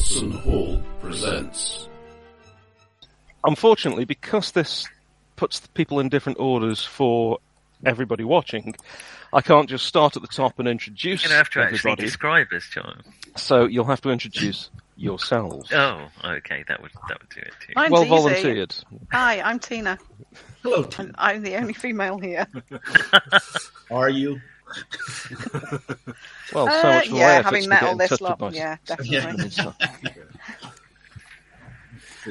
Watson Hall presents. Unfortunately, because this puts the people in different orders for everybody watching, I can't just start at the top and introduce You're gonna have to actually describe us, John. So you'll have to introduce yourselves. Oh, okay, that would that would do it too. Mine's well easy. volunteered. Hi, I'm Tina. Hello, and Tim. I'm the only female here. Are you? Well, so Uh, much for yeah, having met all this touch lot, with my yeah, Yeah. definitely.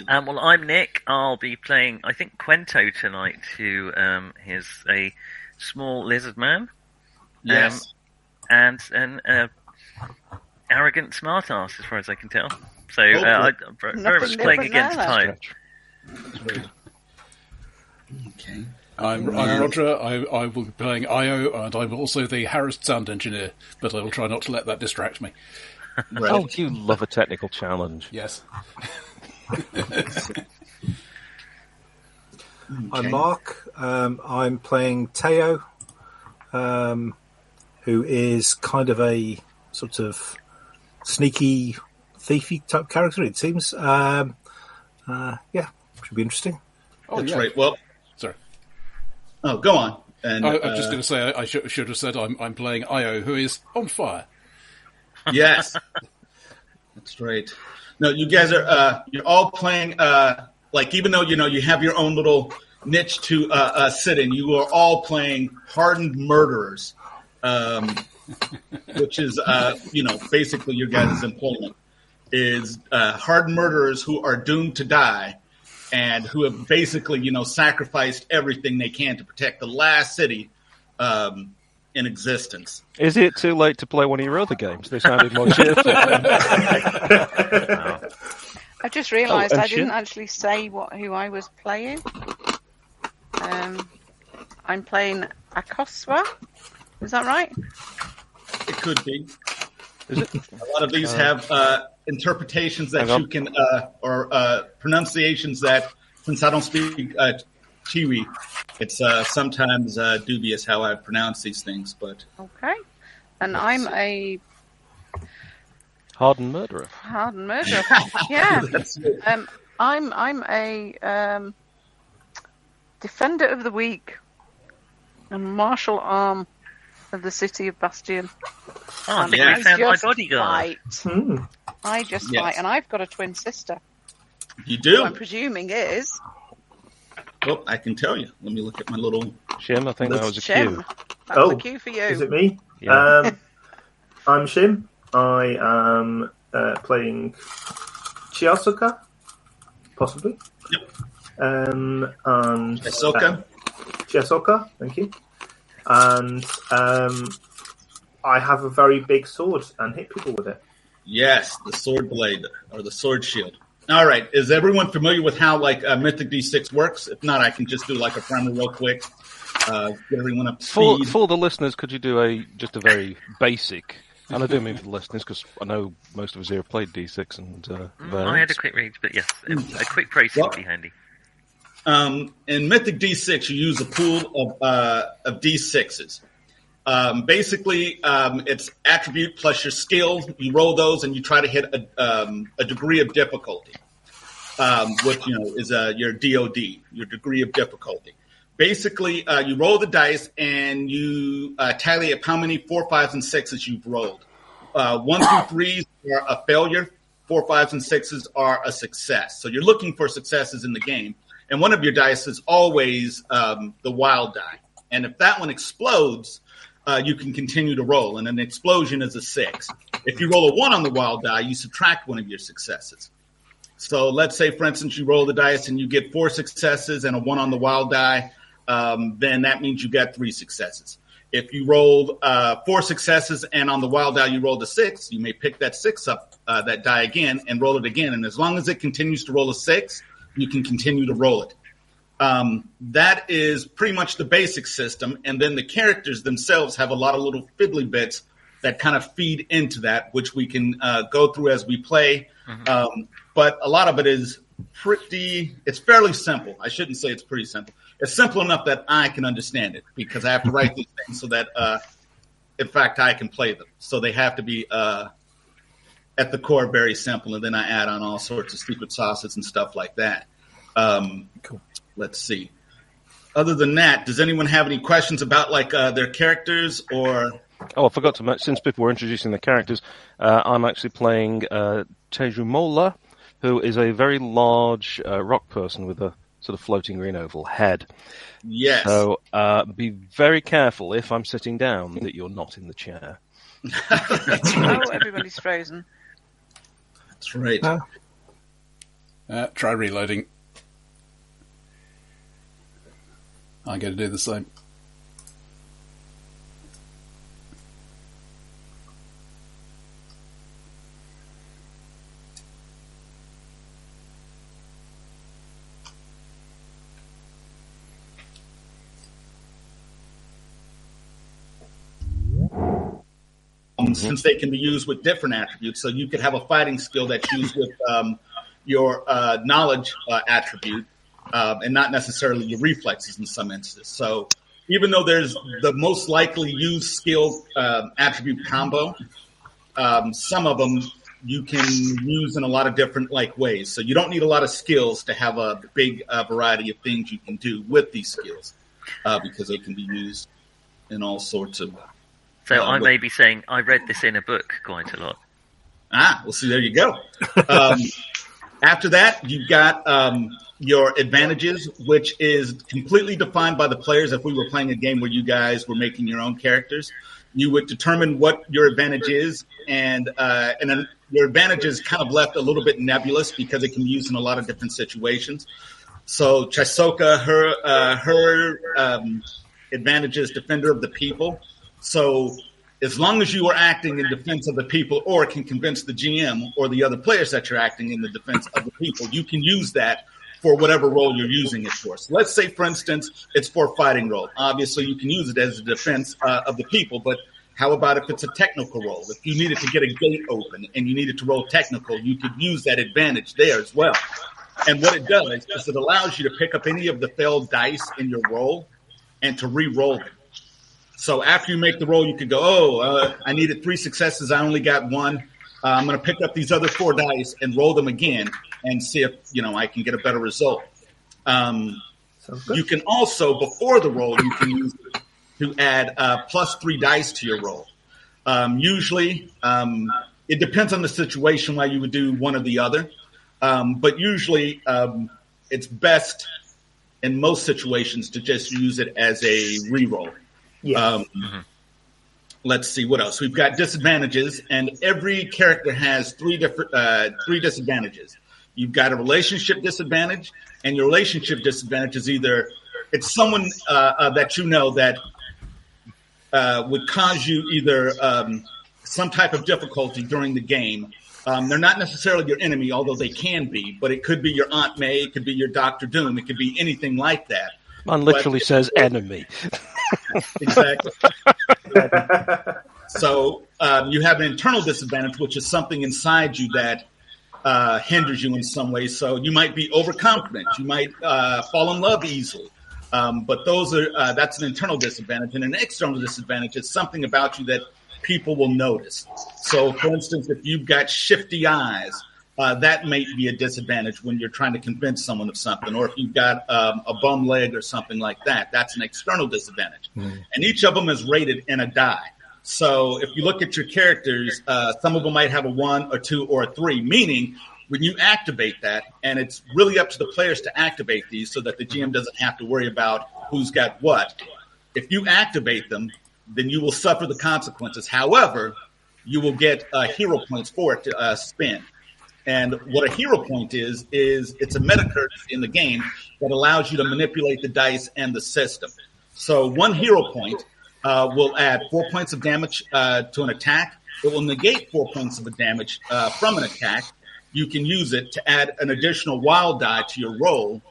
Um, well, I'm Nick. I'll be playing, I think, Quento tonight. Who um, is a small lizard man Yes. and an uh, arrogant smartass, as far as I can tell. So Oh, uh, I, good. very much playing against there, time. Okay. I'm, I'm Roger. I, I will be playing IO, and I'm also the harassed sound engineer, but I will try not to let that distract me. Right. Oh, you love a technical challenge. Yes. I'm Mark. Um, I'm playing Teo, um, who is kind of a sort of sneaky, thiefy type character. It seems. Um, uh, yeah, should be interesting. Oh, That's yeah. right. Well, Sorry. Oh, go on. And I, I'm just uh, going to say I, I should, should have said I'm, I'm playing IO, who is on fire. yes, that's right. No, you guys are uh, you're all playing uh, like even though you know you have your own little niche to uh, uh, sit in, you are all playing hardened murderers, um, which is uh, you know basically your guys' employment is uh, hardened murderers who are doomed to die and who have basically you know sacrificed everything they can to protect the last city um, in existence. Is it too late to play one of your other games? They sounded more cheerful. I just realised Oh, and I didn't shit. actually say what who I was playing. Um, I'm playing Akoswa. Is that right? It could be. Is it? A lot of these have uh, interpretations that you can, uh, or uh, pronunciations that, since I don't speak uh, Chiwi, it's uh, sometimes uh, dubious how I pronounce these things. But Okay. And I'm a Hardened murderer. hardened murderer. yeah. Um, I'm I'm a um, defender of the weak and martial arm of the city of Bastion. Oh, And yeah. you found my just bodyguard. fight. I just Yes. fight, and I've got a twin sister. you do. I'm presuming is Well, I can tell you. Let me look at my little. Shim, I think that was a Shem. cue. That's Oh, a cue for you. Is it me? Yeah. Um, I'm Shim. I am uh, playing Chiasuka, possibly. Yep. Um, and Ahsoka. Chiasuka, thank you. And um, I have a very big sword and hit people with it. Yes, the sword blade or the sword shield. All right. Is everyone familiar with how like uh, Mythic D6 works? If not, I can just do like a primer real quick. Uh, get everyone up to For, speed. for the listeners, could you do a just a very basic? And I do mean for the listeners because I know most of us here have played D6 and uh, Mm, I had a quick read, but yes, a, a quick procing Well- would be handy. Um, in Mythic D6, you use a pool of, uh, of D6s. Um, basically, um, it's attribute plus your skill. You roll those and you try to hit a, um, a degree of difficulty, um, which you know is uh, your DOD, your degree of difficulty. Basically, uh, you roll the dice and you uh, tally up how many four, fives, and sixes you've rolled. Uh, one through threes are a failure. Four, fives, and sixes are a success. So you're looking for successes in the game, and one of your dice is always um, the wild die. And if that one explodes, uh, you can continue to roll, and an explosion is a six. If you roll a one on the wild die, you subtract one of your successes. So let's say, for instance, you roll the dice and you get four successes and a one on the wild die, um, then that means you got three successes. If you rolled uh, four successes and on the wild die you rolled a six, you may pick that six up, uh, that die again, and roll it again. And as long as it continues to roll a six, you can continue to roll it. Um, that is pretty much the basic system. And then the characters themselves have a lot of little fiddly bits that kind of feed into that, which we can uh, go through as we play. Um, but a lot of it is pretty, it's fairly simple. I shouldn't say it's pretty simple. It's simple enough that I can understand it because I have to write these things so that, uh, in fact, I can play them. So they have to be uh, at the core very simple, and then I add on all sorts of secret sauces and stuff like that. Um, Cool. Let's see. Other than that, does anyone have any questions about like uh, their characters or? Oh, I forgot to mention, since people were introducing the characters, uh, I'm actually playing uh, Tejumola, who is a very large uh, rock person with a sort of floating green oval head. Yes. So uh, be very careful if I'm sitting down that you're not in the chair. Oh, everybody's frozen. That's right. No. Uh, try reloading. I'm going to do the same. Um, since they can be used with different attributes. So you could have a fighting skill that's used with um, your uh, knowledge uh, attribute um, and not necessarily your reflexes in some instances. So even though there's the most likely used skill um, attribute combo, um, some of them you can use in a lot of different like ways. So you don't need a lot of skills to have a big uh, variety of things you can do with these skills uh, because they can be used in all sorts of So Uh, I but- may be saying I read this in a book quite a lot. Ah, well, see, there you go. Um, after that, you've got um, your advantages, which is completely defined by the players. If we were playing a game where you guys were making your own characters, you would determine what your advantage is, and uh, and then your advantage is kind of left a little bit nebulous because it can be used in a lot of different situations. So Chisoka, her uh, her um, advantage is defender of the people. So as long as you are acting in defense of the people or can convince the GM or the other players that you're acting in the defense of the people, you can use that for whatever role you're using it for. So let's say, for instance, it's for a fighting role. Obviously, you can use it as a defense uh, of the people, but how about if it's a technical role? If you needed to get a gate open and you needed to roll technical, you could use that advantage there as well. And what it does is it allows you to pick up any of the failed dice in your roll and to re-roll them. So after you make the roll, you could go, oh, uh, I needed three successes. I only got one. Uh, I'm going to pick up these other four dice and roll them again and see if you know I can get a better result. Um, good. you can also, before the roll, you can use to add uh, plus three dice to your roll. Um, usually, um, it depends on the situation why you would do one or the other. Um, but usually, um, it's best in most situations to just use it as a reroll. Yeah. Um, Let's see what else we've got. Disadvantages, and every character has three different uh, three disadvantages. You've got a relationship disadvantage, and your relationship disadvantage is either it's someone uh, uh, that you know that uh, would cause you either um, some type of difficulty during the game. Um, they're not necessarily your enemy, although they can be, but it could be your Aunt May, it could be your Doctor Doom, it could be anything like that. Mine literally says enemy. Exactly. so um, you have an internal disadvantage, which is something inside you that uh, hinders you in some way. So you might be overconfident. You might uh, fall in love easily. Um, but those are uh, that's an internal disadvantage, and an external disadvantage is something about you that people will notice. So, for instance, if you've got shifty eyes, uh, that may be a disadvantage when you're trying to convince someone of something, or if you've got um, a bum leg or something like that, that's an external disadvantage. And each of them is rated in a die. So if you look at your characters, uh, some of them might have a one, or two, or a three, meaning when you activate that, and it's really up to the players to activate these so that the GM doesn't have to worry about who's got what. If you activate them, then you will suffer the consequences. However, you will get uh, hero points for it to uh, spend. And what a hero point is, is it's a meta curse in the game that allows you to manipulate the dice and the system. So one hero point uh, will add four points of damage uh, to an attack. It will negate four points of damage uh, from an attack. You can use it to add an additional wild die to your roll,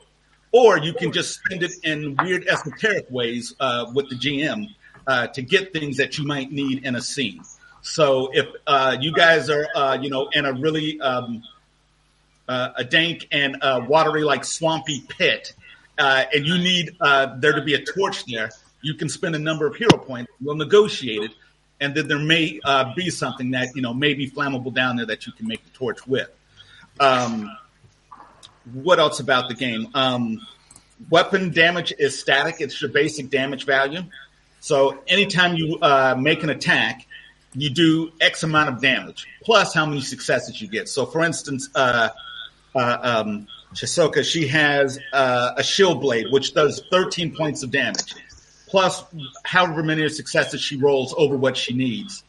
or you can just spend it in weird esoteric ways uh, with the GM uh, to get things that you might need in a scene. So if uh, you guys are, uh, you know, in a really um, uh, a dank and uh, watery, like swampy pit, uh, and you need uh, there to be a torch there, you can spend a number of hero points. We'll negotiate it, and then there may uh, be something that you know may be flammable down there that you can make the torch with. Um, what else about the game? Um, weapon damage is static; it's your basic damage value. So anytime you uh, make an attack, you do X amount of damage plus how many successes you get. So, for instance, uh, uh, um, Chisoka, she has uh, a shield blade which does 13 points of damage, plus however many successes she rolls over what she needs.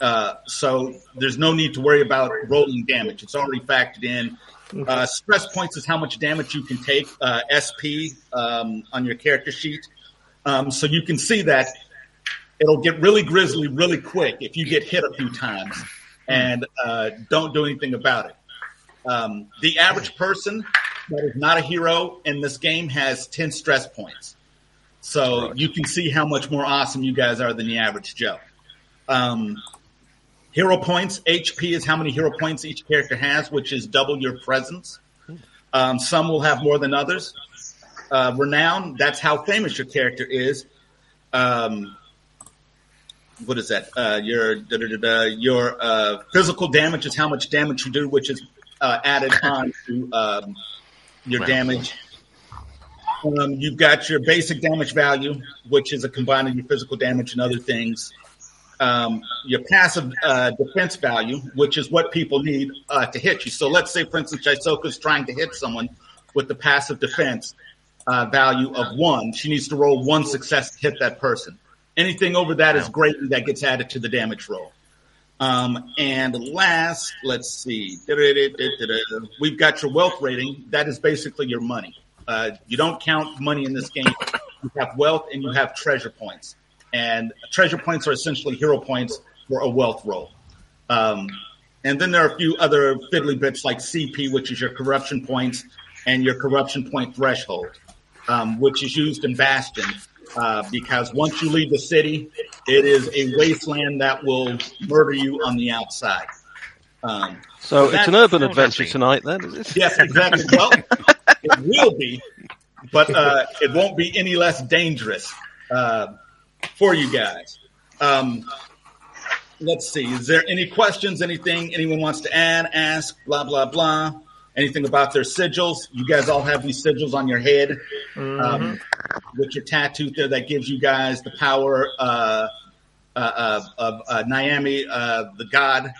Uh, so there's no need to worry about rolling damage; it's already factored in. Uh, stress points is how much damage you can take. Uh, SP um, on your character sheet, um, so you can see that it'll get really grisly really quick if you get hit a few times and uh, don't do anything about it. Um, the average person that is not a hero in this game has 10 stress points. So you can see how much more awesome you guys are than the average Joe. Um, hero points, HP is how many hero points each character has, which is double your presence. Um, some will have more than others. Uh, renown, that's how famous your character is. Um, what is that? Uh, your your uh, physical damage is how much damage you do, which is uh, added on to um, your damage. Um, you've got your basic damage value, which is a combine of your physical damage and other things. Um, your passive uh, defense value, which is what people need uh, to hit you. So let's say, for instance, is trying to hit someone with the passive defense uh, value of one. She needs to roll one success to hit that person. Anything over that is gravy that gets added to the damage roll. Um, and last, let's see, we've got your wealth rating. That is basically your money. Uh, you don't count money in this game. You have wealth and you have treasure points. And treasure points are essentially hero points for a wealth roll. Um, and then there are a few other fiddly bits like CP, which is your corruption points, and your corruption point threshold, um, which is used in Bastion uh, because once you leave the city, it is a wasteland that will murder you on the outside. Um, so, so it's an urban adventure tonight, then? Yes, exactly. well, it will be, but uh, it won't be any less dangerous uh, for you guys. Um, let's see. Is there any questions? Anything anyone wants to add? Ask. Blah blah blah anything about their sigils. You guys all have these sigils on your head, mm-hmm. um, with your tattoo there that gives you guys the power uh, uh, uh of uh, Nyami, uh, the god,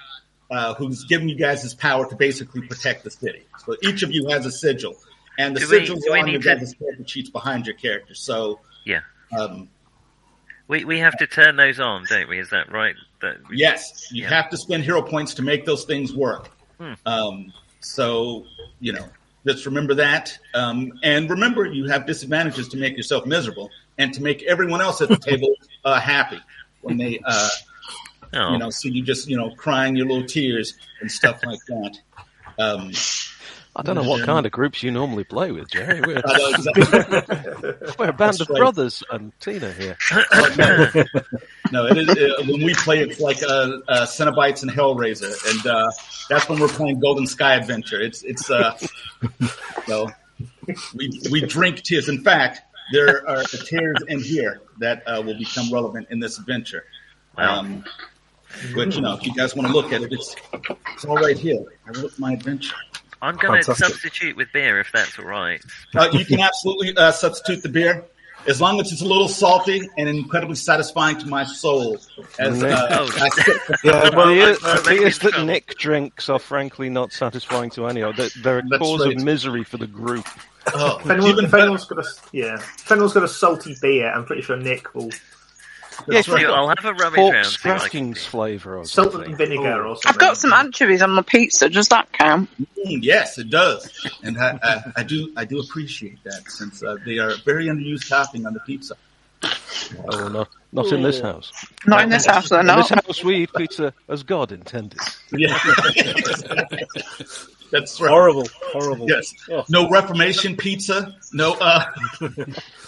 uh, who's giving you guys this power to basically protect the city. So each of you has a sigil, and the do sigils we, are on your guys' character sheets behind your character. So yeah. Um, we, we have to turn those on, don't we? Is that right? That we, yes, you yeah. have to spend hero points to make those things work. Hmm. Um, so, you know, just remember that. Um, and remember, you have disadvantages to make yourself miserable and to make everyone else at the table uh, happy when they, uh, oh. you know, see you just, you know, crying your little tears and stuff like that. Um, I don't know what kind of groups you normally play with, Jerry. We're, we're a band That's of right. brothers and Tina here. no, no it is, uh, when we play, it's like uh, uh, Cenobites and Hellraiser, and uh, that's when we're playing Golden Sky Adventure. It's it's uh, know, we we drink tears. In fact, there are tears in here that uh, will become relevant in this adventure. Um, but you know, if you guys want to look at it, it's it's all right here. I wrote my adventure. I'm going to substitute with beer if that's all right. Uh, you can absolutely uh, substitute the beer as long as it's a little salty and incredibly satisfying to my soul. As, uh, oh, yeah, well, the beers that Nick drinks are frankly not satisfying to any of. They're, they're a That's cause right. of misery for the group. Oh, Fenwell, Fenwell's got a yeah. Fennel's got a salty beer. I'm pretty sure Nick will yeah, right. I'll have a rummage pork round. scratchings flavour or Salt something. and vinegar or something. I've got some anchovies on my pizza. Does that count? Mm, yes, it does, and I, I, I, do I do appreciate that since uh, they are very underused topping on the pizza. Oh no, not in this house. Not in this house, though. In this house, we eat pizza as God intended. Yeah. That's right. horrible, horrible. Yes. Oh. No Reformation pizza. No. uh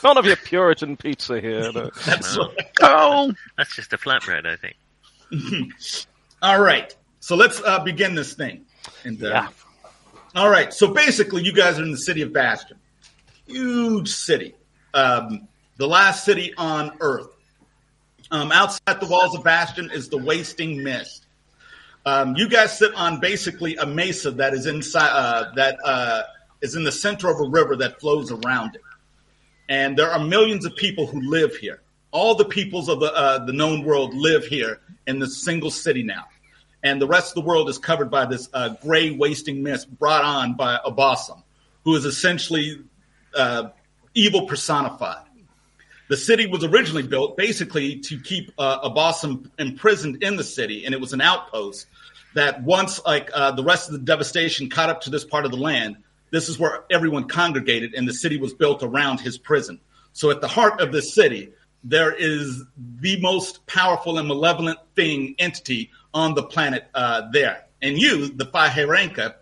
None of your Puritan pizza here. No. That's no. right. Oh, that's just a flatbread, I think. All right. So let's uh, begin this thing. And, uh, yeah. All right. So basically, you guys are in the city of Bastion. Huge city. Um, the last city on Earth. Um, outside the walls of Bastion is the Wasting Mist. Um, you guys sit on basically a mesa that is inside uh, that uh, is in the center of a river that flows around it, and there are millions of people who live here. All the peoples of the uh, the known world live here in this single city now, and the rest of the world is covered by this uh, gray wasting mist brought on by Abossum, who is essentially uh, evil personified. The city was originally built basically to keep uh, Abossum imprisoned in the city, and it was an outpost that once like uh, the rest of the devastation caught up to this part of the land, this is where everyone congregated, and the city was built around his prison. So at the heart of this city, there is the most powerful and malevolent thing entity on the planet uh, there. And you, the Faherenka,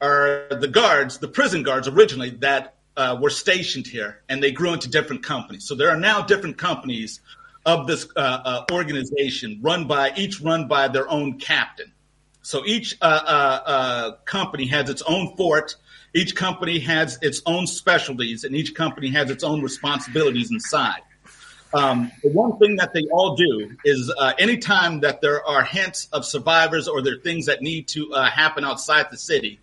are the guards, the prison guards originally that uh, were stationed here, and they grew into different companies. So there are now different companies of this uh, uh, organization, run by each run by their own captain. So each uh, uh, uh, company has its own fort. Each company has its own specialties, and each company has its own responsibilities inside. Um, the one thing that they all do is uh, anytime that there are hints of survivors or there are things that need to uh, happen outside the city,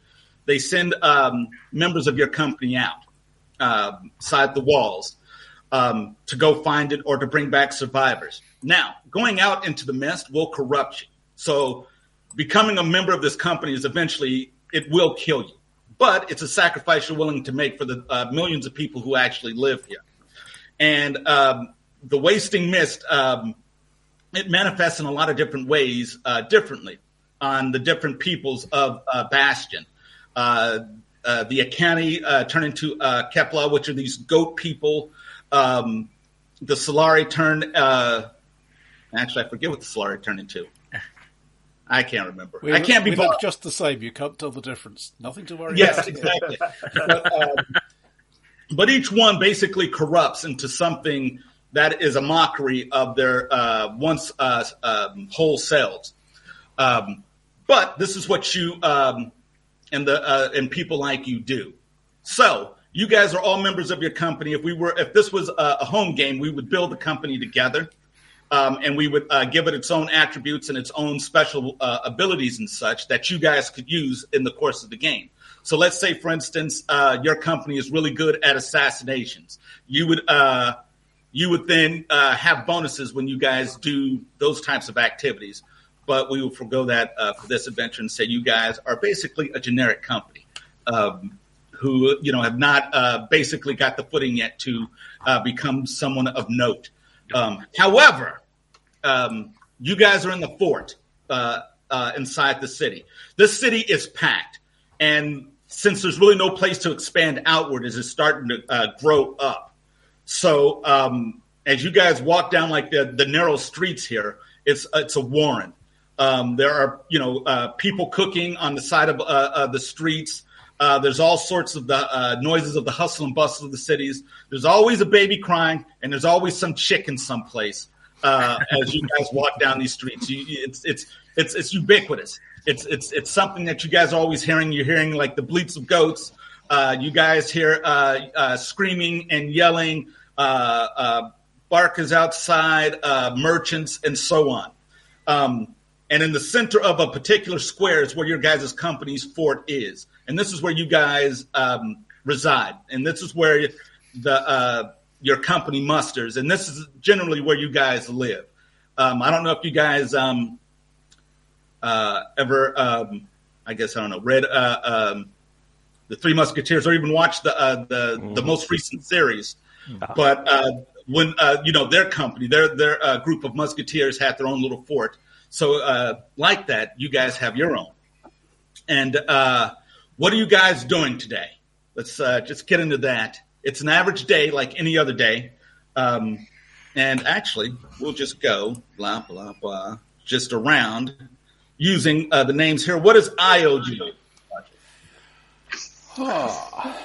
they send um, members of your company out uh, side the walls um, to go find it or to bring back survivors. Now, going out into the mist will corrupt you. So, becoming a member of this company is eventually it will kill you, but it's a sacrifice you're willing to make for the uh, millions of people who actually live here. And um, the wasting mist, um, it manifests in a lot of different ways, uh, differently on the different peoples of uh, Bastion. Uh, the Akani uh, turn into uh, Kepla, which are these goat people. Um, the Solari turn. Uh, actually, I forget what the Solari turn into. I can't remember. We I can't be. Look just the same. You can't tell the difference. Nothing to worry yes, about. exactly. but, um, but, each one basically corrupts into something that is a mockery of their uh, once uh, um, whole selves. Um, but this is what you um, and the uh, and people like you do. So you guys are all members of your company. If we were, if this was a, a home game, we would build the company together, um, and we would uh, give it its own attributes and its own special uh, abilities and such that you guys could use in the course of the game. So let's say, for instance, uh, your company is really good at assassinations. You would uh, you would then uh, have bonuses when you guys do those types of activities but we will forego that uh, for this adventure and say you guys are basically a generic company um, who you know have not uh, basically got the footing yet to uh, become someone of note. Um, however, um, you guys are in the fort uh, uh, inside the city. This city is packed, and since there's really no place to expand outward, as it's starting to uh, grow up. So um, as you guys walk down like the, the narrow streets here, it's it's a warren. Um, there are, you know, uh, people cooking on the side of uh, uh, the streets. Uh, there's all sorts of the uh, noises of the hustle and bustle of the cities. There's always a baby crying, and there's always some chicken someplace as you guys walk down these streets. You, it's it's it's it's ubiquitous. It's it's it's something that you guys are always hearing. You're hearing like the bleats of goats. you guys hear screaming and yelling. barkers outside, merchants, and so on. Um, and in the center of a particular square is where your guys' company's fort is. And this is where you guys um, reside. And this is where the uh, your company musters. And this is generally where you guys live. Um, I don't know if you guys um, uh, ever, um, I guess, I don't know, read uh, um, the Three Musketeers or even watched the uh, the, mm-hmm. the most recent series. Mm-hmm. But uh, when, uh, you know, their company, their, their group of musketeers had their own little fort. So, uh, like that, you guys have your own. And uh, what are you guys doing today? Let's uh, just get into that. It's an average day like any other day. Um, and actually, we'll just go blah, blah, blah, just around using uh, the names here. What is IOG? Oh.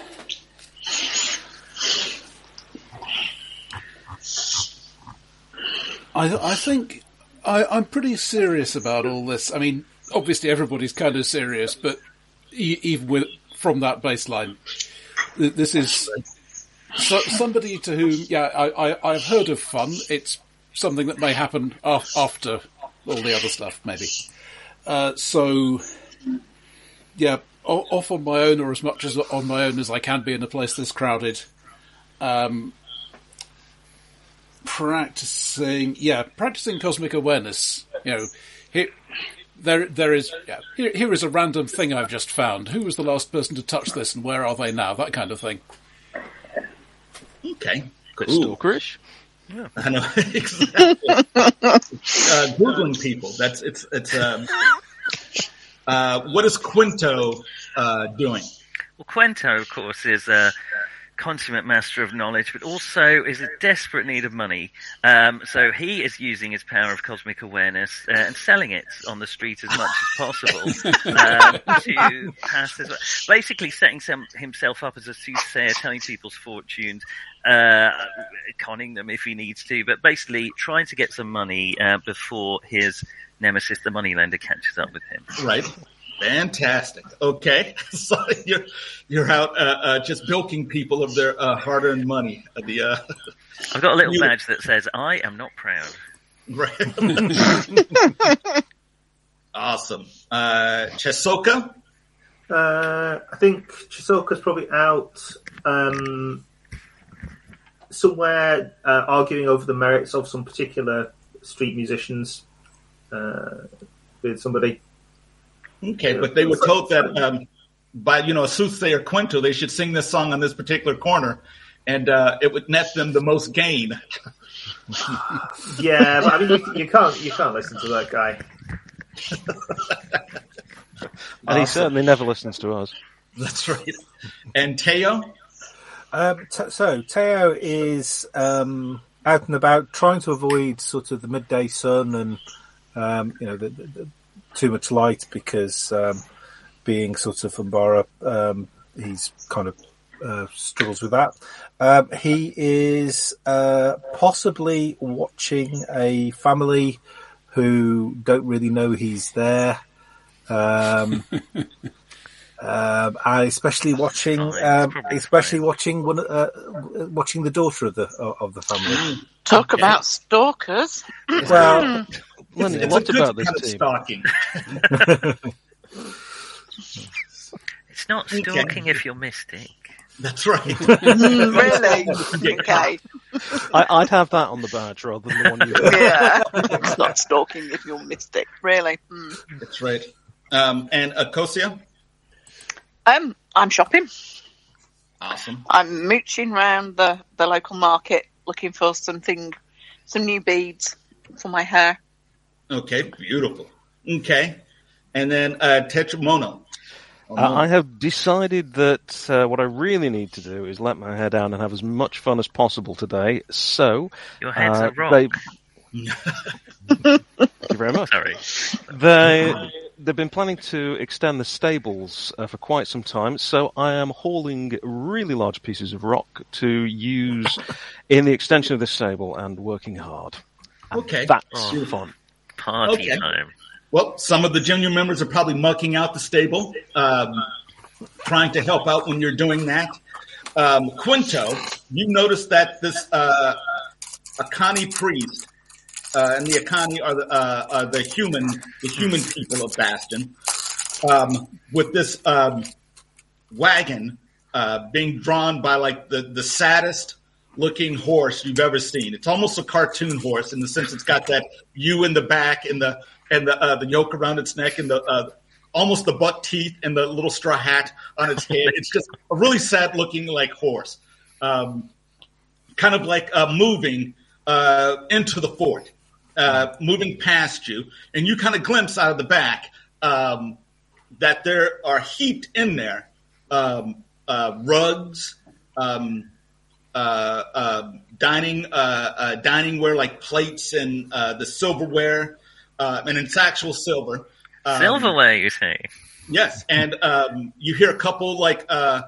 I, I think I, am pretty serious about all this. I mean, obviously everybody's kind of serious, but even with from that baseline, this is so, somebody to whom, yeah, I, have heard of fun. It's something that may happen af- after all the other stuff, maybe. Uh, so, yeah, off on my own, or as much as on my own as I can be in a place this crowded. Um, practicing, yeah, practicing cosmic awareness. You know, here, there, there is. Yeah, here, here is a random thing I've just found. Who was the last person to touch this, and where are they now? That kind of thing. Okay. Bit Cool. stalkerish. I know exactly. uh, Googling people. That's it's it's. Um, uh, what is Quinto uh, doing? Well, Quento, of course, is a consummate master of knowledge, but also is in desperate need of money. Um, so he is using his power of cosmic awareness uh, and selling it on the street as much as possible um, to pass his, basically setting some, himself up as a soothsayer, telling people's fortunes, uh, conning them if he needs to, but basically trying to get some money uh, before his nemesis, the moneylender, catches up with him. Right. Fantastic. Okay, so you're you're out uh, uh, just bilking people of their uh, hard-earned money. The uh, I've got a little You- badge that says, I am not proud. right. awesome. Uh, Chesoka. Uh, I think Chisoka's probably out um, somewhere uh, arguing over the merits of some particular street musicians uh, with somebody. Okay, but they were told that um, by you know a soothsayer Quinto they should sing this song on this particular corner, and uh, it would net them the most gain. Yeah, but I mean, you, you can't you can't listen to that guy. And he certainly never listens to us. That's right. And Teo. Um, t- so Teo is um, out and about, trying to avoid sort of the midday sun and um, you know the, the, the, too much light because um, being sort of Umbara, um, he's kind of uh, struggles with that. Um, he is uh, possibly watching a family who don't really know he's there. Um, um, and especially watching, um, especially watching one, uh, watching the daughter of the of the family. Talk about stalkers. Well, Lenny, It's a what good about this kind of team? stalking. It's not Okay. stalking if you're mystic. That's right. Mm, really? okay. I, I'd have that on the badge rather than the one you. Yeah. it's not stalking if you're mystic. Really. Mm. That's right. Um, and Akosia. Um, I'm shopping. Awesome. I'm mooching around the, the local market looking for something, some new beads for my hair. Okay, beautiful. Okay, and then uh, Tetramono. Uh, I have decided that uh, what I really need to do is let my hair down and have as much fun as possible today. So, Your head's uh, a rock. they. Thank you very much. Sorry. They they've been planning to extend the stables uh, for quite some time, so I am hauling really large pieces of rock to use in the extension of the stable and working hard. Okay. That's Oh. fun. Okay. time. Well, some of the junior members are probably mucking out the stable, um, trying to help out when you're doing that. Um, Quinto, you notice that this uh, Akani priest, uh, and the Akani are the, uh, are the human, the human people of Bastion, um, with this um, wagon uh, being drawn by like the, the saddest looking horse you've ever seen. It's almost a cartoon horse in the sense it's got that U in the back and the and the uh, the yoke around its neck and the uh, almost the buck teeth and the little straw hat on its head. It's just a really sad looking like horse, um, kind of like uh, moving uh, into the fort, uh, moving past you, and you kind of glimpse out of the back um, that there are heaped in there um, uh, rugs. Um, uh, uh, dining uh, uh, dining ware like plates and uh, the silverware, uh, and it's actual silver. Um, Silverware, you say? Yes, and um, you hear a couple like uh,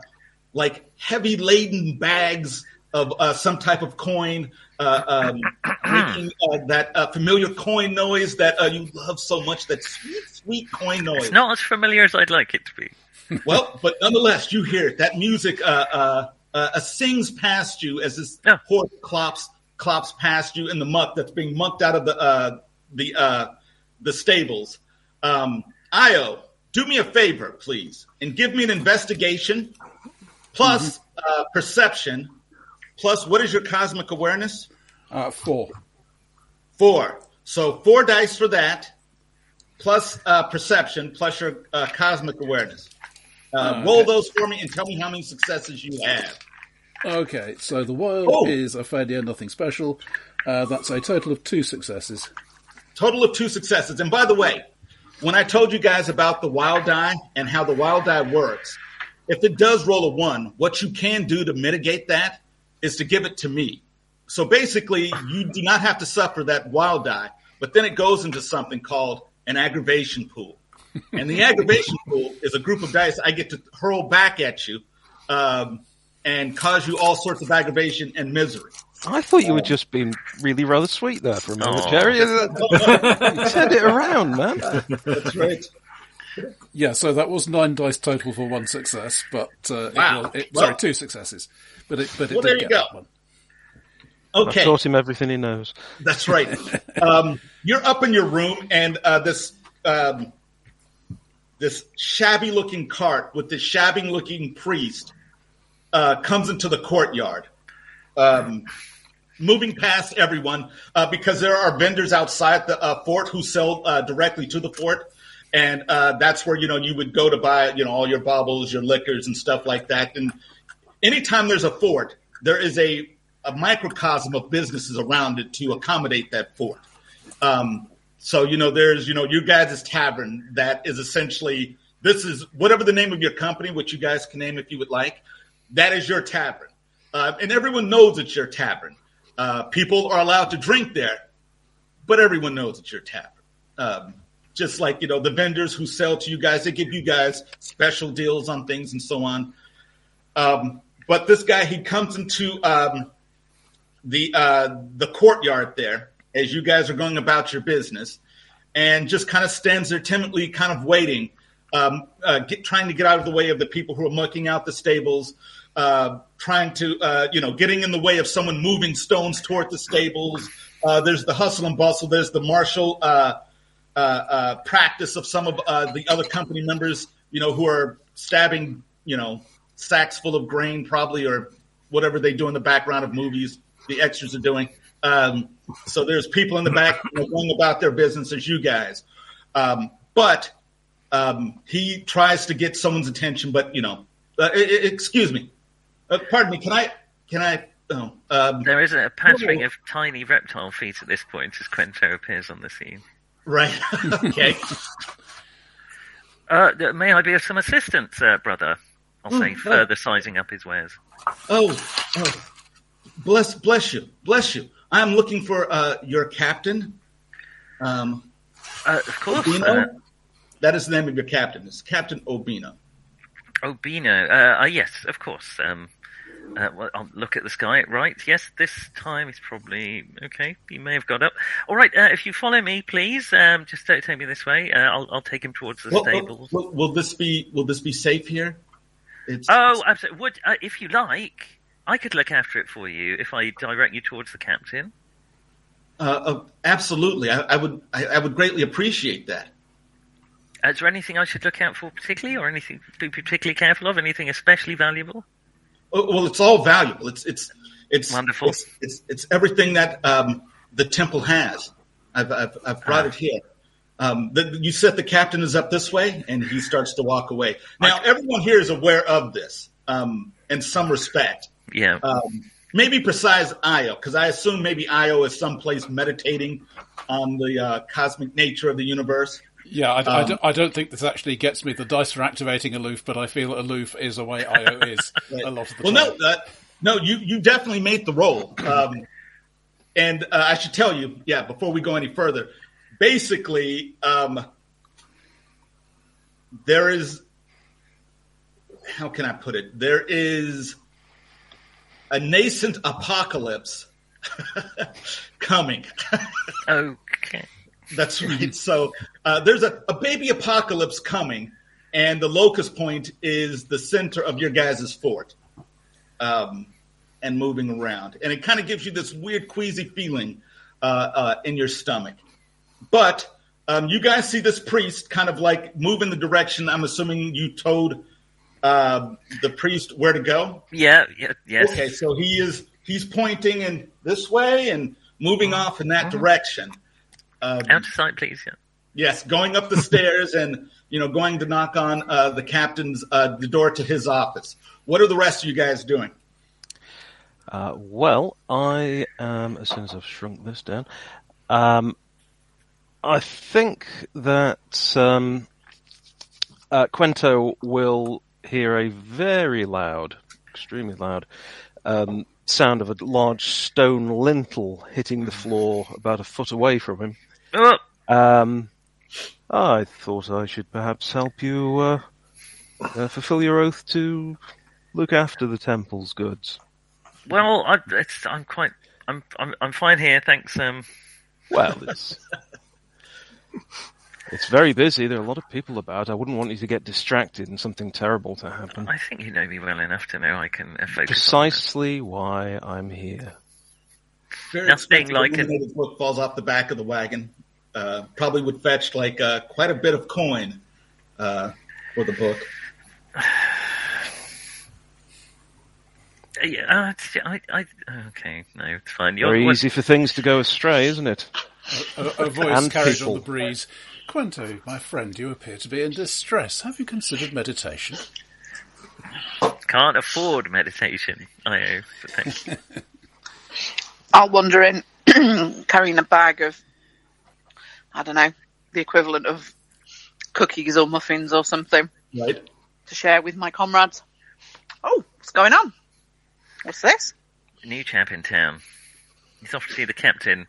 like heavy laden bags of uh, some type of coin, uh, um, making uh, that uh, familiar coin noise that uh, you love so much. That sweet, sweet coin noise. It's not as familiar as I'd like it to be. Well, but nonetheless, you hear it. That music uh, uh, uh, uh, sings past you as this Yeah. horse clops clops past you in the muck that's being mucked out of the uh, the uh, the stables. Um, Io, do me a favor, please, and give me an investigation plus uh, perception plus what is your cosmic awareness? Uh, four. Four. So four dice for that, plus uh, perception, plus your uh, cosmic awareness. Uh, roll those for me and tell me how many successes you have. Okay, so the wild Oh. is a failure, nothing special. Uh, that's a total of two successes. Total of two successes. And by the way, when I told you guys about the wild die and how the wild die works, if it does roll a one, what you can do to mitigate that is to give it to me. So basically, you do not have to suffer that wild die, but then it goes into something called an aggravation pool. And the aggravation pool is a group of dice I get to hurl back at you um, and cause you all sorts of aggravation and misery. I thought you were just being really rather sweet there for a moment, Aw. Jerry. You turned it around, man. That's right. Yeah, so that was nine dice total for one success, but uh, Wow. it, will- it, Well- sorry, two successes. But it, but it Well, did there you get go. that one. I Okay. taught him everything he knows. That's right. um, you're up in your room, and uh, this um, this shabby looking cart with this shabby looking priest uh, comes into the courtyard, um, moving past everyone uh, because there are vendors outside the uh, fort who sell uh, directly to the fort. And uh, that's where you know you would go to buy you know all your baubles, your liquors, and stuff like that. And anytime there's a fort, there is a, a microcosm of businesses around it to accommodate that fort. Um, so you know, there's you know, you guys' tavern that is essentially this is whatever the name of your company, which you guys can name if you would like. That is your tavern, uh, and everyone knows it's your tavern. Uh, people are allowed to drink there, but everyone knows it's your tavern. Um, just like you know, the vendors who sell to you guys, they give you guys special deals on things and so on. Um, but this guy, he comes into um, the uh, the courtyard there as you guys are going about your business, and just kind of stands there timidly, kind of waiting, um, uh, get, trying to get out of the way of the people who are mucking out the stables, uh, trying to uh, you know getting in the way of someone moving stones toward the stables. Uh, there's the hustle and bustle. There's the martial uh, uh, practice of some of the other company members, you know, who are stabbing, you know, sacks full of grain, probably, or whatever they do in the background of movies. The extras are doing. Um, so there's people in the back going about their business as you guys. Um, but um, he tries to get someone's attention. But you know, uh, excuse me, uh, pardon me. Can I? Can I? Oh, um, There is a pattering of tiny reptile feet at this point as Quento appears on the scene. right. okay. Uh, may I be of some assistance, uh, brother? I'll say, Mm, further sizing up his wares. Oh, oh, bless, bless you, bless you. I'm looking for uh, your captain. Um, Uh, of course, Obino? uh, that is the name of your captain. It's Captain Obino. Obino. Uh, uh, yes, of course. Um, uh, well, I'll look at the sky. Right, yes, this time he's probably okay. He may have got up. All right, uh, if you follow me, please. Um, just don't take me this way. Uh, I'll, I'll take him towards the will, stables. will- will this be? Will this be safe here? It's, Oh, absolutely. Would uh, if you like, I could look after it for you if I direct you towards the captain. uh, uh, absolutely. I, I would. I, I would greatly appreciate that. Uh, is there anything I should look out for particularly, or anything to be particularly careful of? Anything especially valuable? Oh, well, it's all valuable. It's it's it's Wonderful. It's it's, it's everything that um, the temple has. I've I've, I've brought Ah. it here. Um, the, you said the captain is up this way, and he starts to walk away. Now, everyone here is aware of this um, in some respect. Yeah. Um, maybe precise Io, because I assume maybe Io is someplace meditating on the uh, cosmic nature of the universe. Yeah, I, I Um, don't, I don't think this actually gets me the dice for activating aloof, but I feel aloof is a way IO is a lot of the Well, time. no, uh, no, you you definitely made the roll. Um, and uh, I should tell you, yeah, before we go any further, basically, um, there is. How can I put it? There is a nascent apocalypse coming. Okay. That's right. So uh, there's a, a baby apocalypse coming, and the locust point is the center of your guys' fort. Um, and moving around, and it kind of gives you this weird queasy feeling uh, uh, in your stomach. But um, you guys see this priest kind of like move in the direction. I'm assuming you told uh, the priest where to go. Yeah, yeah, yes. Okay, so he is he's pointing in this way and moving off in that direction. Um, Out of sight, please. Yeah. Yes, going up the stairs and you know going to knock on uh, the captain's uh, the door to his office. What are the rest of you guys doing? Uh, well, I um, as soon as I've shrunk this down, um, I think that um, uh, Quento will hear a very loud, extremely loud um, sound of a large stone lintel hitting the floor about a foot away from him. Oh, Um, I thought I should perhaps help you uh, uh, fulfill your oath to look after the temple's goods. well, I, it's, I'm quite. I'm, I'm I'm fine here, thanks. Um, Well, it's it's very busy. There are a lot of people about. I wouldn't want you to get distracted and something terrible to happen. I think you know me well enough to know I can uh, focus. on Precisely why I'm here. Very Nothing like it. book falls off the back of the wagon. Uh, probably would fetch like uh, quite a bit of coin uh, for the book. Yeah, uh, I, I, okay, no, it's fine. You're, Very what- easy for things to go astray, isn't it? A, a voice And carried people. on the breeze. Quento, my friend, you appear to be in distress. Have you considered meditation? Can't afford meditation. I owe, thank you. I'll wander in carrying a bag of, I don't know, the equivalent of cookies or muffins or something Right. to share with my comrades. Oh, what's going on? What's this? New chap in town. He's off to see the captain.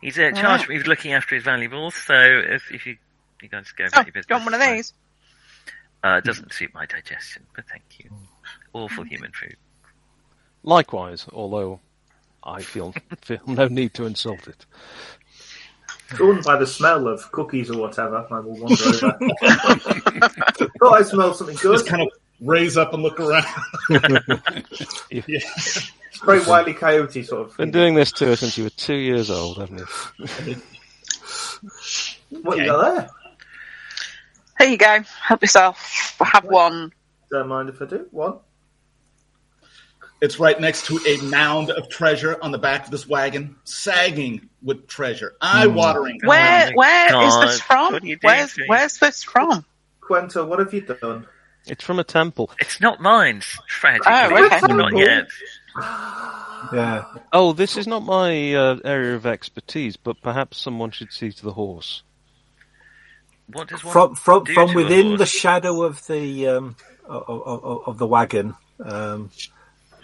He's uh, charged me with looking after his valuables, so if, if you, you guys go Oh, about your do business. you want one of these? Uh, it doesn't suit my digestion, but thank you. Awful human food. Likewise, although I feel feel no need to insult it. Drawn by the smell of cookies or whatever, I will wander over. Thought I smell something good. Just kind of raise up and look around. yeah. Very wily coyote sort of. Been thing. doing this to her since you were two years old, haven't you? What you got there? Here you go. Help yourself. Have one. Don't mind if I do. One. It's right next to a mound of treasure on the back of this wagon, sagging with treasure, eye watering. Where my where is God. this from? What are you doing, Where's where's this from? Quento, what have you done? It's from a temple. It's not mine, tragically. Oh, okay. Not yet. Yeah. Oh, this is not my uh, area of expertise, but perhaps someone should see to the horse. What does one From from do from to within the shadow of the um, of, of, of the wagon, um,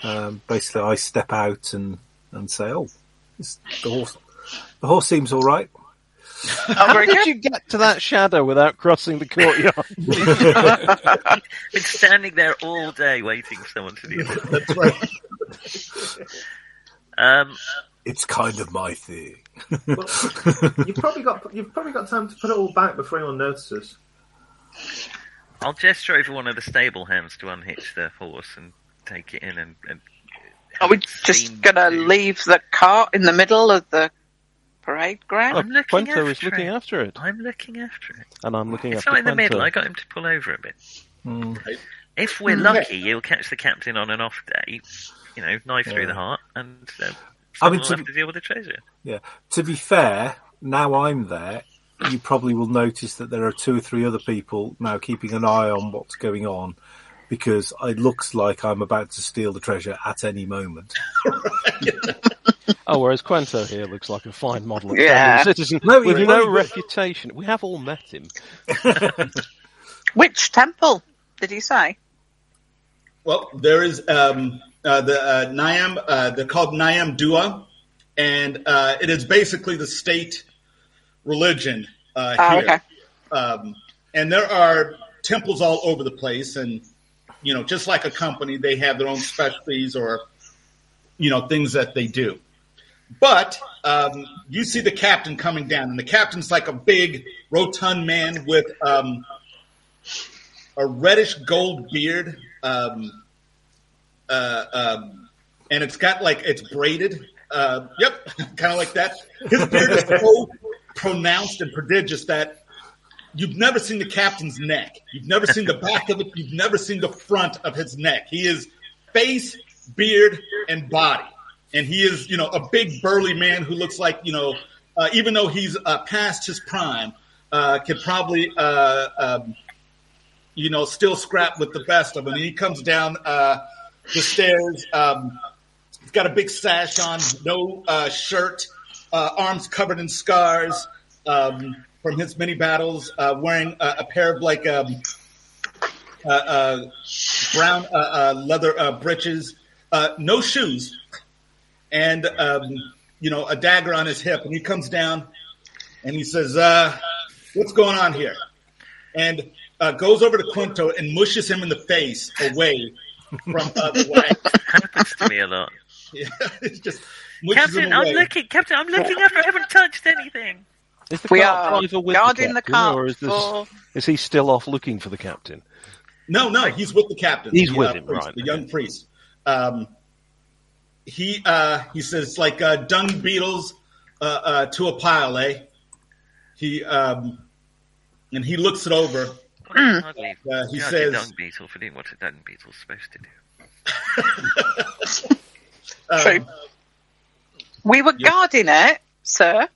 um, basically, I step out and, and say, "Oh, this, the horse, the horse seems all right." How did good. you get to that shadow without crossing the courtyard? Been standing there all day waiting for someone to do it. That's right. Um, It's kind of my thing. Well, you've probably got you've probably got time to put it all back before anyone notices. I'll gesture over one of the stable hands to unhitch the horse and take it in and. and Are we just gonna leave the cart in the middle of the parade ground? I'm looking Quento is after looking it. after it, I'm looking after it. and I'm looking It's after not in the Quento. middle. I got him to pull over a bit. Mm. If we're lucky, you'll catch the captain on an off day. You know, knife through the heart, and uh, I mean, will to- have to deal with the treasure. Yeah. To be fair, now I'm there, you probably will notice that there are two or three other people now keeping an eye on what's going on because it looks like I'm about to steal the treasure at any moment. Oh, whereas Quento here looks like a fine model of Yeah. Citizen No, with he's no very good. reputation. We have all met him. Which temple did he say? Well, there is um, uh, the uh, Nyam. Uh, they're called Nyam Dua, and uh, it is basically the state religion uh, Oh, here. okay. Um, and there are temples all over the place, and you know, just like a company, they have their own specialties or you know things that they do. But um, you see the captain coming down, and the captain's like a big, rotund man with um, a reddish gold beard, um, uh, um, and it's got like it's braided. Uh, yep, kind of like that. His beard is so pronounced and prodigious that you've never seen the captain's neck. You've never seen the back of it. You've never seen the front of his neck. He is face, beard, and body, and he is you know a big burly man who looks like you know uh, even though he's uh, past his prime, uh, could probably uh, um, you know still scrap with the best of them. And he comes down uh, the stairs. Um, he's got a big sash on, no uh, shirt, arms covered in scars um, from his many battles, uh, wearing a, a pair of like um, uh, uh, brown uh, uh, leather uh, breeches, uh, no shoes, and um, you know a dagger on his hip. And he comes down and he says, uh, "What's going on here?" And uh, goes over to Quinto and mushes him in the face away from uh, the wagon. Happens to me a lot. Yeah, it's just Captain, I'm looking. Captain, I'm looking after. I haven't touched anything. Is the We cart are driver with guarding the the captain, cart or is, this, for- is he still off looking for the captain? No, no, he's with the captain. He's the, with uh, him, priest, right, The young priest. Um, he uh, he says like uh, dung beetles uh, uh, to a pile, eh? He um, and he looks it over. Hardly Uh, he judge says- a dung beetle for doing what a dung beetle's supposed to do. Um, True. We were Yeah. guarding it, sir.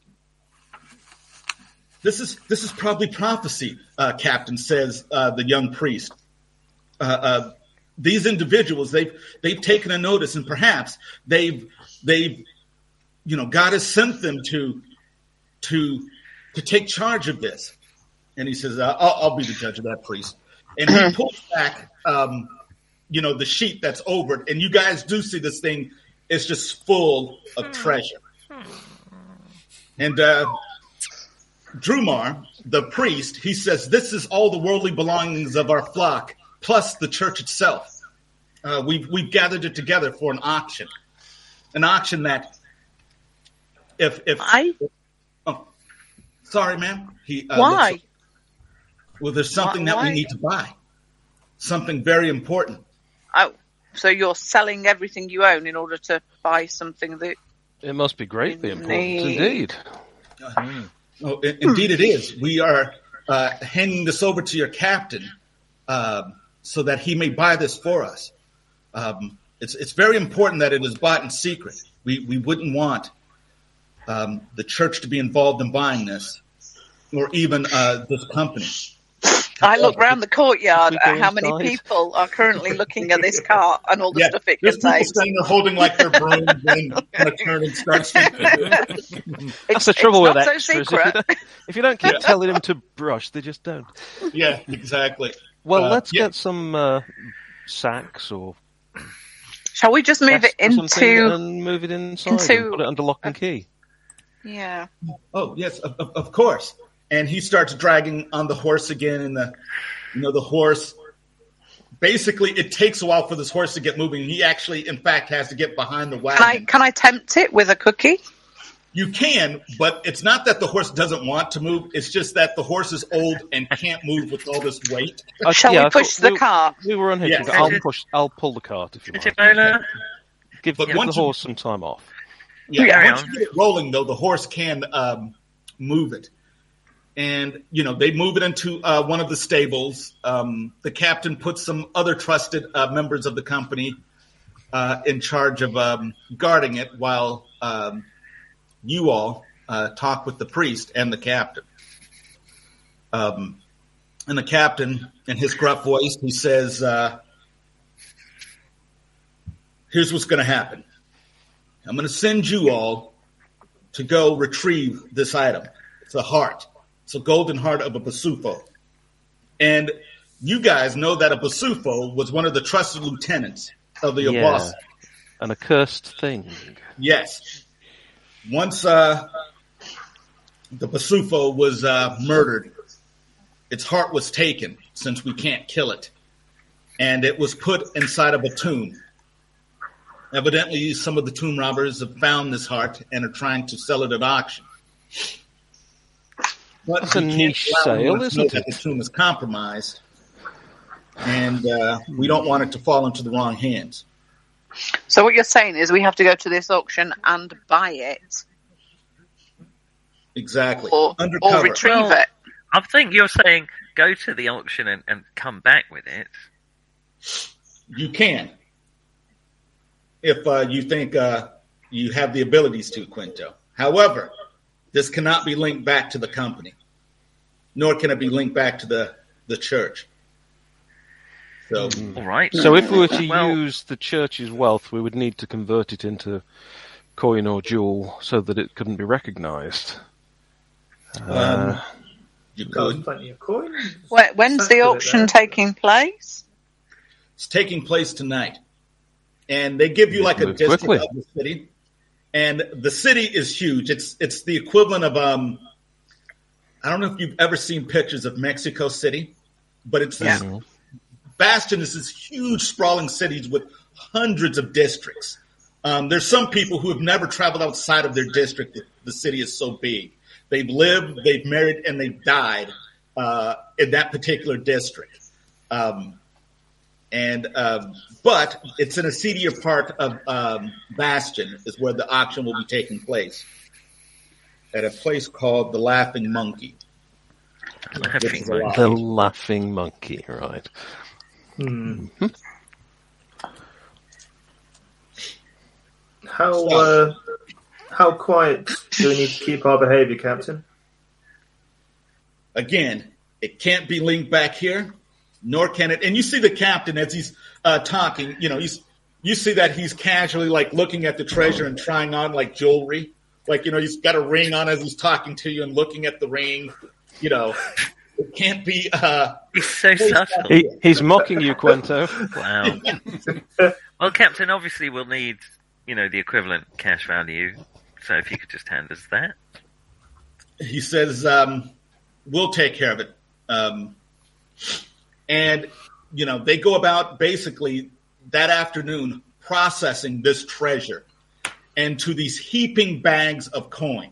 This is this is probably prophecy, uh, Captain says uh, the young priest. Uh, uh, these individuals they've they've taken a notice, and perhaps they've they've you know God has sent them to to to take charge of this. And he says, uh, I'll, "I'll be the judge of that, priest." And he pulls back, um, you know, the sheet that's over it, and you guys do see this thing is just full of treasure. And uh, Drumar, the priest, he says, This is all the worldly belongings of our flock, plus the church itself. Uh, we've, we've gathered it together for an auction. An auction that, if. if Why? Oh, sorry, ma'am. He, uh, Why? looks- well, there's something Why- that we need to buy. Something very important. Oh, so you're selling everything you own in order to buy something that It must be greatly important Indeed. indeed. Oh, indeed, it is. We are uh, handing this over to your captain um, so that he may buy this for us. Um, it's it's very important that it is bought in secret. We we wouldn't want um, the church to be involved in buying this, or even uh, this company. I look round the courtyard at how many inside? people are currently looking at this cart and all the Yeah, stuff it there's people contains. standing there holding like their brooms and kind of turn and start. That's It's, the trouble it's with not extras. so If you, secret. don't, if you don't keep Yeah. telling them to brush, they just don't. yeah, exactly. Well, Uh, let's yeah. get some uh, sacks or Shall we just move it chests or something into? and move it inside into- and put it under lock and key. Yeah. Oh yes, of, of, of course. And he starts dragging on the horse again, and the you know the horse. Basically, it takes a while for this horse to get moving. He actually, in fact, has to get behind the Can I wagon. can I tempt it with a cookie? You can, but it's not that the horse doesn't want to move. It's just that the horse is old and can't move with all this weight. Uh, Shall yeah, we push the we, cart? We were unhitching. Yes. I'll push. I'll pull the cart if you want. Timola, Give, But give the once you- horse some time off. Yeah, Carry once on. you get it rolling, though, the horse can um, move it. And, you know, they move it into uh, one of the stables. Um, the captain puts some other trusted uh, members of the company uh, in charge of um, guarding it while um, you all uh, talk with the priest and the captain. Um, and the captain, in his gruff voice, he says, uh, Here's what's going to happen. I'm going to send you all to go retrieve this item. It's a heart. It's a golden heart of a Basufo. And you guys know that a Basufo was one of the trusted lieutenants of the Yeah. Abasa. An accursed thing. Yes. Once uh, the Basufo was uh, murdered, its heart was taken since we can't kill it. And it was put inside of a tomb. Evidently, some of the tomb robbers have found this heart and are trying to sell it at auction. But That's a niche sale, anyone isn't that it? The tomb is compromised, and uh, we don't want it to fall into the wrong hands. So what you're saying is we have to go to this auction and buy it Exactly. or, Undercover. or retrieve Well- it. I think you're saying go to the auction and, and come back with it. You can, if uh, you think uh, you have the abilities to, Quinto. However, this cannot be linked back to the company, nor can it be linked back to the the church. So, All right. So if we were to Well- use the church's wealth, we would need to convert it into coin or jewel so that it couldn't be recognised. um, you could. plenty of coins. Wh- When's That's the auction taking place? It's taking place tonight, and they give you like a Move district quickly. of the city, and the city is huge. It's it's the equivalent of um. I don't know if you've ever seen pictures of Mexico City, but it's this Mhm. Bastion is this huge, sprawling cities with hundreds of districts. Um, there's some people who have never traveled outside of their district. The city is so big. They've lived, they've married, and they've died uh, in that particular district. Um, and um, but it's in a seedier part of um, Bastion is where the auction will be taking place at a place called the Laughing Monkey. Laughing is a lot. monkey. The laughing monkey, right? Hmm. How uh, how quiet do we need to keep our behaviour, Captain? Again, it can't be linked back here, nor can it. And you see the captain as he's uh, talking. You know, he's you see that he's casually like looking at the treasure and trying on like jewelry. Like you know, he's got a ring on as he's talking to you and looking at the ring. You know, it can't be. Uh, He's so subtle. He, he's mocking you, Quento. Wow. well, Captain, obviously we'll need, you know, the equivalent cash value. So if you could just hand us that. he says, um, "We'll take care of it." Um, and you know, they go about basically that afternoon processing this treasure into these heaping bags of coin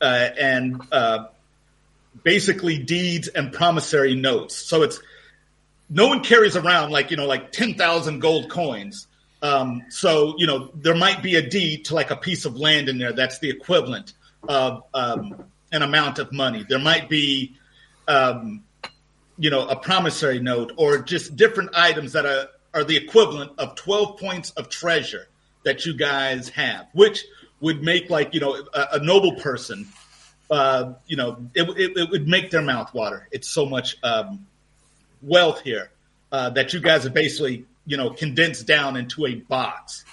uh, and uh, basically deeds and promissory notes. So it's no one carries around like you know like ten thousand gold coins. Um, so you know there might be a deed to like a piece of land in there that's the equivalent of um, an amount of money. There might be um, you know a promissory note or just different items that are are the equivalent of twelve points of treasure that you guys have, which would make like you know a, a noble person. Uh, you know, it, it, it would make their mouth water. It's so much um, wealth here uh, that you guys have basically, you know, condensed down into a box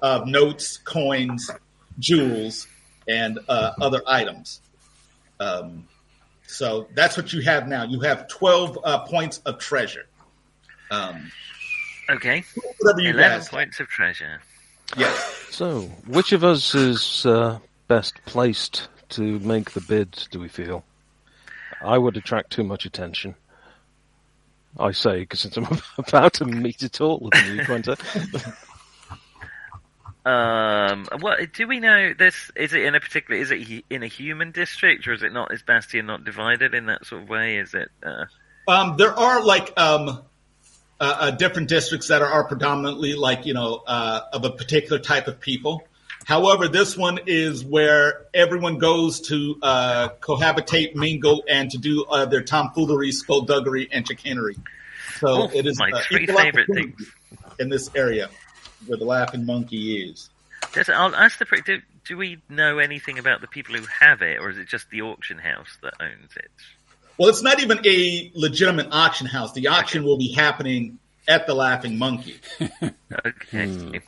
of notes, coins, jewels, and uh, other items. Um, so that's what you have now. You have 12 uh, points of treasure. Um, Okay. whatever you 11 guys. points of treasure. Yes. So, which of us is uh, best placed to make the bid, do we feel? I would attract too much attention. I say, because since I'm about to meet it all with the new Quenta. Um, what do we know? This is it in a particular? Is it in a human district, or is it not? Is Bastion not divided in that sort of way? Is it? Uh, Um, there are like um, uh, uh, different districts that are, are predominantly like you know uh, of a particular type of people. However, this one is where everyone goes to uh, cohabitate, mingle, and to do uh, their tomfoolery, skullduggery, and chicanery. So Oh, it is my three favorite opportunity in this area where the laughing monkey is. does, I'll ask the. Do, do we know anything about the people who have it, or is it just the auction house that owns it? Well, it's not even a legitimate auction house. The auction will be happening at the Laughing Monkey. Okay.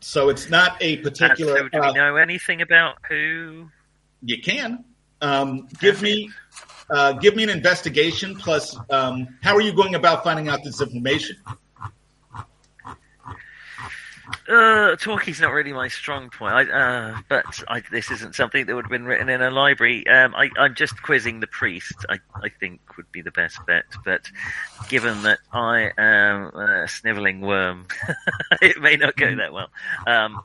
So it's not a Uh, particular. so do uh, we know anything about who? You can. Um, give me, uh, give me an investigation. Plus, um, how are you going about finding out this information? Uh, talking's not really my strong point. I, uh, but I, this isn't something that would have been written in a library. Um, I, I'm just quizzing the priest. I, I think would be the best bet. But given that I am a snivelling worm, it may not go that well. Um,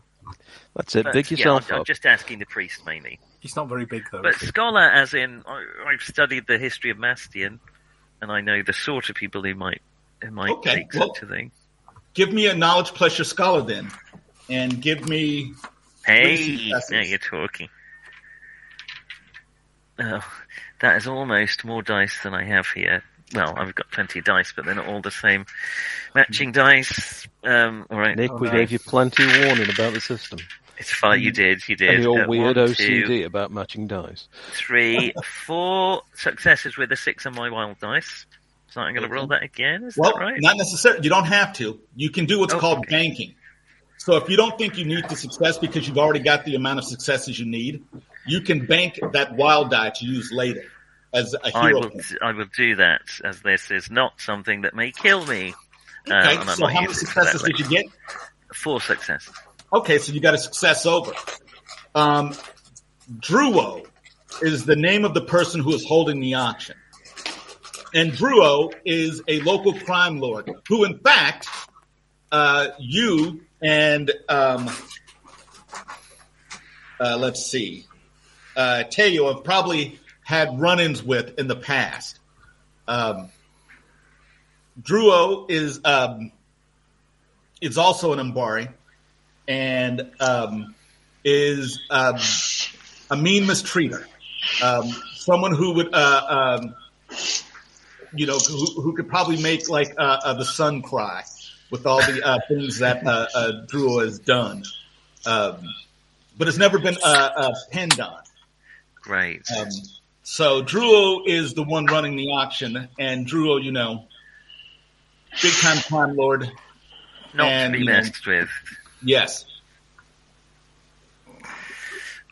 That's it. but, Dig yeah, yourself I'm, I'm up. just asking the priest mainly. He's not very big though. But scholar, as in I, I've studied the history of Bastion, and I know the sort of people who might who might Okay, take well- such a thing. Give me a knowledge pleasure scholar then, and give me. Hey, now you're talking. Oh, that is almost more dice than I have here. Well, I've got plenty of dice, but they're not all the same. Matching dice. Um, all right, Nick, we gave you plenty of warning about the system. it's fine. You did. You did. And your Uh, weird one, OCD two, about matching dice. three, four successes with a six on my wild dice. So I'm going to roll that again. Is Well, that right? not necessarily. You don't have to. You can do what's Oh, called okay. banking. So if you don't think you need the success because you've already got the amount of successes you need, you can bank that wild die to use later as a I hero. will. I will do that as this is not something that may kill me. Uh, Okay, so how many successes did you get? Four successes. Okay, so you got a success over. Um, Druo is the name of the person who is holding the auction. And Druo is a local crime lord who, in fact, uh, you and, um, uh, let's see, uh, Teo have probably had run ins with in the past. Um, Druo is, um, is also an Umbari and um, is um, a mean mistreater, um, someone who would, uh, um, you know, who, who could probably make like uh, uh, the sun cry with all the uh, things that uh, uh, Druo has done, um, but it's never been uh, uh, pinned on. Great. Um, so Druo is the one running the auction, and Druo, you know, big time crime lord. not and, to be you know- messed with. Yes.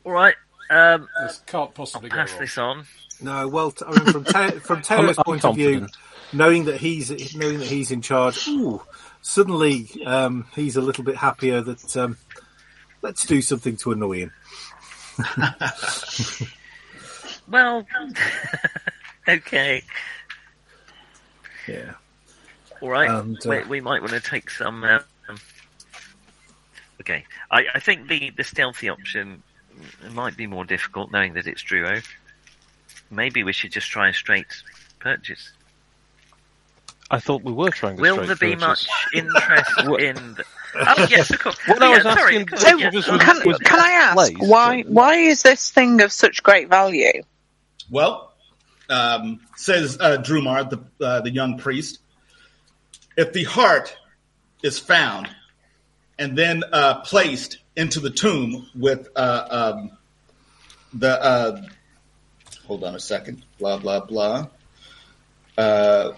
All right. Um, This can't possibly go pass wrong. this on. No, well, t- I mean, from Ta- from Taylor's I'm point of view, knowing that he's knowing that he's in charge, ooh, suddenly um, he's a little bit happier that um, let's do something to annoy him. Well, okay. Yeah. All right. And, uh, we, we might want to take some. Uh, um, okay. I, I think the, the stealthy option might be more difficult, knowing that it's Druo. Maybe we should just try a straight purchase. I thought we were trying to Will straight there be purchase. much interest in? The... Oh yes, of course. Well, no, I was sorry, asking- of course, So, yeah. was- was- Can, was can I ask placed, why? but- Why is this thing of such great value? Well, um, says uh, Drumar, the uh, the young priest, if the heart is found and then uh, placed into the tomb with uh, um, the uh, hold on a second, blah blah blah. Uh,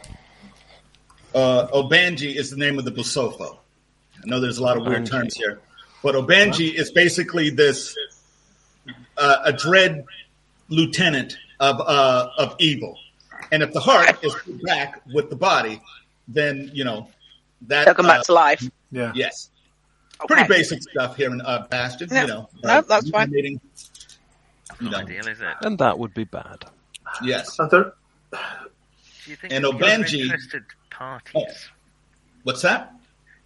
uh, Obanji is the name of the Busofo. I know there's a lot of weird Obanji. terms here, but Obanji is basically this uh, a dread lieutenant of uh, of evil. And if the heart is put back with the body, then you know that. They'll come back uh, to life. Yeah. Yes, Okay. pretty basic stuff here in uh, Bastion. Yeah. You know, No, uh, that's fine. Meeting, Not know, ideal, is it? And that would be bad. yes. Are Do you think And there'll be Obanji- interested parties? Oh. What's that?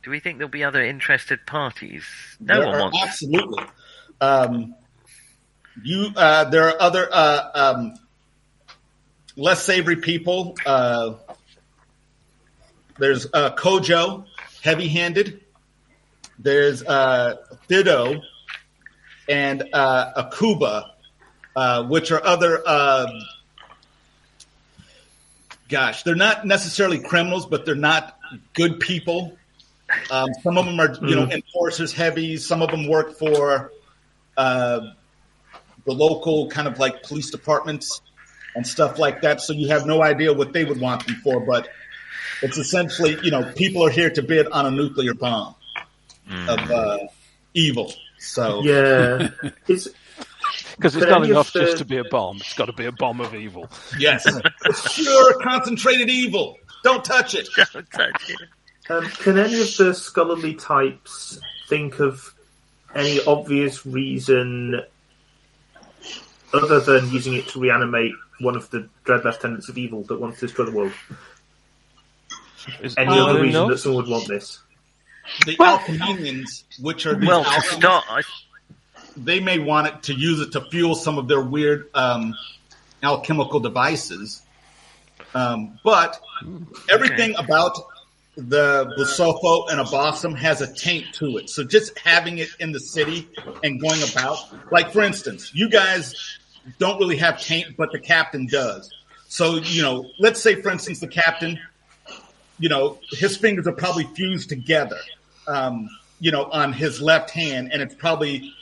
Do we think there'll be other interested parties? No There one are wants. absolutely. Um, you, uh, there are other uh, um, less savory people. Uh, there's uh, Kojo, heavy-handed. There's uh, Thido and uh, Akuba, uh, which are other. um gosh, they're not necessarily criminals, but they're not good people. Um, some of them are, you know, enforcers heavies. Some of them work for uh, the local kind of like police departments and stuff like that. So you have no idea what they would want them for, but it's essentially, you know, people are here to bid on a nuclear bomb of uh, evil. So yeah, is Because it's Could not enough the- just to be a bomb. It's got to be a bomb of evil. yes, pure concentrated evil. Don't touch it. Don't touch it. Um, can any of the scholarly types think of any obvious reason other than using it to reanimate one of the Dread Lieutenants of Evil that wants to destroy the world? Is Any other reason enough? that someone would want this? The Well- Alcheminians, which are these Well, to alchemists, start, I, they may want it to use it to fuel some of their weird um, alchemical devices. Um, but everything about the Busofo and a Bossum has a taint to it. So just having it in the city and going about, like for instance, you guys don't really have taint, but the captain does. So, you know, let's say for instance, the captain, you know, his fingers are probably fused together, um, you know, on his left hand, and it's probably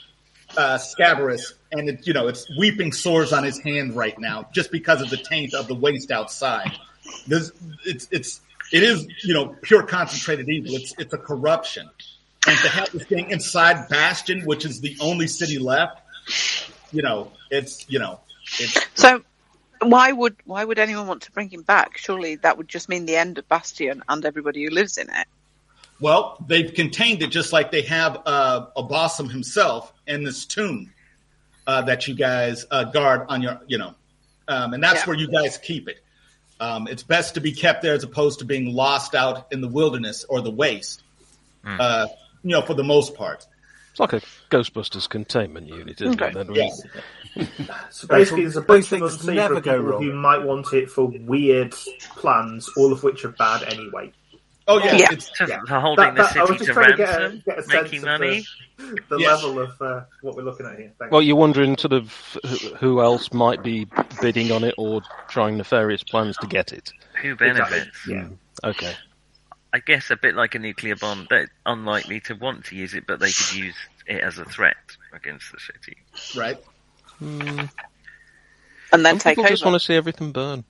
uh, scabrous, and it, you know, it's weeping sores on his hand right now just because of the taint of the waste outside. There's, it's, it's, it is, you know, pure concentrated evil. It's, it's a corruption. And to have this thing inside Bastion, which is the only city left, you know, it's, you know, it's, So, why would why would anyone want to bring him back? Surely that would just mean the end of Bastion and everybody who lives in it. Well, they've contained it just like they have uh, a Bossum himself in this tomb uh, that you guys uh, guard on your, you know, um, and that's Yeah. where you guys keep it. Um, it's best to be kept there as opposed to being lost out in the wilderness or the waste. Uh, you know, for the most part. It's like a Ghostbusters containment unit, isn't Okay. it? Then Yeah. So basically, there's a Both bunch of things never go wrong. who might want it for weird plans, all of which are bad anyway. Oh yeah, Yeah. It's, To- yeah. for holding That- that- the city to trying to get a- ransom, get a making money. The Yeah. level of uh, what we're looking at here. Thanks. Well, you're wondering sort of who- who else might be bidding on it or trying nefarious plans to get it. Who Exactly. benefits? Yeah. Okay. I guess a bit like a nuclear bomb. They're unlikely to want to use it, but they could use it as a threat against the city. right. And then Some take people over. just want to see everything burn.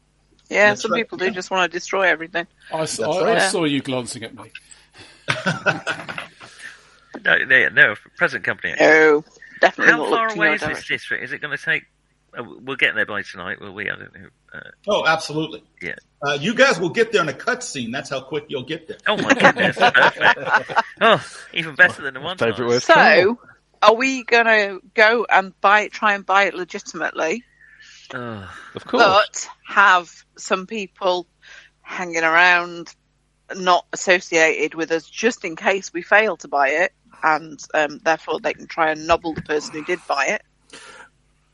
Yeah, That's some right, people do yeah. just want to destroy everything. I, s- I- right. I saw you glancing at me. No, they, no, present company. No, definitely How far away your is this district? Is it going to take? Uh, we'll get there by tonight, will we? I don't know. Uh, Oh, absolutely. yeah. Uh, you guys will get there in a cutscene. That's how quick you'll get there. Oh my goodness! perfect. Oh, even better than the one. Favourite time. word. So, are we going to go and buy it, try and buy it legitimately, Of course. but have some people hanging around not associated with us just in case we fail to buy it, and um, therefore they can try and nobble the person who did buy it?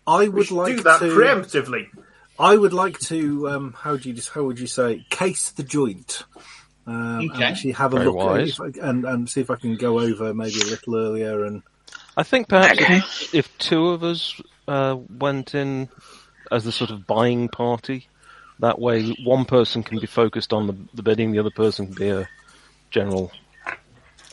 I would should like do that to. preemptively. I would like to. Um, how would you how would you say case the joint? Um, and actually have a Very look wise. if and and see if I can go over maybe a little earlier and I think perhaps Okay. if, if two of us uh, went in as the sort of buying party, that way one person can be focused on the, the bidding, the other person can be a general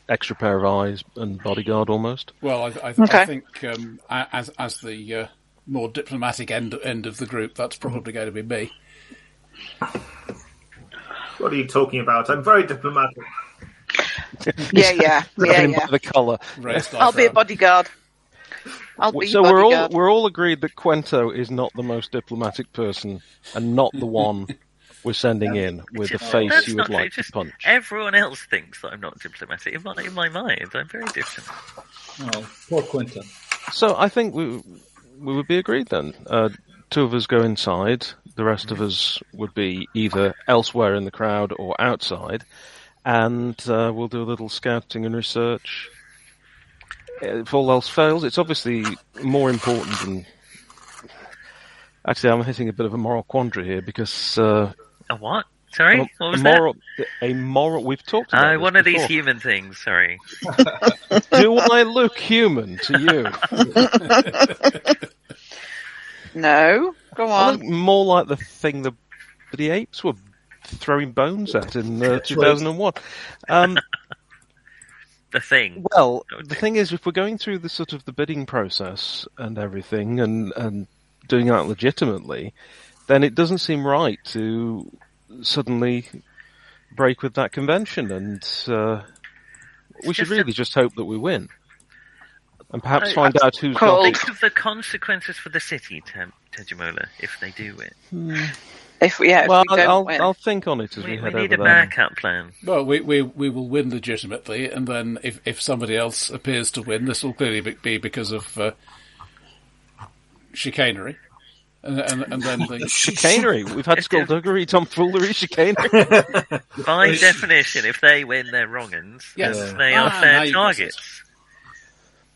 extra pair of eyes and bodyguard almost. Well, I, I, Okay. I think um, as as the uh, more diplomatic end end of the group, that's probably going to be me. What are you talking about? I'm very diplomatic. Yeah, yeah, yeah, Judging yeah. by the colour. I'll be a bodyguard. I'll be So we're all bodyguard. we're all agreed that Quento is not the most diplomatic person and not the one we're sending in with the face that's you would true. like to punch. everyone else thinks that I'm not diplomatic. In my, in my mind, I'm very diplomatic. Oh, poor Quinta. So I think we we would be agreed then. Uh, two of us go inside. The rest of us would be either elsewhere in the crowd or outside, and uh, we'll do a little scouting and research. If all else fails, it's obviously more important than. Actually, I'm hitting a bit of a moral quandary here because uh, A what? Sorry, a, what was a that? moral, a moral. We've talked about Uh, this one of these human things. Sorry. Do I look human to you? No, go I on. look more like the thing the the apes were throwing bones at in uh, 2001. Um, The thing. well, the thing is, if we're going through the sort of the bidding process and everything, and and doing that legitimately, then it doesn't seem right to suddenly break with that convention, and uh, we should really just hope that we win, and perhaps find out who's Think of the consequences for the city, Tegemola, if they do win. If we, yeah, if Well, we don't I'll, win. I'll think on it as we, We, we head need a over there. backup plan. Well, we, we we will win legitimately, and then if, if somebody else appears to win, this will clearly be- be because of uh, chicanery, and, and, and then the Chicanery. We've had skullduggery, tomfoolery, chicanery. By definition, if they win, they're wrong. yes, Yes. 'cause They are Ah, now fair targets.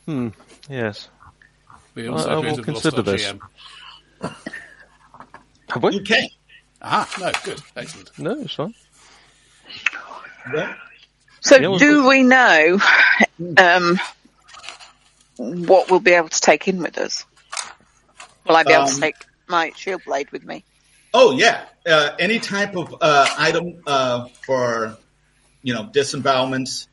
hmm. Yes. we I- also I appear will to have lost consider this. GM. Have we? You can. Ah, no, good, excellent. No, it's fine. Yeah. So, Yeah, well- do we know um, what we'll be able to take in with us? Will I be able to Um, take my shield blade with me? Oh yeah, uh, any type of uh, item uh, for you know disembowelments,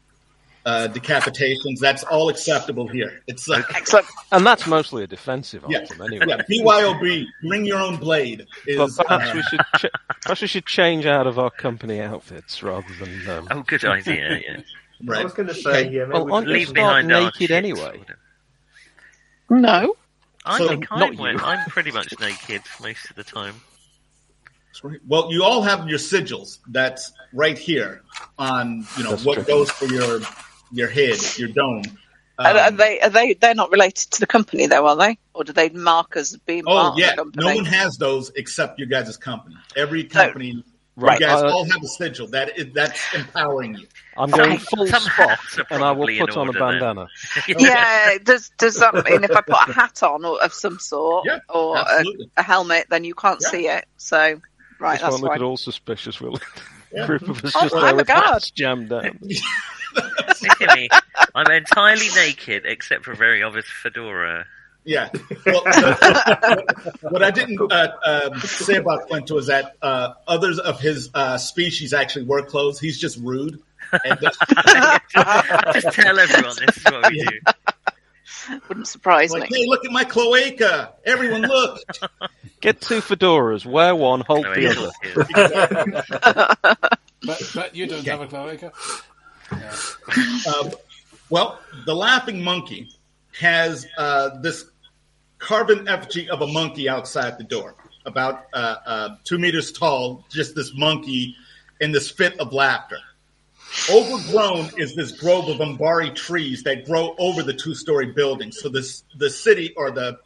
uh, decapitations. That's all acceptable here. It's uh, Excellent. And that's mostly a defensive yeah, item anyway. yeah. BYOB, bring your own blade. But perhaps uh, we should ch- perhaps we should change out of our company outfits rather than. Um, Oh, good idea. Yeah. right. I was going to say, Okay. yeah, maybe Well, we aren't Leave behind naked ships anyway? No. I So- think Not I'm, you. I'm pretty much naked most of the time. Well, you all have your sigils. That's right here on you know That's what true. goes for your your head, your dome. Are, are Um, they? Are they? They're not related to the company, though, are they? Or do they mark as being Oh yeah, the company? no one has those except your guys' company. Every company, Right, you guys uh, all have a sigil. That is, that's empowering you. I'm going Some- full some Spock, hats are and I will put on a bandana. yeah. Does Does that mean if I put a hat on or of some sort Yeah, or a, a helmet, then you can't Yeah. see it? So, right, This that's won't look fine. at all suspicious, will it? Yeah. Group of us Oh, just I'm there a with guard. hats jammed down. Look at me. I'm entirely naked except for a very obvious fedora. Yeah. Well, what I didn't uh, um say about Quinto is that uh, others of his uh, species actually wear clothes. He's just rude. And uh, Just tell everyone this is what we do. Wouldn't surprise like, me. hey, look at my cloaca! Everyone, look! Get two fedoras, wear one, hold the other. all. But, but you don't have a cloaca. Um, well, the laughing monkey has uh, this carbon effigy of a monkey outside the door, about uh, uh, two meters tall. Just this monkey in this fit of laughter. Overgrown is this grove of umbari trees that grow over the two-story building. So this the city or the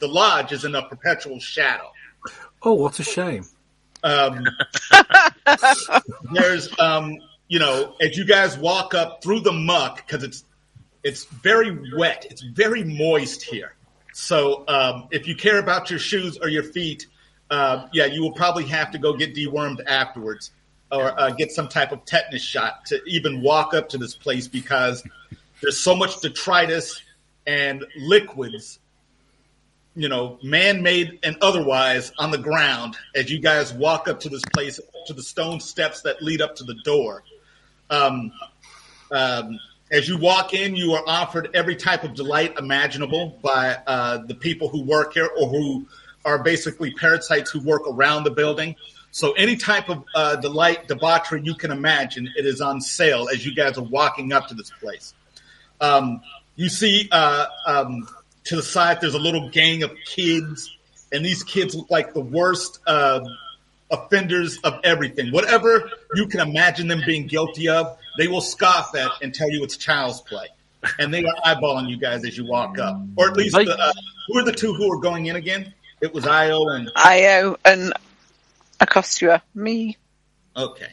the lodge is in a perpetual shadow. Oh, what a shame. Um, there's, um, you know, as you guys walk up through the muck because it's it's very wet, it's very moist here. So um, if you care about your shoes or your feet, uh, yeah, you will probably have to go get dewormed afterwards or uh, get some type of tetanus shot to even walk up to this place because there's so much detritus and liquids you know, man-made and otherwise, on the ground as you guys walk up to this place, to the stone steps that lead up to the door. Um, um, as you walk in, you are offered every type of delight imaginable by uh, the people who work here or who are basically parasites who work around the building. So any type of uh, delight, debauchery you can imagine, it is on sale as you guys are walking up to this place. Um, you see uh, um, to the side, there's a little gang of kids, and these kids look like the worst uh, offenders of everything. Whatever you can imagine them being guilty of, they will scoff at and tell you it's child's play. And they are eyeballing you guys as you walk up, or at least the, uh, who are the two who are going in again? It was Io and Io and Acostua. Me. okay.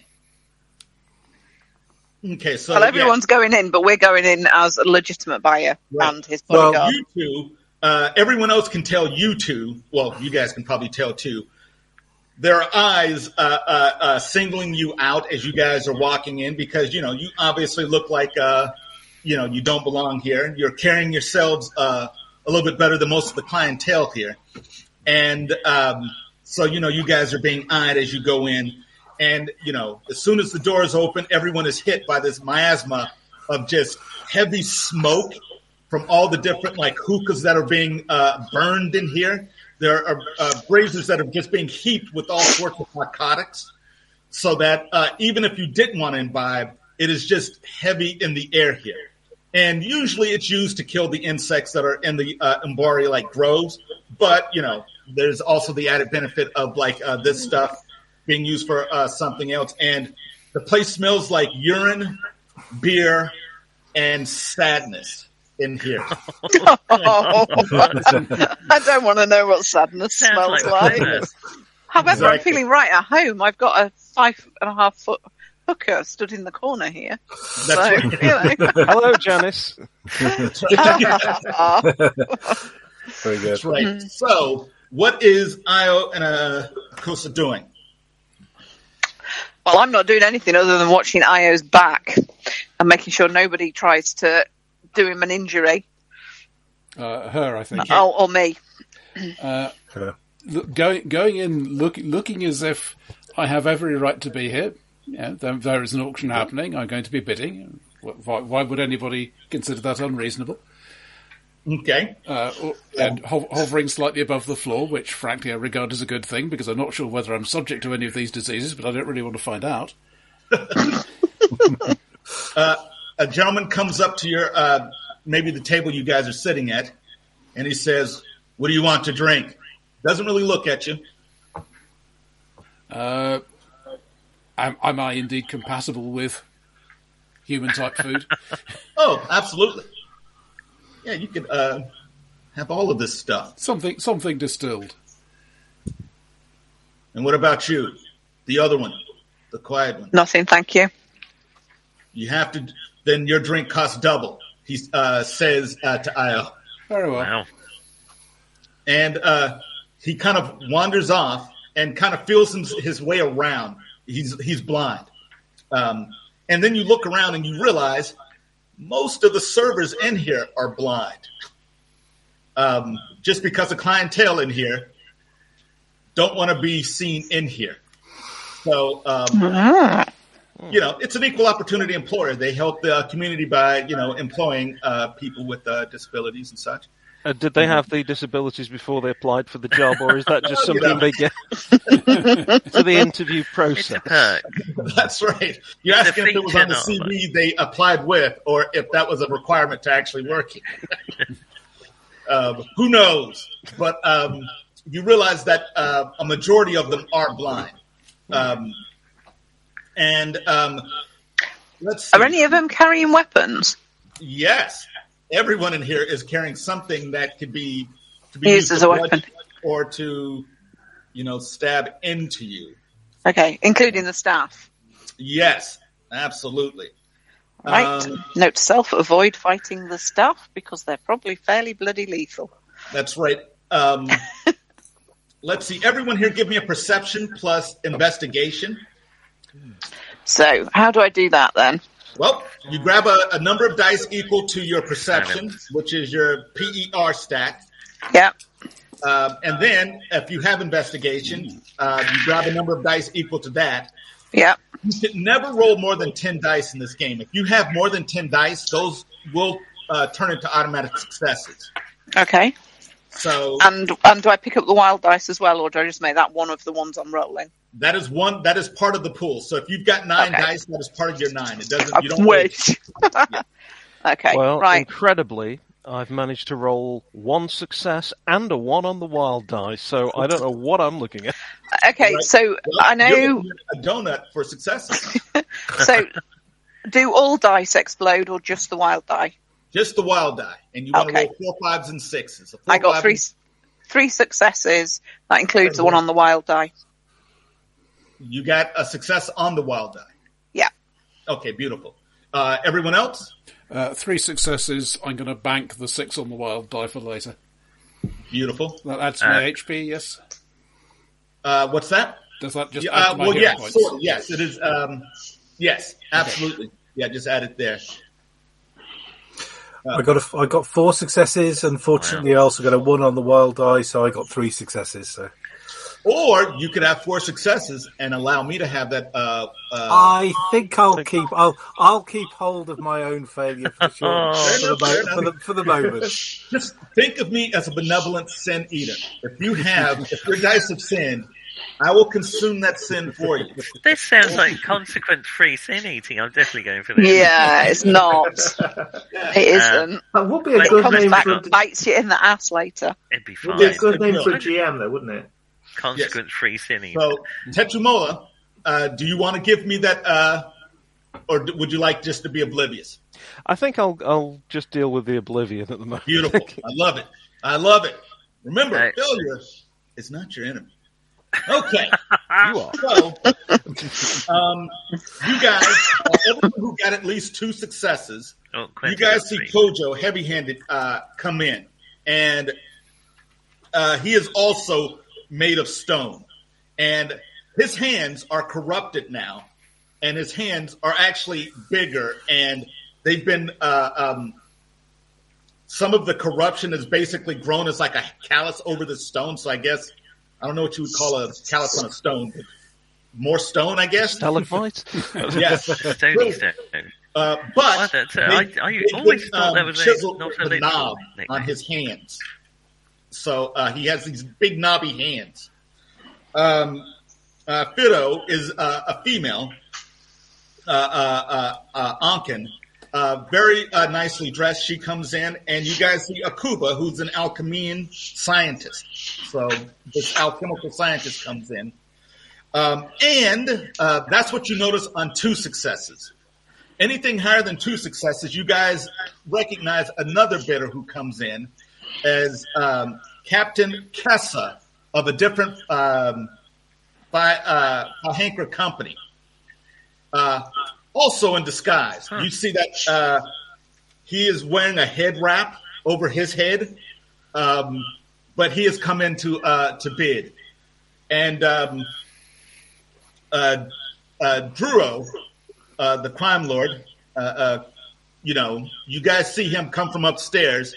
Okay, so Well, yeah. everyone's going in, but we're going in as a legitimate buyer Right. and his Well, you two, uh, everyone else can tell you two. Well, you guys can probably tell too. There are eyes uh, uh, uh, singling you out as you guys are walking in because you know you obviously look like uh, you know you don't belong here. You're carrying yourselves uh, a little bit better than most of the clientele here, and um, so you know you guys are being eyed as you go in. And you know, as soon as the doors open, everyone is hit by this miasma of just heavy smoke from all the different like hookahs that are being uh, burned in here. There are uh, braziers that are just being heaped with all sorts of narcotics, so that uh, even if you didn't want to imbibe, it is just heavy in the air here. And usually, it's used to kill the insects that are in the uh, like groves. But you know, there's also the added benefit of like uh, this stuff being used for uh, something else. And the place smells like urine, beer, and sadness in here. Oh, I don't want to know what sadness Sounds smells like like. Christmas. However, I'm feeling right at home. I've got a five and a half foot hooker stood in the corner here. That's so, right. you know. Hello, Janice. Very good. That's right. So, what is Io and uh, Kosa doing? Well, I'm not doing anything other than watching Io's back and making sure nobody tries to do him an injury, Uh, her, I think. or, or me. Uh, look, going going in, look, looking as if I have every right to be here. Yeah, there, there is an auction happening. I'm going to be bidding. Why, why would anybody consider that unreasonable? Okay. Uh, and ho- hovering slightly above the floor, which frankly I regard as a good thing because I'm not sure whether I'm subject to any of these diseases, but I don't really want to find out. a gentleman comes up to your uh, maybe the table you guys are sitting at, and he says, "What do you want to drink?" Doesn't really look at you. Uh, am, am I indeed compatible with human type food? Oh, absolutely. Yeah, you could uh, have all of this stuff. something something distilled. And what about you, the other one, the quiet one? Nothing, thank you. You have to. Then your drink costs double. He uh, says uh, to Io, Very well. Wow. and uh, he kind of wanders off and kind of feels his, his way around. He's he's blind, um, and then you look around and you realize most of the servers in here are blind. Um, just because the clientele in here don't want to be seen in here. So um, you know, it's an equal opportunity employer. They help the community by you know employing uh, people with uh, disabilities and such. Uh, did they have the disabilities before they applied for the job, or is that just something know. they get for the interview It's a process? perk. That's right. You're asking if it was on the feature, not CV they applied with, or if that was a requirement to actually work here. um, who knows? But um, you realize that uh, a majority of them are blind. Um, and um, let's see. Are any of them carrying weapons? Yes, everyone in here is carrying something that could be to be Used used as a weapon. or to, you know, stab into you. Okay, including the staff. Yes, absolutely. Right. Um, Note to self: avoid fighting the staff because they're probably fairly bloody lethal. That's right. Um, let's see. Everyone here, give me a perception plus investigation. So, how do I do that then? Well, you grab a, a number of dice equal to your perception, which is your PER stat. Yeah. Um, and then, if you have investigation, uh, you grab a number of dice equal to that. Yeah. You can never roll more than 10 dice in this game. If you have more than 10 dice, those will uh, turn into automatic successes. Okay. So And and do I pick up the wild dice as well, or do I just make that one of the ones I'm rolling? that is one, that is part of the pool. So if you've got nine Okay. dice, that is part of your nine. It doesn't, I you don't wish. okay. Well, right. incredibly, I've managed to roll one success and a one on the wild die, so I don't know what I'm looking at. Okay. Right. So Well, I know. a donut for success. So do all dice explode or just the wild die? Just the wild die, and you want Okay. to roll four fives and sixes. Four, I got three and- three successes. That includes the one on the wild die. You got a success on the wild die. Yeah. Okay, beautiful. Uh, everyone else, Uh, three successes. I'm going to bank the six on the wild die for later. beautiful. That adds to my HP. Yes. Uh, what's that? Does that just Yeah, add uh, to my well, hit yes, points? sort of, yes, it is. Um, yes, absolutely. Yeah, just add it there. I got a, I got four successes. Unfortunately, I also got a one on the wild die, so I got three successes. So Or you could have four successes and allow me to have that. Uh, uh, I think I'll keep I'll I'll keep hold of my own failure for sure for, the, Fair mo- for the for the moment. just think of me as a benevolent sin eater. If you have, if your dice have sinned, I will consume that sin for you. This sounds like consequence-free sin eating. I'm definitely going for this. Yeah, it's not. It isn't. That would be a Like, good Comes name back for a, and bites you in the ass later. It'd be Well, fine. be a good name for a GM, though, wouldn't it? Consequence-free sin eating. So, Tetramola, uh, do you want to give me that, uh, or would you like just to be oblivious? I think I'll I'll just deal with the oblivion at the moment. Beautiful. I love it. I love it. Remember, Right. failure is not your enemy. Okay. you are. So, um, you guys, uh, everyone who got at least two successes, Oh, you guys see. Kojo heavy-handed uh, come in, and uh, he is also made of stone, and his hands are corrupted now and his hands are actually bigger, and they've been. Uh, um, some of the corruption has basically grown as like a callus over the stone. So I guess I don't know what you would call a callus on a stone. But more stone, I guess. Stalagmite? yes. Stony stone. Uh, but Well, they- I- I always put, thought that um, was a- chiseled not a the knob nickname. on his hands. So uh, he has these big knobby hands. Um, uh, Fido is uh, a female, uh, uh, uh, uh, uh, very uh, nicely dressed. She comes in, and you guys see Akuba, who's an alchemian scientist. So this alchemical scientist comes in. Um, and uh, that's what you notice on two successes. Anything higher than two successes, you guys recognize another bidder who comes in as um, Captain Kessa of a different um, by uh, Pahankra company. Also in disguise, you see that uh, he is wearing a head wrap over his head, um, but he has come in to uh, to bid, and um, uh, uh, Druo, uh, the crime lord, uh, uh, you know, you guys see him come from upstairs,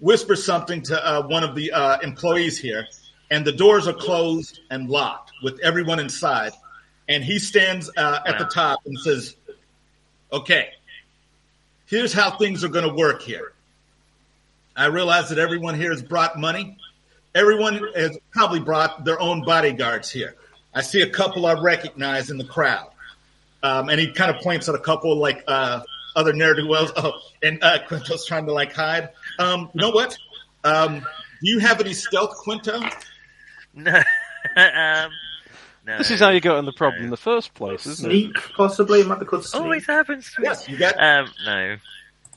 whisper something to uh, one of the uh, employees here, and the doors are closed and locked with everyone inside. And he stands uh, at the top and says, "Okay, here's how things are going to work here. I realize that everyone here has brought money. Everyone has probably brought their own bodyguards here. I see a couple I recognize in the crowd. Um, and he kind of points at a couple like uh, other narrative wells. Oh, and uh, Quinto's trying to like hide. Um, you know what? Um, do you have any stealth, Quinto? No. um, no. This is how you got in the problem in the first place, isn't it? Sneak, possibly. It might be called sneak. Always happens to me. Yes, you got. Um, no.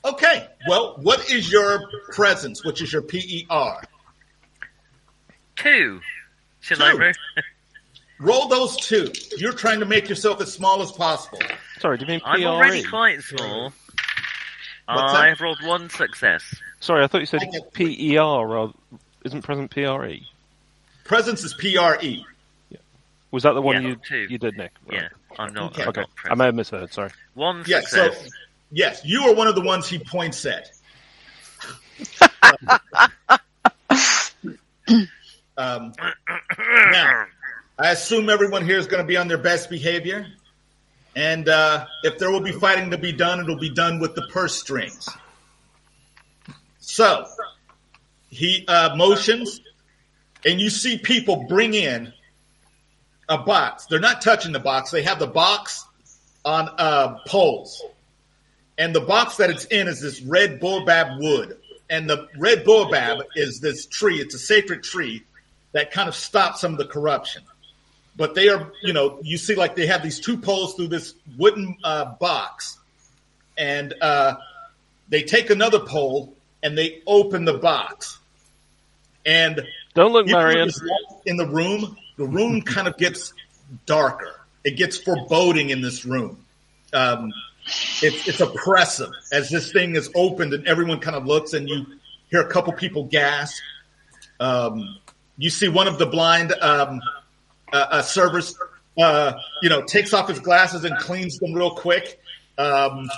Okay. Well, what is your presence? Which is your PER? Two. Should I Two. roll? Roll those two. You're trying to make yourself as small as possible. Sorry, do you mean PER? I'm already quite small. What's that? I've rolled one success. Sorry, I thought you said PER rather. Isn't present PRE? Presence is E. PRE. Was that the one Yeah, you two. you did, Nick? Right. Yeah, I'm not. Okay. I'm not I may have misheard. Sorry. One Yes. So, yes, you are one of the ones he points at. um, now, I assume everyone here is going to be on their best behavior, and uh, if there will be fighting to be done, it'll be done with the purse strings. So, he uh, motions, and you see people bring in a box. They're not touching the box; they have the box on uh, poles. And the box that it's in is this red baobab wood. And the red baobab is this tree. It's a sacred tree that kind of stops some of the corruption. But they are, you know, you see like they have these two poles through this wooden uh, box. And uh, they take another pole and they open the box. And Don't look, Marion. in the room, the room kind of gets darker. It gets foreboding in this room. Um, it's, it's oppressive as this thing is opened and everyone kind of looks and you hear a couple people gasp. Um, you see one of the blind um, uh, uh, servers, uh, you know, takes off his glasses and cleans them real quick. Um,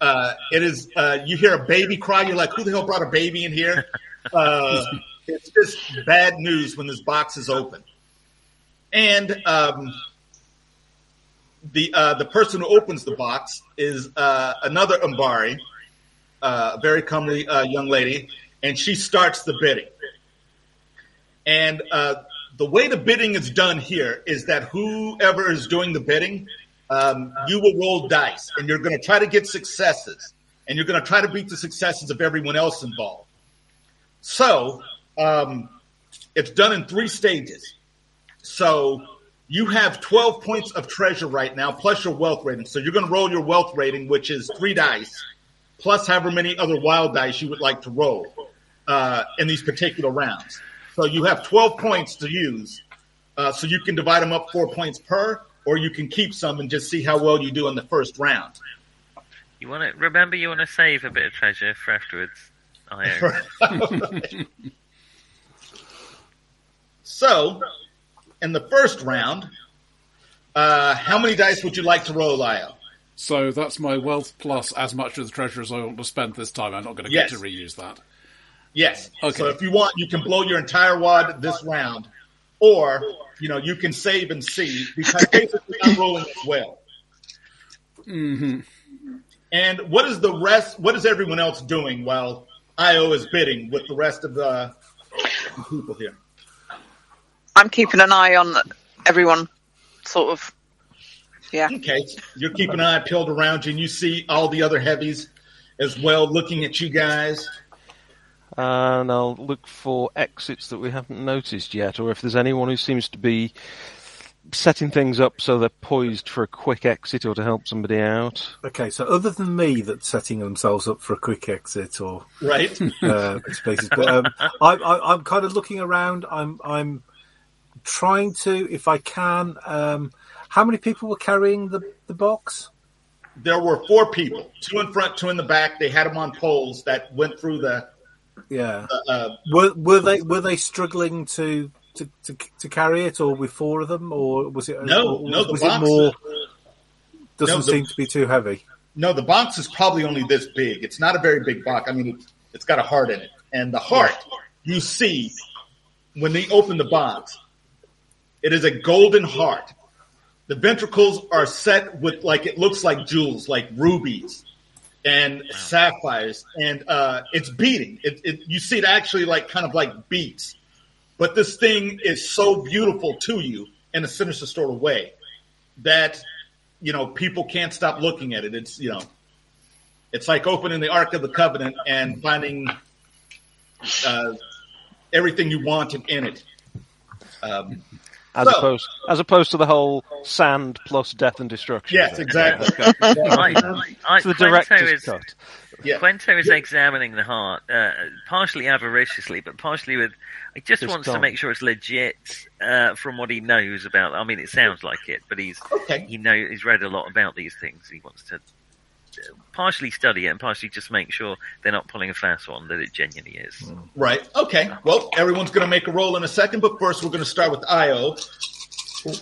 uh, it is uh, you hear a baby cry. You're like, who the hell brought a baby in here? Uh, it's just bad news when this box is open. And um, the uh, the person who opens the box is uh, another Umbari, uh, a very comely uh, young lady, and she starts the bidding. And uh, the way the bidding is done here is that whoever is doing the bidding, um, you will roll dice, and you're going to try to get successes, and you're going to try to beat the successes of everyone else involved. So um, it's done in three stages. So you have 12 points of treasure right now, plus your wealth rating. So you're going to roll your wealth rating, which is three dice, plus however many other wild dice you would like to roll uh, in these particular rounds. So you have 12 points to use. Uh, so you can divide them up four points per, or you can keep some and just see how well you do in the first round. You want to remember? You want to save a bit of treasure for afterwards. I So, in the first round, Uh, how many dice would you like to roll, Io? So that's my wealth plus as much of the treasure as I want to spend this time. I'm not going to Yes. get to reuse that. Yes. Okay. So if you want, you can blow your entire wad this round, or you know you can save and see because basically I'm rolling as well. hmm And what is the rest? What is everyone else doing while Io is bidding with the rest of the people here? I'm keeping an eye on everyone, sort of. Yeah. Okay, you're keeping an eye peeled around you, and you see all the other heavies as well looking at you guys. And I'll look for exits that we haven't noticed yet, or if there's anyone who seems to be setting things up so they're poised for a quick exit or to help somebody out. Okay, so other than me that's setting themselves up for a quick exit or Right? uh, spaces, but um, I, I, I'm kind of looking around. I'm I'm trying to, if I can. Um, how many people were carrying the the box? there were four people, two in front, two in the back. They had them on poles that went through the. Yeah, Uh, were were they were they struggling to to, to, to carry it, or with four of them, or was it no, or no, the was box. it more? Doesn't no, the- seem to be too heavy. No, the box is probably only this big. It's not a very big box. I mean, it's, it's got a heart in it, and the heart you see when they open the box, it is a golden heart. The ventricles are set with like it looks like jewels, like rubies and sapphires, and uh, it's beating. It, it you see it actually like kind of like beats, but this thing is so beautiful to you in a sinister sort of way that you know people can't stop looking at it. It's you know, it's like opening the Ark of the Covenant and finding uh, everything you wanted in it. Um, As So- opposed, as opposed to the whole sand plus death and destruction. yes, bit. exactly. I, I, It's the Quento director's is, cut. Yeah. Quento is examining the heart, uh, partially avariciously, but partially with. He just Just wants to make sure it's legit uh, from what he knows about. I mean, it sounds like it, but he's Okay. he know he's read a lot about these things. He wants to partially study it and partially just make sure they're not pulling a fast one, that it genuinely is. Right. Okay. Well, everyone's going to make a roll in a second, but first we're going to start with Io.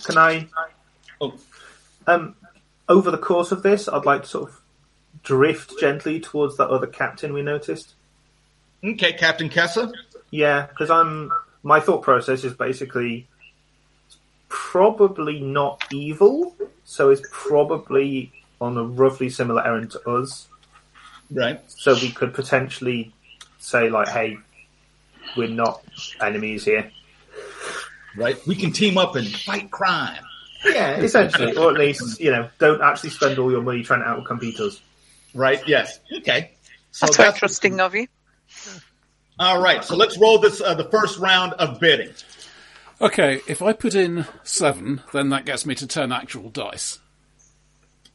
Can I? Oh. Um, over the course of this, I'd like to sort of drift gently towards that other captain we noticed. Okay, Captain Kessa. Yeah, because I'm. My thought process is basically probably not evil, so it's probably on a roughly similar errand to us. Right. So we could potentially say like, "Hey, we're not enemies here." Right. We can team up and fight crime. Yeah, essentially, or at least you know, don't actually spend all your money trying to outcompete us. Right. Yes. Okay. So That's very trusting of you. all right. So let's roll this uh, the first round of bidding. Okay, if I put in seven, then that gets me to ten actual dice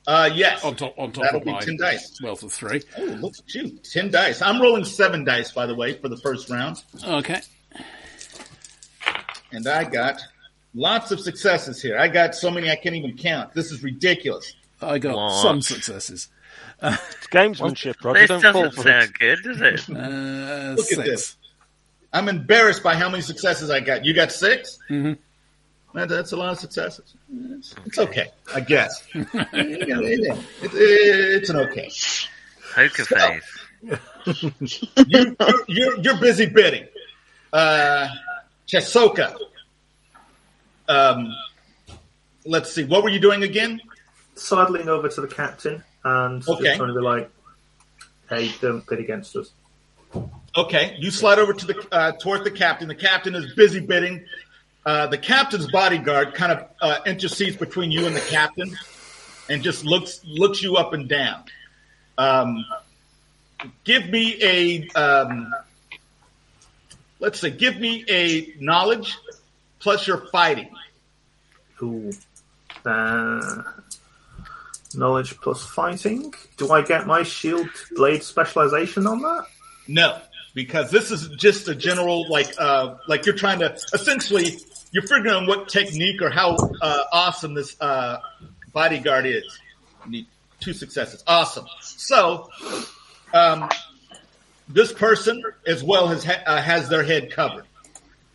Uh, yes. on top on top That'll of be my 10 dice. wealth of three. Oh, look at you. 10 dice. I'm rolling seven dice, by the way, for the first round. Okay, And I got lots of successes here. I got so many I can't even count. This is ridiculous. I got What? some successes. It's gamesmanship, Roger. This Don't fall doesn't for it. sound good, does it? Uh, Look at this. I'm embarrassed by how many successes I got. You got 6 Mm-hmm. That, that's a lot of successes. It's, it's okay, I guess. You know, it- it- it's an okay. Poker face. You, you're, you're, you're busy bidding. Uh, Chesoka. Um, let's see. What were you doing again? Sidling over to the captain and Okay. just trying to be like, "Hey, don't bid against us." Okay, you slide over to the uh, toward the captain. The captain is busy bidding. Uh, the captain's bodyguard kind of uh, intercedes between you and the captain, and just looks looks you up and down. Um, give me a um, let's say, Give me a knowledge plus your fighting. Ooh. Uh, knowledge plus fighting. Do I get my shield blade specialization on that? No, because this is just a general like uh like you're trying to essentially you're figuring out what technique or how uh, awesome this uh, bodyguard is. You need two successes. Awesome. So, um, this person as well has ha- uh, has their head covered,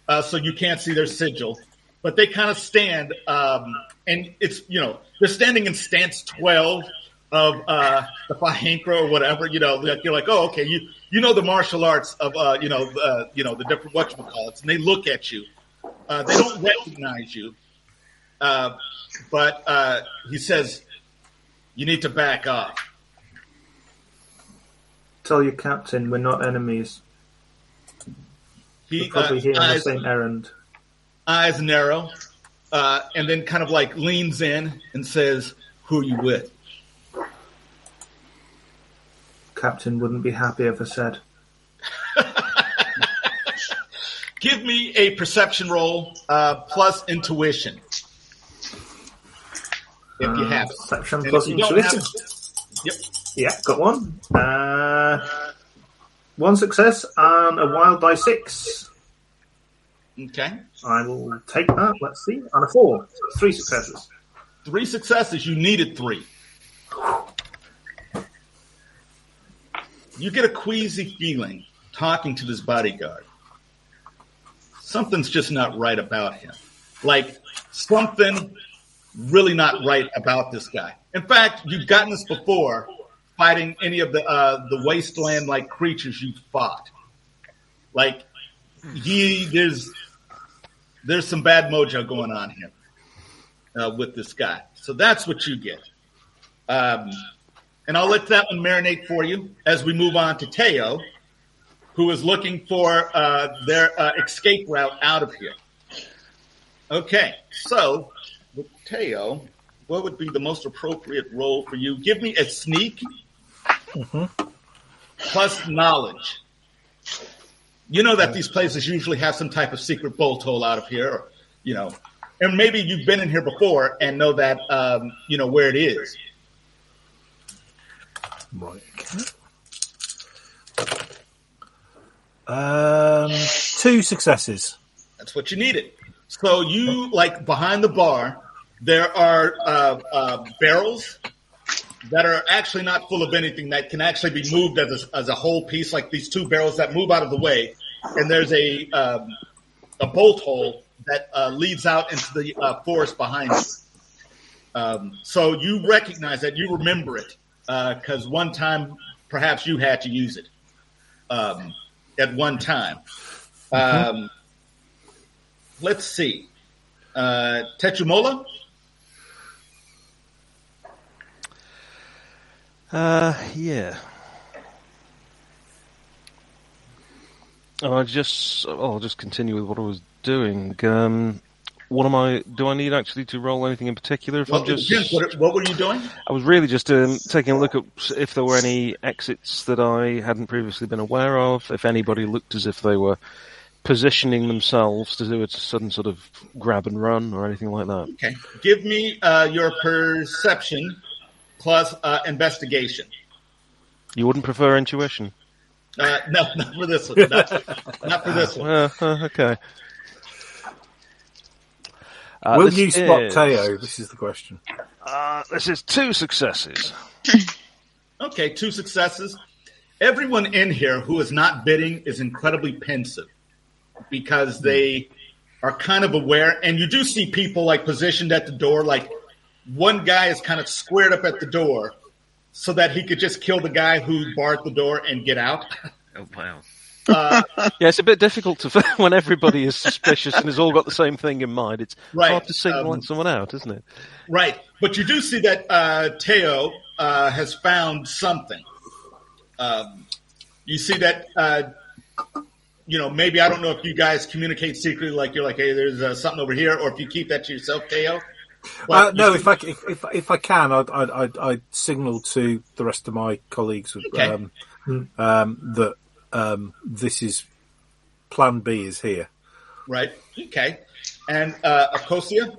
uh, so you can't see their sigil. but they kind of stand, um, and it's you know they're standing in stance twelve of uh, the Fahinkra or whatever. You know, like, you're like, oh, okay, you you know the martial arts of uh, you know uh, you know the different whatchamacallits, and they look at you. Uh, they don't recognize you, uh, but uh, he says you need to back off. Tell your captain we're not enemies. He We're probably uh, here on the eyes, same errand. eyes narrow, uh, and then kind of like leans in and says, "Who are you with?" Captain wouldn't be happy if I said. Give me a perception roll uh, plus intuition, if you Uh, have it. Perception plus if you don't have intuition. Yep. Yeah, got one. Uh, one success and a wild die six. Okay. I will take that. Let's see. And a four. So three successes. Three successes. You needed three. You get a queasy feeling talking to this bodyguard. Something's just not right about him. Like something really not right about this guy. In fact, you've gotten this before fighting any of the uh, the wasteland like creatures you've fought. Like he there's there's some bad mojo going on here uh, with this guy. So that's what you get. Um, and I'll let that one marinate for you as we move on to Teo, who is looking for uh, their uh, escape route out of here. Okay, so with Teo, what would be the most appropriate role for you? Give me a sneak plus knowledge. You know that these places usually have some type of secret bolt hole out of here, or, you know, and maybe you've been in here before and know that, um, you know, where it is. Right. Okay. Um, two successes. That's what you needed. So you like behind the bar, there are uh, uh, barrels that are actually not full of anything that can actually be moved as a, as a whole piece, like these two barrels that move out of the way, and there's a um, a bolt hole that uh, leads out into the uh, forest behind you. Um, so you recognize that, you remember it, because one time perhaps you had to use it um, at one time. Um, let's see. Uh, Techumola? Uh, yeah. Oh, I just, I'll just continue with what I was doing. Um, what am I? Do I need actually to roll anything in particular? If Well, I'm just, depends. What, what were you doing? I was really just um, taking a look at if there were any exits that I hadn't previously been aware of. If anybody looked as if they were positioning themselves to do a sudden sort of grab and run or anything like that. Okay. Give me uh, your perception plus uh, investigation. You wouldn't prefer intuition? Uh, no, not for this one. Not, not for this one. Uh, uh, okay. Uh, Will you spot is- Teo? This is the question. Uh, this is two successes. Okay, two successes. Everyone in here who is not bidding is incredibly pensive because they are kind of aware. And you do see people like positioned at the door. Like one guy is kind of squared up at the door so that he could just kill the guy who barred the door and get out. Oh wow. Uh, Yeah, it's a bit difficult to when everybody is suspicious and has all got the same thing in mind. It's Right, hard to single um, someone out, isn't it? Right, but you do see that uh, Teo uh, has found something. Um, you see that, uh, you know, maybe I don't know if you guys communicate secretly, like you're like, hey, there's uh, something over here, or if you keep that to yourself, Teo. Uh, no, if I if if, if I can, I'd, I'd I'd I'd signal to the rest of my colleagues Okay. um, um, that um, this is Plan B is here. right, okay, and uh, Akosia,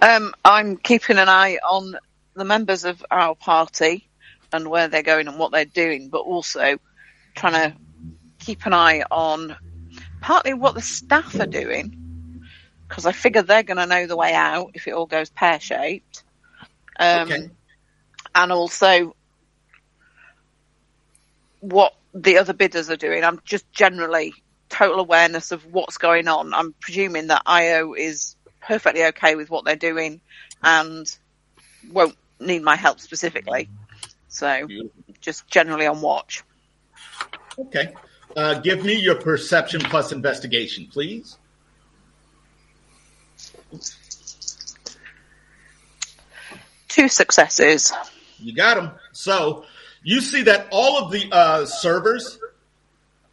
Um, I'm keeping an eye on the members of our party and where they're going and what they're doing, but also trying to keep an eye on partly what the staff are doing because I figure they're going to know the way out if it all goes pear shaped. Um, Okay. And also what the other bidders are doing. I'm just generally total awareness of what's going on. I'm presuming that Io is perfectly okay with what they're doing and won't need my help specifically. So just generally on watch. Okay. Uh, give me your perception plus investigation, please. Two successes. You got them. So you see that all of the uh, servers,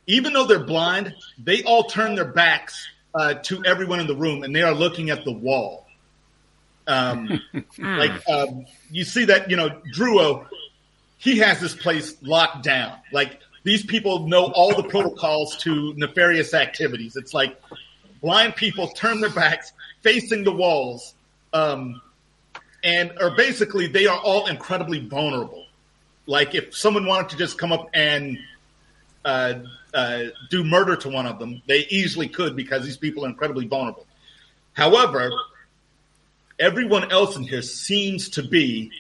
even though they're blind, they all turn their backs uh, to everyone in the room and they are looking at the wall. Um, like um, you see that you know Druo, he has this place locked down. Like these people know all the protocols to nefarious activities. It's like blind people turn their backs facing the walls, um, and are basically they are all incredibly vulnerable. Like if someone wanted to just come up and uh, uh, do murder to one of them, they easily could because these people are incredibly vulnerable. However, everyone else in here seems to be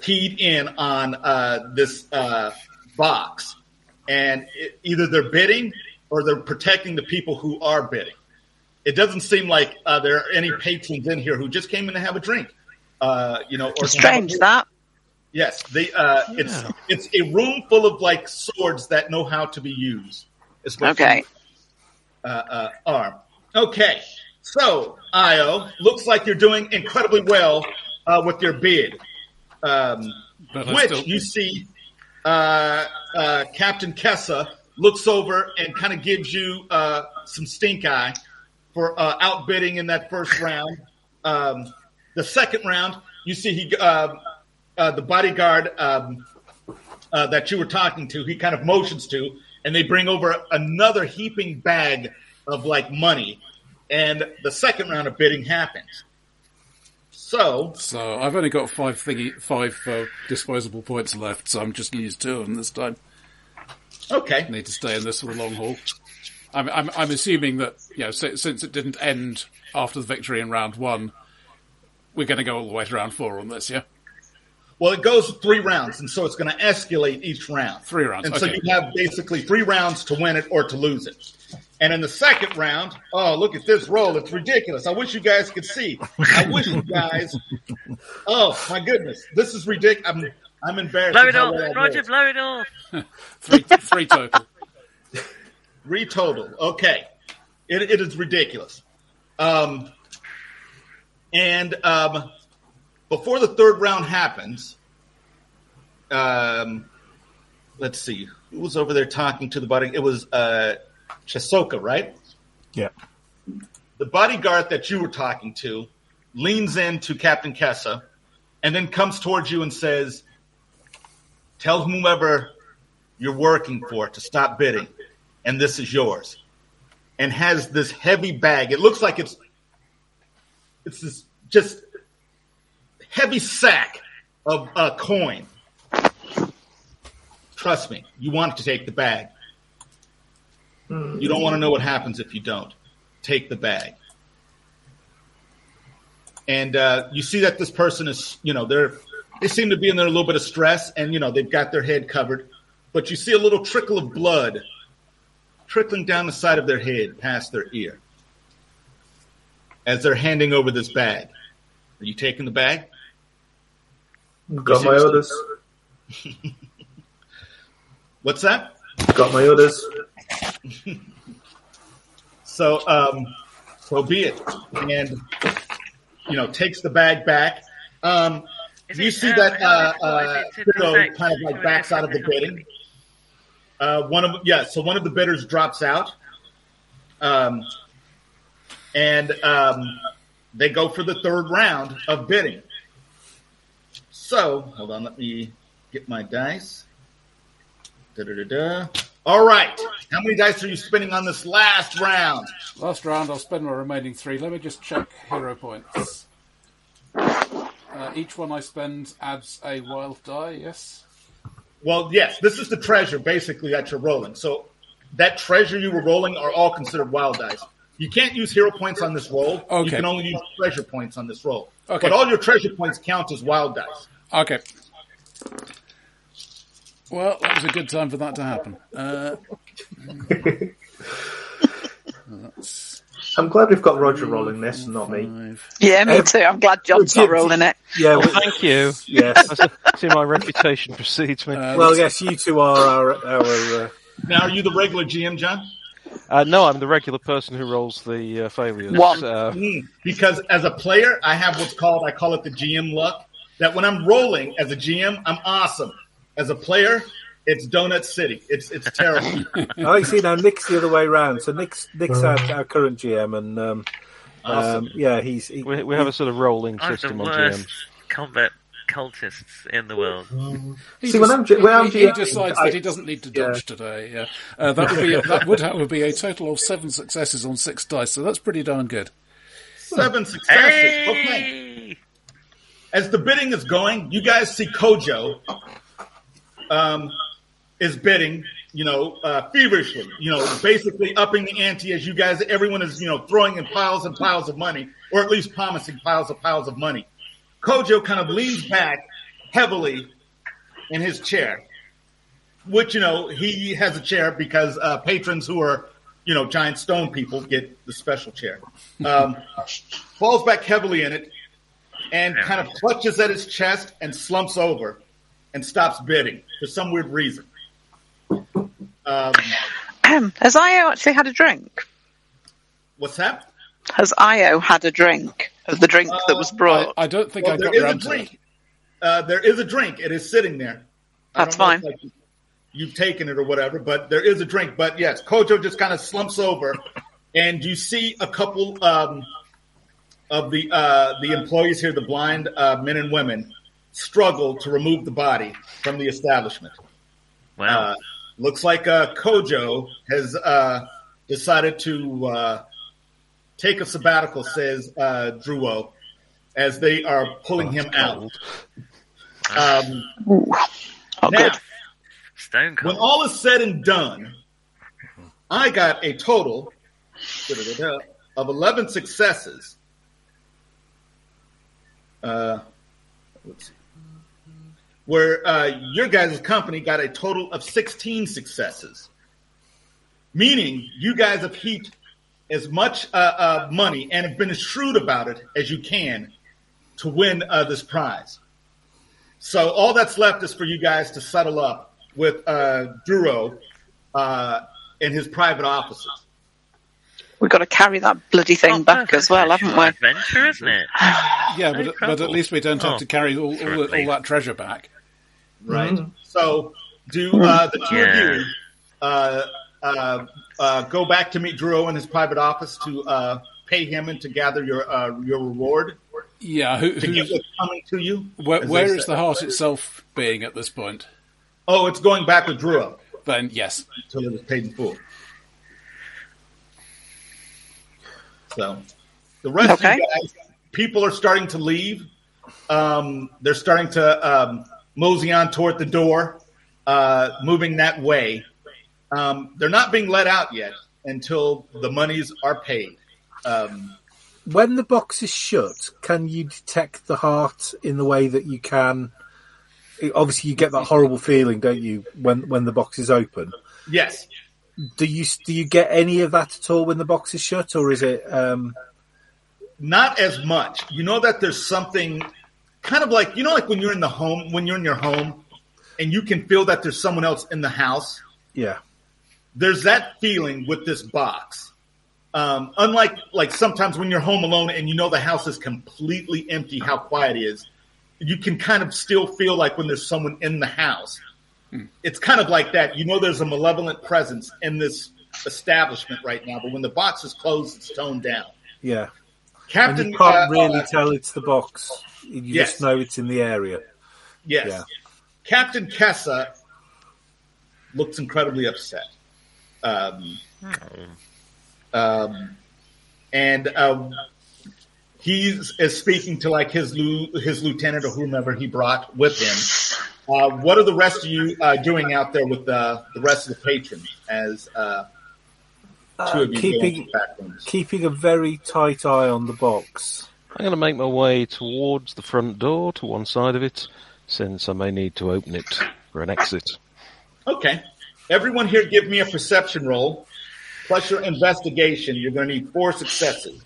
keyed in on uh, this uh, box, and it, either they're bidding or they're protecting the people who are bidding. It doesn't seem like uh, there are any patrons in here who just came in to have a drink. Uh, you know, or Strange that. Yes, they. Uh, It's it's a room full of like swords that know how to be used. Is what Okay. uh, uh, are. Okay, so Io, looks like you're doing incredibly well uh, with your bid, um, which still- you see uh, uh, Captain Kessa looks over and kind of gives you uh, some stink eye for uh, outbidding in that first round. Um, the second round, you see he uh, uh, the bodyguard um, uh, that you were talking to, he kind of motions to, and they bring over another heaping bag of like money, and the second round of bidding happens. So, So I've only got five thingy, five uh, disposable points left, so I'm just going to use two of them this time. okay, Need to stay in this for the long haul. I'm, I'm, I'm assuming that you know, si- since it didn't end after the victory in round one, we're going to go all the way to round four on this. Yeah, well, it goes three rounds, and so it's going to escalate each round. Three rounds, and so you have basically three rounds to win it or to lose it. And in the second round, oh, look at this roll. It's ridiculous. I wish you guys could see. I wish you guys. Oh, my goodness. This is ridiculous. I'm, I'm embarrassed. Blow it how off, Roger. rolled. Blow it off. three, three total. Three total. Okay. It, it is ridiculous. Um, and um, before the third round happens, um, let's see. Who was over there talking to the body? It was uh, Chisoka, right? Yeah. The bodyguard that you were talking to leans in to Captain Kessa and then comes towards you and says, Tell whomever you're working for to stop bidding, and this is yours. And has this heavy bag. It looks like it's it's this just heavy sack of a coin. Trust me, you want to take the bag. You don't want to know what happens if you don't. Take the bag. And uh, you see that this person is, you know, they're they seem to be in there a little bit of stress, and you know they've got their head covered, but you see a little trickle of blood trickling down the side of their head past their ear as they're handing over this bag. Are you taking the bag? Got my orders. What's that? Got my orders. So, um, so be it. And, you know, takes the bag back. Um, Is you it, see uh, that, how uh, difficult uh, it to Ditto defect kind of like a backs out of the bidding. Uh, one of, yeah, so one of the bidders drops out. Um, and, um, they go for the third round of bidding. So, hold on, let me get my dice. Da-da-da-da. All right. How many dice are you spending on this last round? Last round, I'll spend my remaining three. Let me just check hero points. Uh, each one I spend adds a wild die. Yes. Well, yes, this is the treasure basically that you're rolling. So that treasure you were rolling are all considered wild dice. You can't use hero points on this roll. Okay. You can only use treasure points on this roll. Okay. But all your treasure points count as wild dice. Okay. Well, that was a good time for that to happen. Uh, I'm glad we've got Roger rolling this and not me. Yeah, me Um, too. I'm glad John's not rolling it. Yeah, Well, well, thank you. yes. See, my reputation precedes me. Uh, Well, yes, you two are our, our uh, Now, are you the regular GM, John? Uh, no, I'm the regular person who rolls the uh, failures. One. Uh, Because as a player, I have what's called, I call it the GM luck, that when I'm rolling as a GM, I'm awesome. As a player, it's Donut City. It's it's terrible. Oh, you see now Nick's the other way round. So Nick's Nick's our, our current GM, and um, Awesome. um, yeah, he's he, we, we have a sort of rolling I'm the system on worst GM. combat cultists in the world. He See, when I'm when I'm he, he decides I- that he doesn't need to dodge yeah. today. Yeah, uh, that would be that would have would be a total of seven successes on six dice. So that's pretty darn good. Seven successes. Okay. As the bidding is going, you guys see Kojo um, is bidding, you know, uh, feverishly, you know, basically upping the ante as you guys, everyone is, you know, throwing in piles and piles of money, or at least promising piles and piles of money. Kojo kind of leans back heavily in his chair, which, you know, he has a chair because uh, patrons who are, you know, giant stone people get the special chair. Um, falls back heavily in it and kind of clutches at his chest and slumps over and stops bidding for some weird reason. Um, Has Io actually had a drink? what's that? Has Io had a drink of the drink that was brought? I don't think Well, I there got is a around to drink. it. Uh, there is a drink. It is sitting there. That's don't know if, fine. like, you've taken it or whatever, but there is a drink. But yes, Kojo just kind of slumps over, and you see a couple um, of the uh, the employees here, the blind uh, men and women, struggle to remove the body from the establishment. Wow. Uh, looks like uh, Kojo has uh, decided to uh, take a sabbatical, says uh, Druo, as they are pulling him out. Um, Oh, now, good. Stone when all is said and done, I got a total of 11 successes. Uh, let's see. Where uh, your guys' company got a total of 16 successes. Meaning you guys have heaped as much uh, uh, money and have been as shrewd about it as you can to win uh, this prize. So all that's left is for you guys to settle up with uh, Duro uh, in his private offices. We've got to carry that bloody thing Oh, back as well, haven't we? Adventure, isn't it? Yeah, No but, but at least we don't have Oh, to carry all, all, the- all that treasure back. Right. So do uh, the two Yeah. of you uh, uh, uh, go back to meet Duro in his private office to uh, pay him and to gather your uh, your reward Yeah, who, to get who's, coming to you? where, as where they is say. the heart itself being at this point? Oh, it's going back with Duro Then yes, until it was paid in full. So the rest Okay. of you guys, people are starting to leave. Um, they're starting to um, mosey on toward the door, uh, moving that way. Um, they're not being let out yet until the monies are paid. Um, when the box is shut, can you detect the heart in the way that you can? Obviously, you get that horrible feeling, don't you, when when the box is open? yes, Do you do you get any of that at all when the box is shut, or is it? Um, not as much. You know that there's something kind of like you know, like when you're in the home, when you're in your home, and you can feel that there's someone else in the house. yeah, there's that feeling with this box. Um, unlike like sometimes when you're home alone and you know the house is completely empty, how quiet it is, you can kind of still feel like when there's someone in the house. It's kind of like that. You know, there's a malevolent presence in this establishment right now, but when the box is closed, it's toned down. yeah. And Captain, you can't uh, really uh, tell it's the box. You Yes. just know it's in the area. Yes. Yeah. Captain Kessa looks incredibly upset. Um, um, and um, he's is speaking to like his his lieutenant or whomever he brought with him. Uh, what are the rest of you uh, doing out there with the, the rest of the patrons as uh, two of you go keeping- into the back rooms? Keeping a very tight eye on the box. I'm going to make my way towards the front door to one side of it, since I may need to open it for an exit. Okay. Everyone here give me a perception roll. plus your investigation. You're going to need four successes.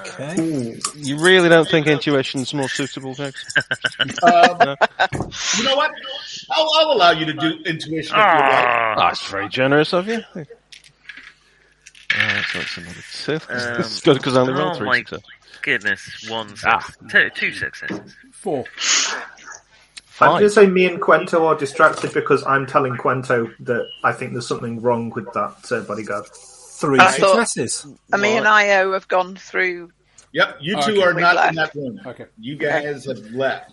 Okay. You really don't think intuition's more suitable, James? Um, you know what? I'll, I'll allow you to do intuition if you like. Ah, That's very generous of you. Uh, so that's another two. Um, It's good because I only rolled oh three my success. goodness, one Ah. Two, two successes. Four. Five. I'm going to say me and Quento are distracted because I'm telling Quento that I think there's something wrong with that uh, bodyguard. Three I thought- successes. And me and Io have gone through. Yep, you two Okay. are not left. in that room. Okay. You guys have left.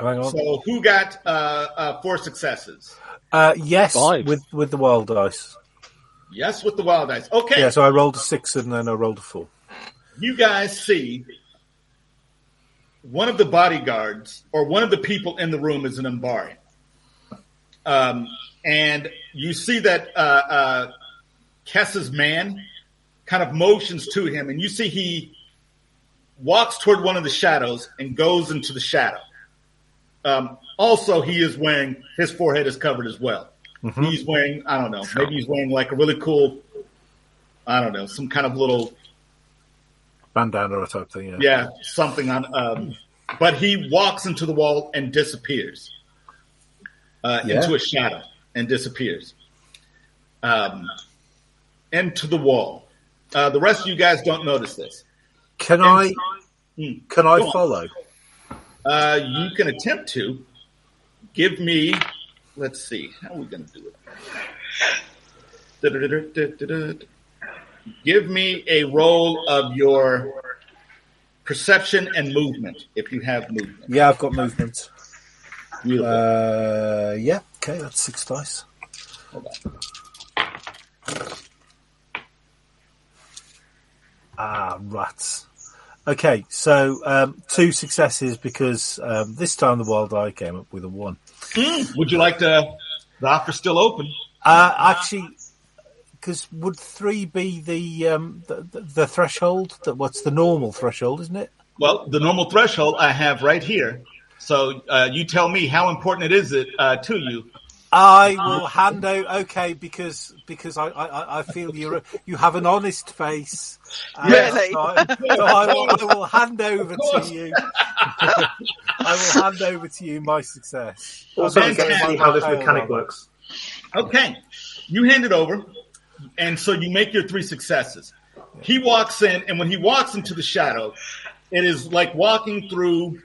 Hang on. So who got uh, uh, four successes? Uh, yes, Five. with with the wild dice. Yes, with the wild dice. Okay, Yeah, so I rolled a six and then I rolled a four. you guys see one of the bodyguards or one of the people in the room is an Umbari. Um, and you see that Kessa's man kind of motions to him, and you see he walks toward one of the shadows and goes into the shadow. Um, also, he is wearing his forehead is covered as well. He's wearing I don't know, maybe he's wearing like a really cool, I don't know, some kind of little Bandana or type thing, yeah. yeah, something on. Um, but he walks into the wall and disappears uh, Yeah. into a shadow and disappears um, into the wall. Uh, the rest of you guys don't notice this. Can I Hmm. can I follow? Uh, you can attempt to give me. Let's see. How are we going to do it? Give me a roll of your perception and movement, if you have movement. Yeah, I've got movement. Uh, yeah, okay, that's six dice. Hold on. Ah, rats. Okay, so um, two successes because um, this time the wild eye came up with a one. Would you like to? The offer's still open. Uh, actually, because would three be the, um, the the the threshold? That what's the normal threshold, isn't it? Well, the normal threshold I have right here. So uh, you tell me how important it is it uh, to you. I will hand out. Okay, because because I, I, I feel you you have an honest face. Uh, Really? So I, so I, will, I will hand over to you. I will hand over to you my success. Also, we Okay. get to see how this mechanic works. Okay, you hand it over, and so you make your three successes. He walks in, and when he walks into the shadow, it is like walking through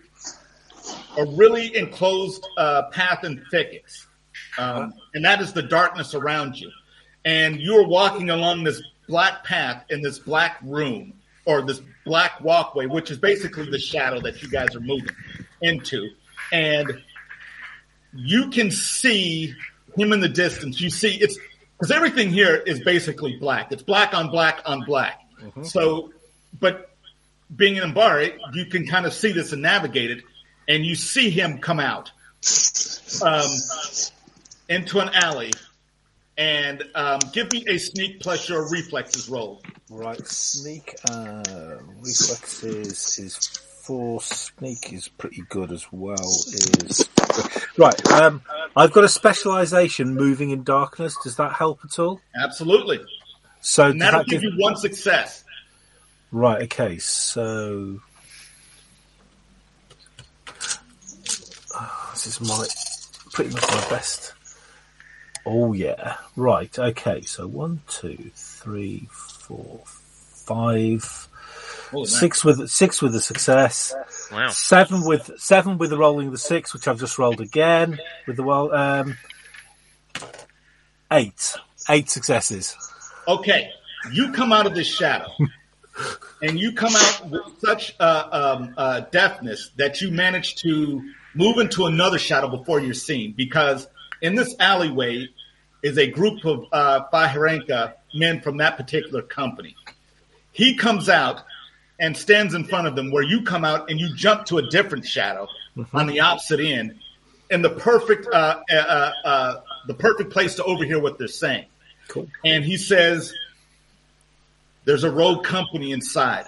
a really enclosed uh, path and thickets, um, and that is the darkness around you. And you are walking along this black path in this black room or this black walkway, which is basically the shadow that you guys are moving into, and you can see him in the distance. You see it's because everything here is basically black. It's black on black on black. So, but being an Mbari, you can kind of see this and navigate it, and you see him come out um, into an alley. And um, give me a sneak plus your reflexes roll. Right, sneak uh, reflexes is four. Sneak is pretty good as well. Is right. Um, I've got a specialisation moving in darkness. Does that help at all? Absolutely, So and that'll that give give you one success. right? Okay, so Ah, this is my pretty much my best. Oh yeah, right. Okay, so one, two, three, four, five, six with six with a success. Wow. Seven with seven with the rolling of the six, which I've just rolled again with the well. Um, eight, eight successes. Okay, you come out of this shadow, and you come out with such uh, um, uh, deafness that you manage to move into another shadow before you're seen. Because in this alleyway is a group of uh, Bahiranka men from that particular company. He comes out and stands in front of them, where you come out and you jump to a different shadow on the opposite end, in the perfect uh, uh, uh, uh, the perfect place to overhear what they're saying Cool. and he says there's a rogue company inside.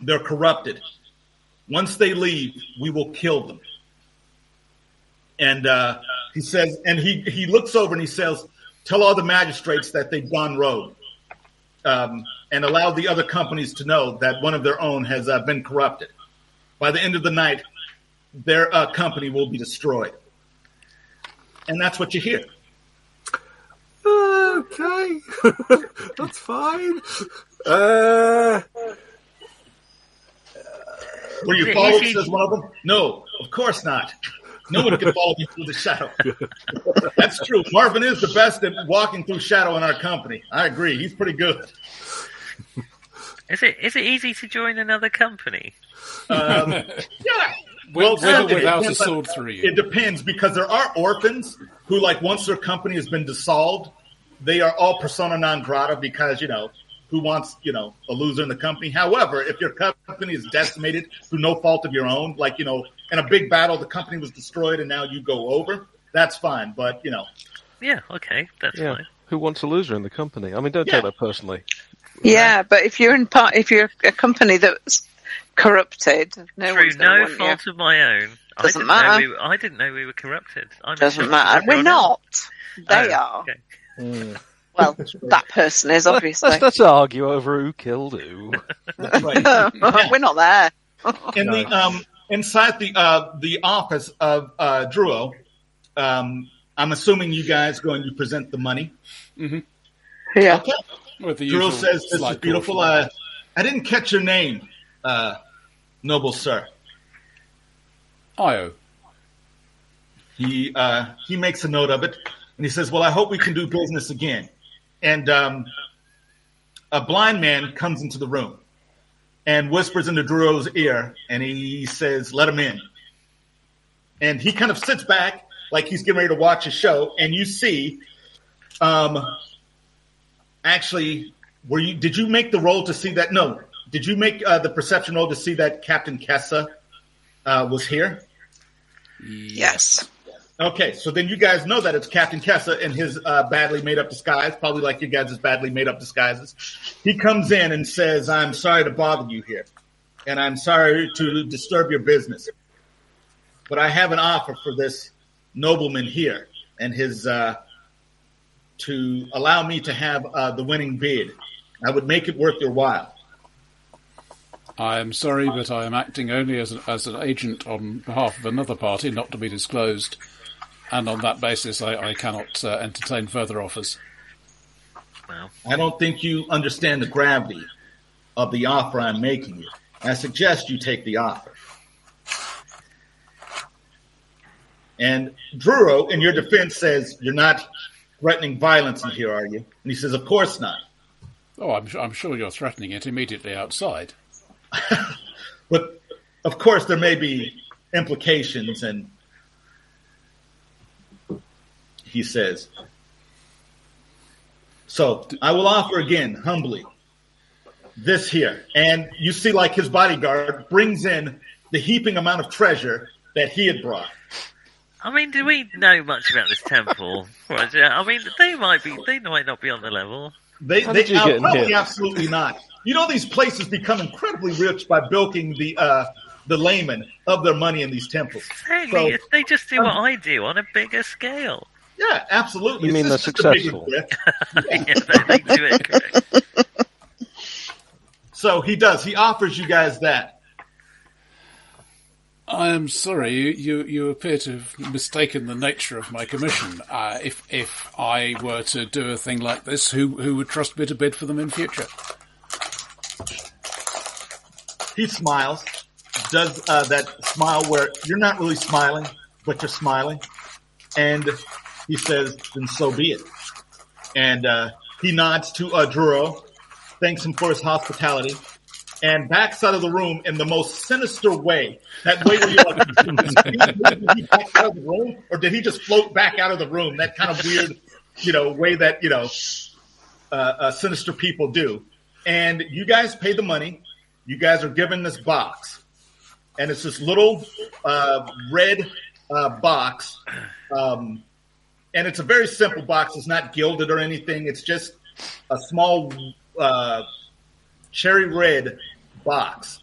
They're corrupted. Once they leave, we will kill them. And uh, he says, and he he looks over and he says, tell all the magistrates that they've gone rogue, um, and allow the other companies to know that one of their own has uh, been corrupted. By the end of the night, their uh, company will be destroyed, and that's what you hear. Okay, that's fine. Uh, Were you Is it followed? Says one of them. No, of course not. No one can follow me through the shadow. That's true. Marvin is the best at walking through shadow in our company. I agree. He's pretty good. Is it is it easy to join another company? Um, yeah. With, with or it without a sword through you. It depends because there are orphans who, like, once their company has been dissolved, they are all persona non grata because you know who wants you know a loser in the company. However, if your company is decimated through no fault of your own, like you know in a big battle the company was destroyed and now you go over, that's fine. But you know, Yeah, okay, that's Yeah. fine. Who wants a loser in the company? I mean, don't Yeah. take that personally. Yeah, but if you're in part, if you're a company that's corrupted, no Through one's no to want you. fault of my own. I Doesn't didn't matter. Know we, were- I didn't know we were corrupted. I'm Doesn't sure matter. We're everyone else- not. They Oh, are. okay. Well, that person is obviously. Let's, let's argue over who killed who. that's right. We're not there. in the um inside the uh the office of uh Druo, um I'm assuming you guys going to present the money. Yeah. Okay. With the Druo says this is beautiful. Uh I didn't catch your name, uh noble sir. Io. He uh he makes a note of it and he says, Well I hope we can do business again. And um a blind man comes into the room and whispers into Druo's ear and he says, Let him in. And he kind of sits back like he's getting ready to watch a show, and you see um actually were you did you make the roll to see that no did you make uh, the perception roll to see that captain kessa uh, was here Yes. Okay, so then you guys know that it's Captain Kessa in his uh, badly made up disguise, probably like you guys' badly made up disguises. He comes in and says, I'm sorry to bother you here, and I'm sorry to disturb your business. But I have an offer for this nobleman here and his, uh, to allow me to have uh, the winning bid. I would make it worth your while. I am sorry, but I am acting only as an, as an agent on behalf of another party, not to be disclosed. And on that basis, I, I cannot uh, entertain further offers. Well, I don't think you understand the gravity of the offer I'm making you. I suggest you take the offer. And Druro, in your defense, says, You're not threatening violence in here, are you? And he says, Of course not. Oh, I'm, I'm sure you're threatening it immediately outside. But of course, there may be implications, and he says, So I will offer again, humbly, this here. And you see, like his bodyguard brings in the heaping amount of treasure that he had brought. I mean, do we know much about this temple, Roger? I mean, they might be, they might not be on the level. They, How they uh, probably here? absolutely not. You know, these places become incredibly rich by bilking the uh, the laymen of their money in these temples. Exactly. So- they just do what I do on a bigger scale. Yeah, absolutely. You mean It's they're just a bigger successful? yeah, they, they do it correct. So he does. He offers you guys that. I am sorry, you, you, you appear to have mistaken the nature of my commission. Uh, if if I were to do a thing like this, who who would trust me to bid for them in future? He smiles, does uh, that smile where you're not really smiling, but you're smiling, and he says, "Then so be it." And uh, he nods to uh, Druro, thanks him for his hospitality, and backs out of the room in the most sinister way. That way where you're like, did he back out of the room, or did he just float back out of the room? That kind of weird, you know, way that you know uh, uh, sinister people do. And you guys pay the money. You guys are given this box, and it's this little uh, red uh, box, um, and it's a very simple box. It's not gilded or anything. It's just a small uh, cherry red box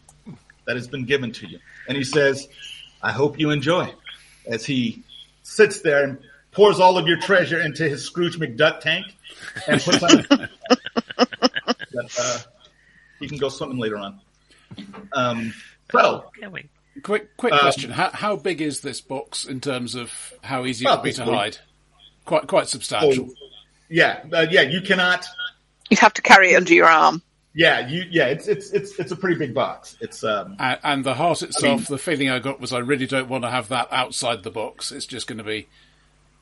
that has been given to you. And he says, "I hope you enjoy." As he sits there and pours all of your treasure into his Scrooge McDuck tank and puts on. that, uh, he can go swimming later on. Um, so Can? Quick, quick Um, question: how, how big is this box in terms of how easy it would be to Probably- hide? Quite, quite substantial. yeah, uh, yeah, you cannot. You'd have to carry it under your arm. Yeah, you. Yeah, it's it's it's it's a pretty big box. It's um. And, and the heart itself, mean- the feeling I got was I really don't want to have that outside the box. It's just going to be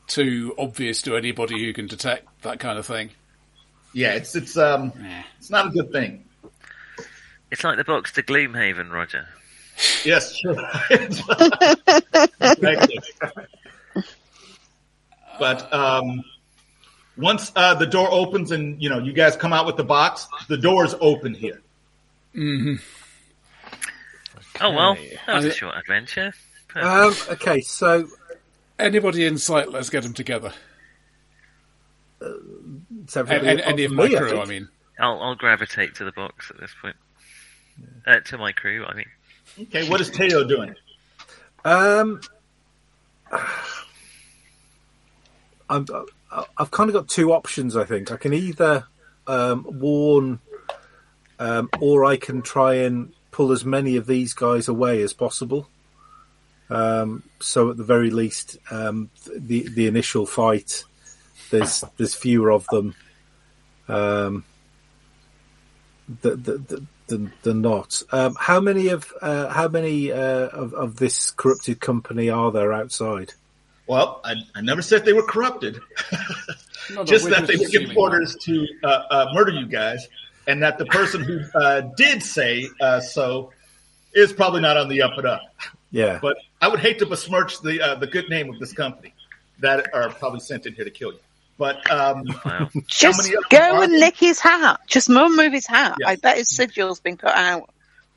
too obvious to anybody who can detect that kind of thing. Yeah, it's it's um. Yeah. It's not a good thing. It's like the box to Gloomhaven, Roger. Yes, sure. exactly. But um, once uh, the door opens and you know you guys come out with the box, the door's open here. Oh well, that was a I- short adventure. Um, okay, so Anybody in sight? Let's get them together. it's And, everybody and, any of my me, crew, I think. mean. I'll, I'll gravitate to the box at this point. Uh, to my crew, I mean. Okay, what is Teo doing? Um, I'm, I've kind of got two options. I think I can either um, warn, um, or I can try and pull as many of these guys away as possible. Um, so at the very least, um, the the initial fight, there's there's fewer of them. Um, than, not. Um, how many of uh, how many uh, of, of this corrupted company are there outside? Well, I, I never said they were corrupted. No, no, just that they were assuming orders to uh, uh, murder you guys, and that the person who uh, did say uh, so is probably not on the up and up. Yeah, But I would hate to besmirch the uh, the good name of this company that are probably sent in here to kill you. But um, Wow. Just go and there? lick his hat. Just move move his hat. Yes. I bet his sigil's been cut out.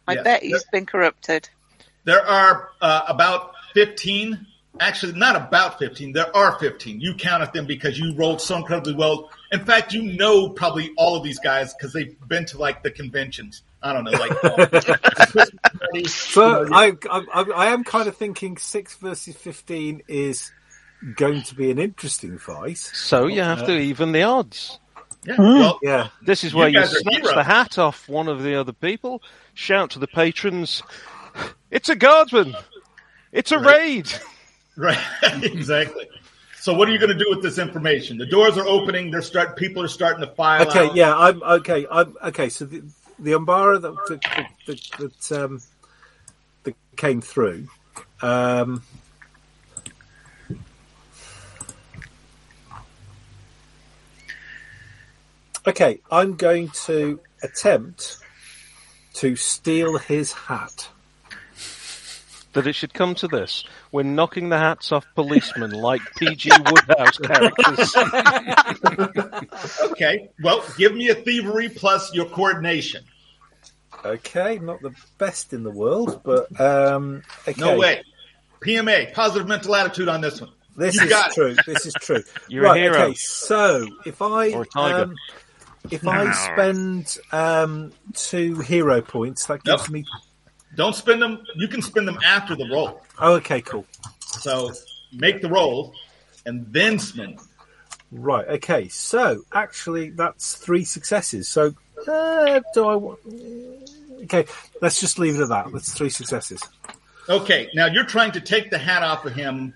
I Yeah. bet he's been corrupted. there are uh, about fifteen. Actually, not about fifteen. There are fifteen. You counted them because you rolled so incredibly well. In fact, you know probably all of these guys because they've been to like the conventions. I don't know, like. uh, so I, I I am kind of thinking six versus fifteen is going to be an interesting fight. So you have to even the odds. yeah, well, Yeah, This is where You you, snatch the hat off one of the other people, shout to the patrons, "It's a guardsman! It's a raid!" Right, exactly. So, what are you going to do with this information? The doors are opening. They're start. People are starting to file. Okay, out. yeah, I'm okay. I'm okay. So the the Umbara that that, that, that, um, that came through. Um, okay, I'm going to attempt to steal his hat. That it should come to this: we're knocking the hats off policemen like PG Wodehouse characters. Okay. Well, give me a thievery plus your coordination. Okay, not the best in the world, but um, okay. No way. PMA, positive mental attitude on this one. This You is got it. true. This is true. You're a hero. Okay, so if I Or a tiger. um, if I spend um, two hero points, that gives Yep. me. Don't spend them. You can spend them after the roll. Oh, okay, cool. So make the roll and then spend them. Right. Okay. So actually, that's three successes. So uh, do I? want... Okay, let's just leave it at that. That's three successes. Okay. Now you're trying to take the hat off of him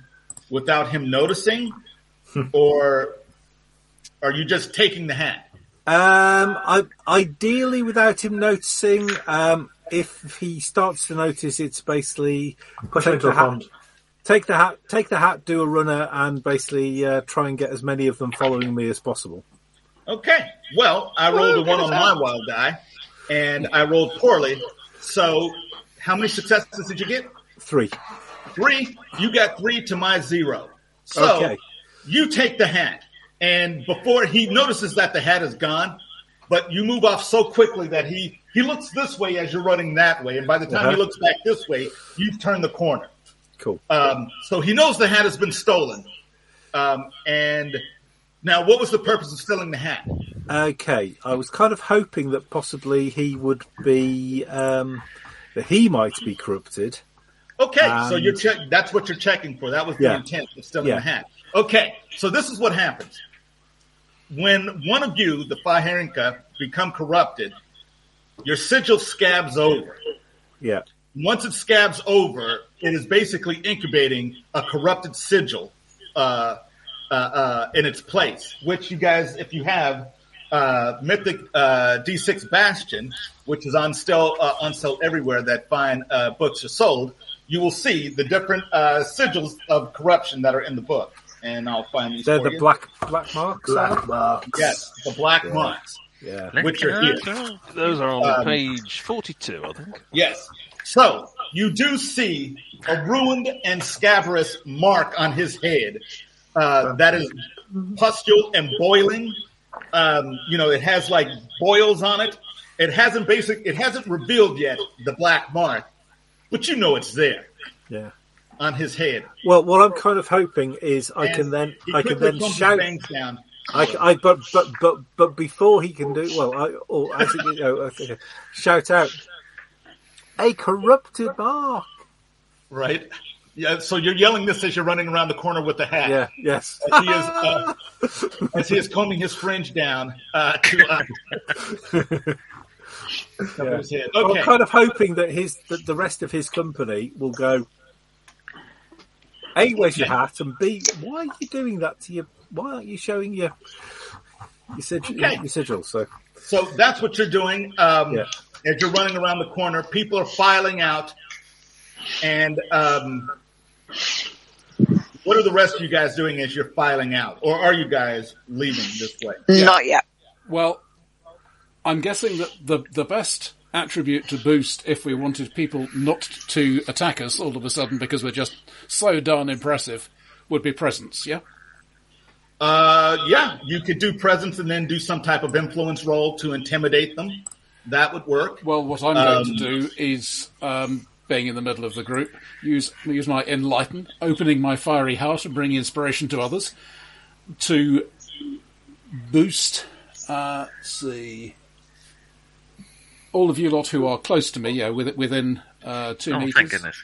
without him noticing, or are you just taking the hat? Um, I, ideally, without him noticing. Um, if he starts to notice, it's basically Push take into the hat, pond. take the hat, take the hat, do a runner, and basically uh, try and get as many of them following me as possible. Okay. Well, I rolled a one on my wild die, and I rolled poorly. So, how many successes did you get? Three. Three. You got three to my zero. So, Okay. you take the hat, and before he notices that the hat is gone, but you move off so quickly that he he looks this way as you're running that way, and by the time he Uh-huh. looks back this way, you've turned the corner. Cool. Um, so he knows the hat has been stolen. Um, and now, what was the purpose of stealing the hat? Okay, I was kind of hoping that possibly he would be um, that he might be corrupted. Okay, so you're check- that's what you're checking for. That was the Yeah. intent of stealing Yeah. the hat. Okay, so this is what happens. When one of you, the Fahirinka, become corrupted, your sigil scabs over. Yeah. Once it scabs over, it is basically incubating a corrupted sigil uh, uh, uh, in its place. Which you guys, if you have uh, Mythic uh, D6 Bastion, which is on sale uh, on sale everywhere that fine uh, books are sold, you will see the different uh, sigils of corruption that are in the book. And I'll find these. They're for the you. black black marks. Black marks. Yes, the black Yeah. marks. Yeah. Which are here. Those are on Um, page 42, I think. Yes. So you do see a ruined and scabrous mark on his head uh, that is pustule and boiling. Um, you know, it has like boils on it. It hasn't basic. It hasn't revealed yet the black mark, but you know it's there Yeah. on his head. Well, what I'm kind of hoping is I can then I can then shout. down. I, I but but but but before he can do well, I or as it, you know, okay, shout out a corrupted mark. Right. Yeah. So you're yelling this as you're running around the corner with the hat. Yeah. Yes. As he is, uh, as he is combing his fringe down uh, to uh, Yeah. head. I'm kind of hoping that his that the rest of his company will go. A, where's your hat? And B, why are you doing that to your? Why aren't you showing your your, sig- Okay. your sigil? So So that's what you're doing. Um, Yeah. As you're running around the corner, people are filing out. And um, what are the rest of you guys doing as you're filing out? Or are you guys leaving this way? Not yet. Well, I'm guessing that the the best attribute to boost if we wanted people not to attack us all of a sudden because we're just so darn impressive would be presence, yeah? Uh, yeah, you could do presence and then do some type of influence roll to intimidate them. That would work. Well, what I'm going Um, to do is, um, being in the middle of the group, use use my enlighten, opening my fiery heart and bringing inspiration to others to boost. Uh, let's see, all of you lot who are close to me, yeah, with, within uh, two Oh, meters, thank goodness.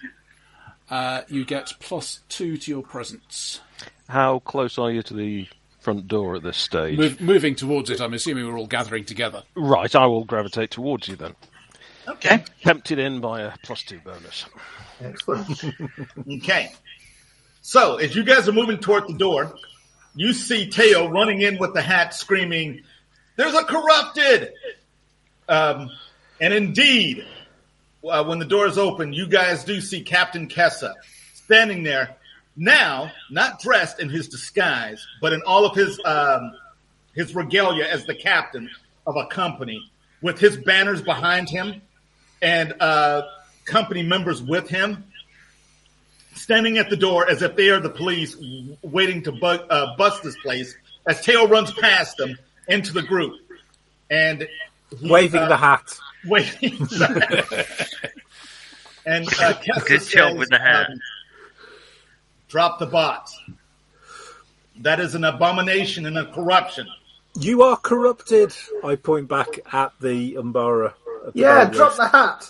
Uh, you get plus two to your presence. How close are you to the front door at this stage? Move, moving towards it, I'm assuming we're all gathering together. Right, I will gravitate towards you then. Okay. Tempted in by a plus two bonus. Excellent. Okay. So as you guys are moving toward the door, you see Teo running in with the hat screaming, there's a corrupted! Um, and indeed, uh, when the doors open, you guys do see Captain Kessa standing there, now not dressed in his disguise, but in all of his um, his regalia as the captain of a company, with his banners behind him and uh, company members with him, standing at the door as if they are the police waiting to bu- uh, bust this place. As Teo runs past them into the group, and he, waving uh, the hat. Waiting. and uh, Kessa Good says, with the hat. um, Drop the bots. That is an abomination and a corruption. You are corrupted. I point back at the Umbara. at the yeah, very drop least. the hat.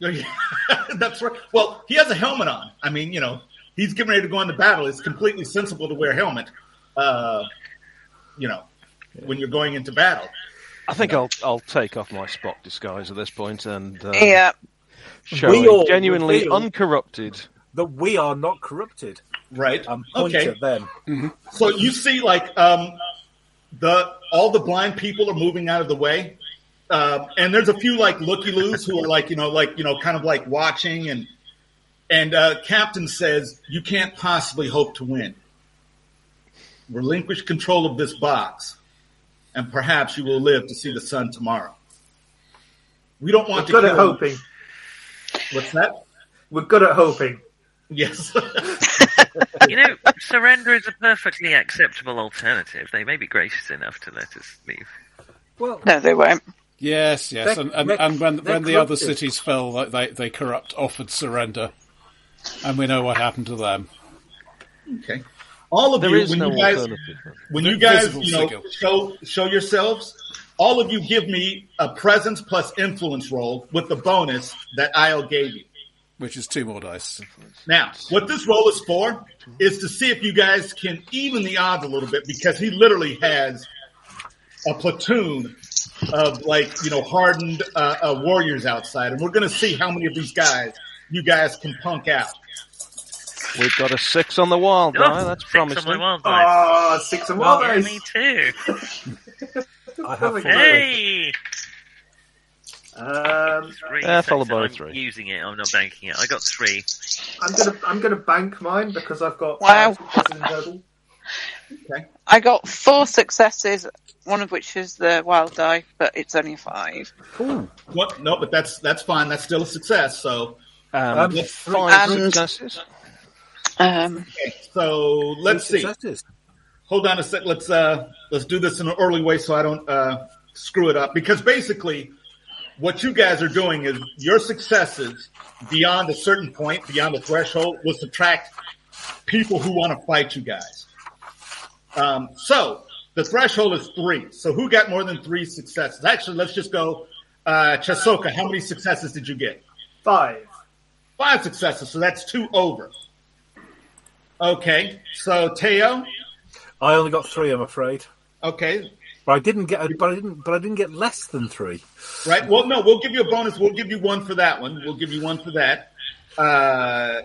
That's right. Well, he has a helmet on. I mean, you know, he's getting ready to go into battle. It's completely sensible to wear a helmet. Uh, you know, when you're going into battle. I think I'll I'll take off my Spock disguise at this point and uh, Yeah. show We a all genuinely uncorrupted. That we are not corrupted. Right. I'm point okay. at them. So you see, like, um, the all the blind people are moving out of the way, um, and there's a few like looky loos who are like, you know, like you know, kind of like watching, and and uh, Captain says, "You can't possibly hope to win. Relinquish control of this box, and perhaps you will live to see the sun tomorrow." We don't want We're to good at kill- hoping. What's that? We're good at hoping. Yes. You know, surrender is a perfectly acceptable alternative. They may be gracious enough to let us leave. Well, No, they won't. Yes, yes, They're- and, and, they're- and when they're when the other cities fell, they, they they corrupt offered surrender, and we know what happened to them. okay. All of There you, is when no you guys, when you guys, you know, signal. show show yourselves, all of you give me a presence plus influence roll with the bonus that Isle gave you. which is two more dice. Now, what this roll is for is to see if you guys can even the odds a little bit because he literally has a platoon of like you know hardened uh, uh, warriors outside, and we're going to see how many of these guys you guys can punk out. We've got a six on the wild die. Oh, That's six on promising. my wild dice. Ah, six and one. yeah, dice. me too. I have four. Hey, Um, three. Yeah, so- followed by I'm three. Using it, I'm not banking it. I got three. I'm gonna I'm gonna bank mine because I've got Wow. five successes. I got four successes, one of which is the wild die, but it's only five. What? No, but that's that's fine. That's still a success. So, Um, Um, five and- successes. Um, so let's see. successes. Hold on a sec. Let's uh let's do this in an early way so I don't uh screw it up. Because basically, what you guys are doing is your successes beyond a certain point, beyond the threshold, will subtract people who want to fight you guys. Um, so the threshold is three. So who got more than three successes? Actually, let's just go. Uh, Chasoka, how many successes did you get? Five. Five successes. So that's two over. Okay. So Teo. I only got three, I'm afraid. Okay. But I didn't get, but I didn't, but I didn't get less than three. Right. Well, no, we'll give you a bonus. We'll give you one for that one. We'll give you one for that. Uh,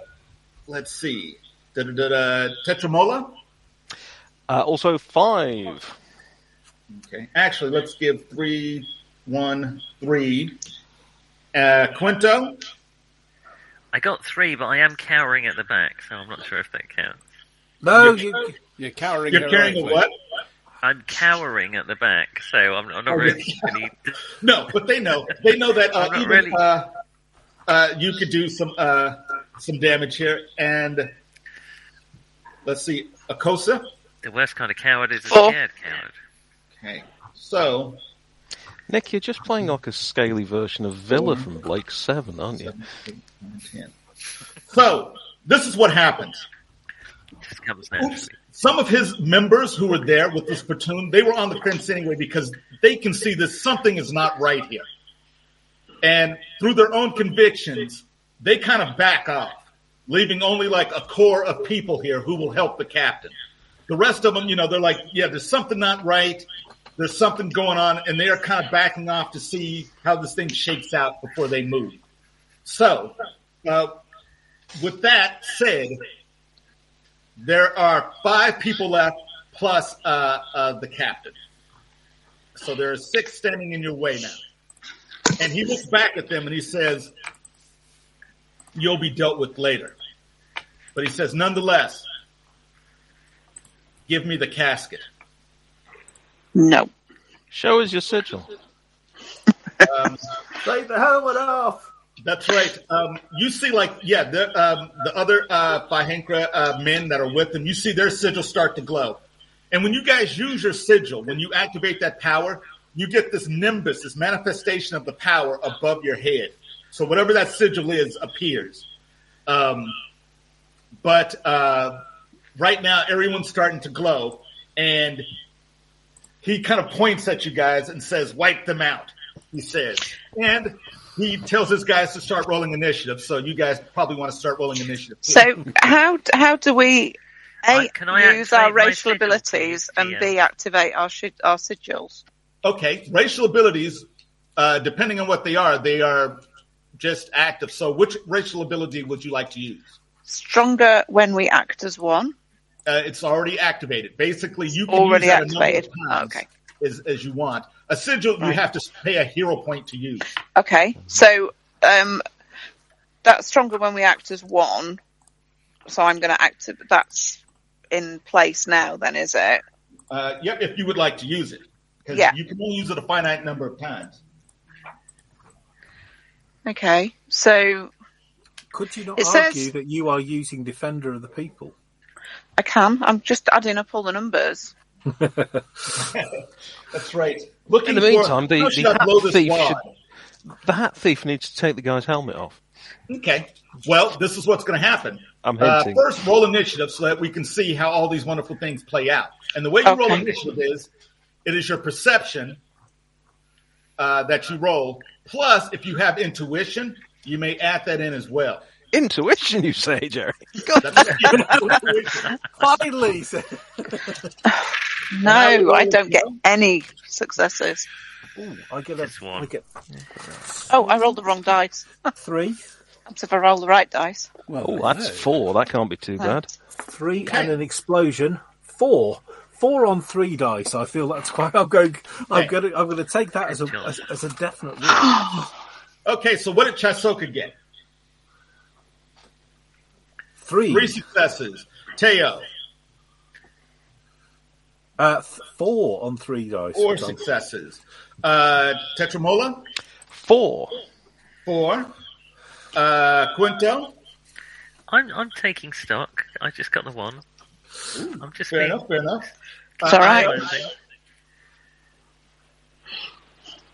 let's see. Da-da-da-da. Tetramola. Uh, also five. Okay. Actually, let's give three, one, three. Uh, Quinto. I got three, but I am cowering at the back, so I'm not sure if that counts. No, You're- you, You're cowering. You're carrying a what? I'm cowering at the back, so I'm, I'm not Okay. really. really No, but they know. They know that uh, even really- uh, uh, you could do some uh, some damage here. And let's see, Akosa. the worst kind of coward is a Four. scared coward. Okay. So Nick, you're just playing like a scaly version of Vila from Blake Seven, aren't you? So this is what happens. Naturally. Some of his members who were there with this platoon, they were on the fence anyway because they can see that something is not right here. And through their own convictions, they kind of back off, leaving only like a core of people here who will help the captain. The rest of them, you know, they're like, yeah, there's something not right. There's something going on, and they are kind of backing off to see how this thing shakes out before they move. So, uh, with that said, there are five people left plus uh, uh, the captain. So there are six standing in your way now. And he looks back at them and he says, You'll be dealt with later. But he says, Nonetheless, give me the casket. no. Show us your sigil. Take the helmet off. That's right. Um, you see, like, yeah, the, um, the other uh, uh, men that are with them, you see their sigil start to glow. And when you guys use your sigil, when you activate that power, you get this nimbus, this manifestation of the power above your head. So whatever that sigil is appears. Um, but uh, right now, everyone's starting to glow, and he kind of points at you guys and says, "Wipe them out." He says, and he tells his guys to start rolling initiative. So you guys probably want to start rolling initiative. Too. So how how do we a I- can I use our racial abilities and DM? b activate our shi- our sigils? Okay, racial abilities, uh, depending on what they are, they are just active. So, which racial ability would you like to use? Stronger when we act as one. Uh, it's already activated. Basically, you can Already use that a of activated. times Okay. As, as you want. A sigil, you have to pay a hero point to use. Okay, so um, that's stronger when we act as one. So I'm going to act. That's in place now. Then is it? Uh, yep, if you would like to use it, because Yeah. you can only use it a finite number of times. Okay, so could you not It argue says- that you are using Defender of the People? I can. I'm just adding up all the numbers. That's right. Looking In the for- meantime, the, the hat thief should, the hat thief needs to take the guy's helmet off. Okay. Well, this is what's going to happen. I'm Uh, hinting. first, roll initiative so that we can see how all these wonderful things play out. And the way you roll initiative is, it is your perception uh, that you roll. Plus, if you have intuition, you may add that in as well. Intuition, you say, Jerry? Finally, No, I don't get any successes. Ooh, I get a, Just one. I get Oh, I rolled the wrong dice. three, That's if I roll the right dice. Well, Oh, that's go. four. That can't be too bad. three, and an explosion. Four, four on three dice. I feel that's quite. I'm going. I'm going. To, I'm going to take that as a as, as a definite win. Okay, so what did Chasoka get? Three, Three successes. Teo, uh, th- four on three dice. four successes. Uh, Tetramola, Four. four. Uh, Quinto, I'm I'm taking stock. I just got the one. I'm just fair being enough, fair enough. It's all right. closing.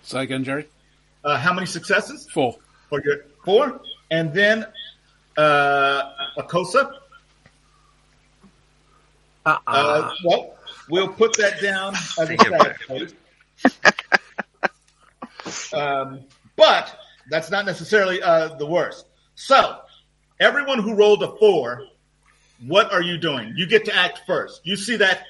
Say again, Jerry. Uh, how many successes? Four. For your four, and then uh, Akosa. Uh, well, we'll put that down as a status code. um, but that's not necessarily uh, the worst. So, everyone who rolled a four, what are you doing? You get to act first. You see that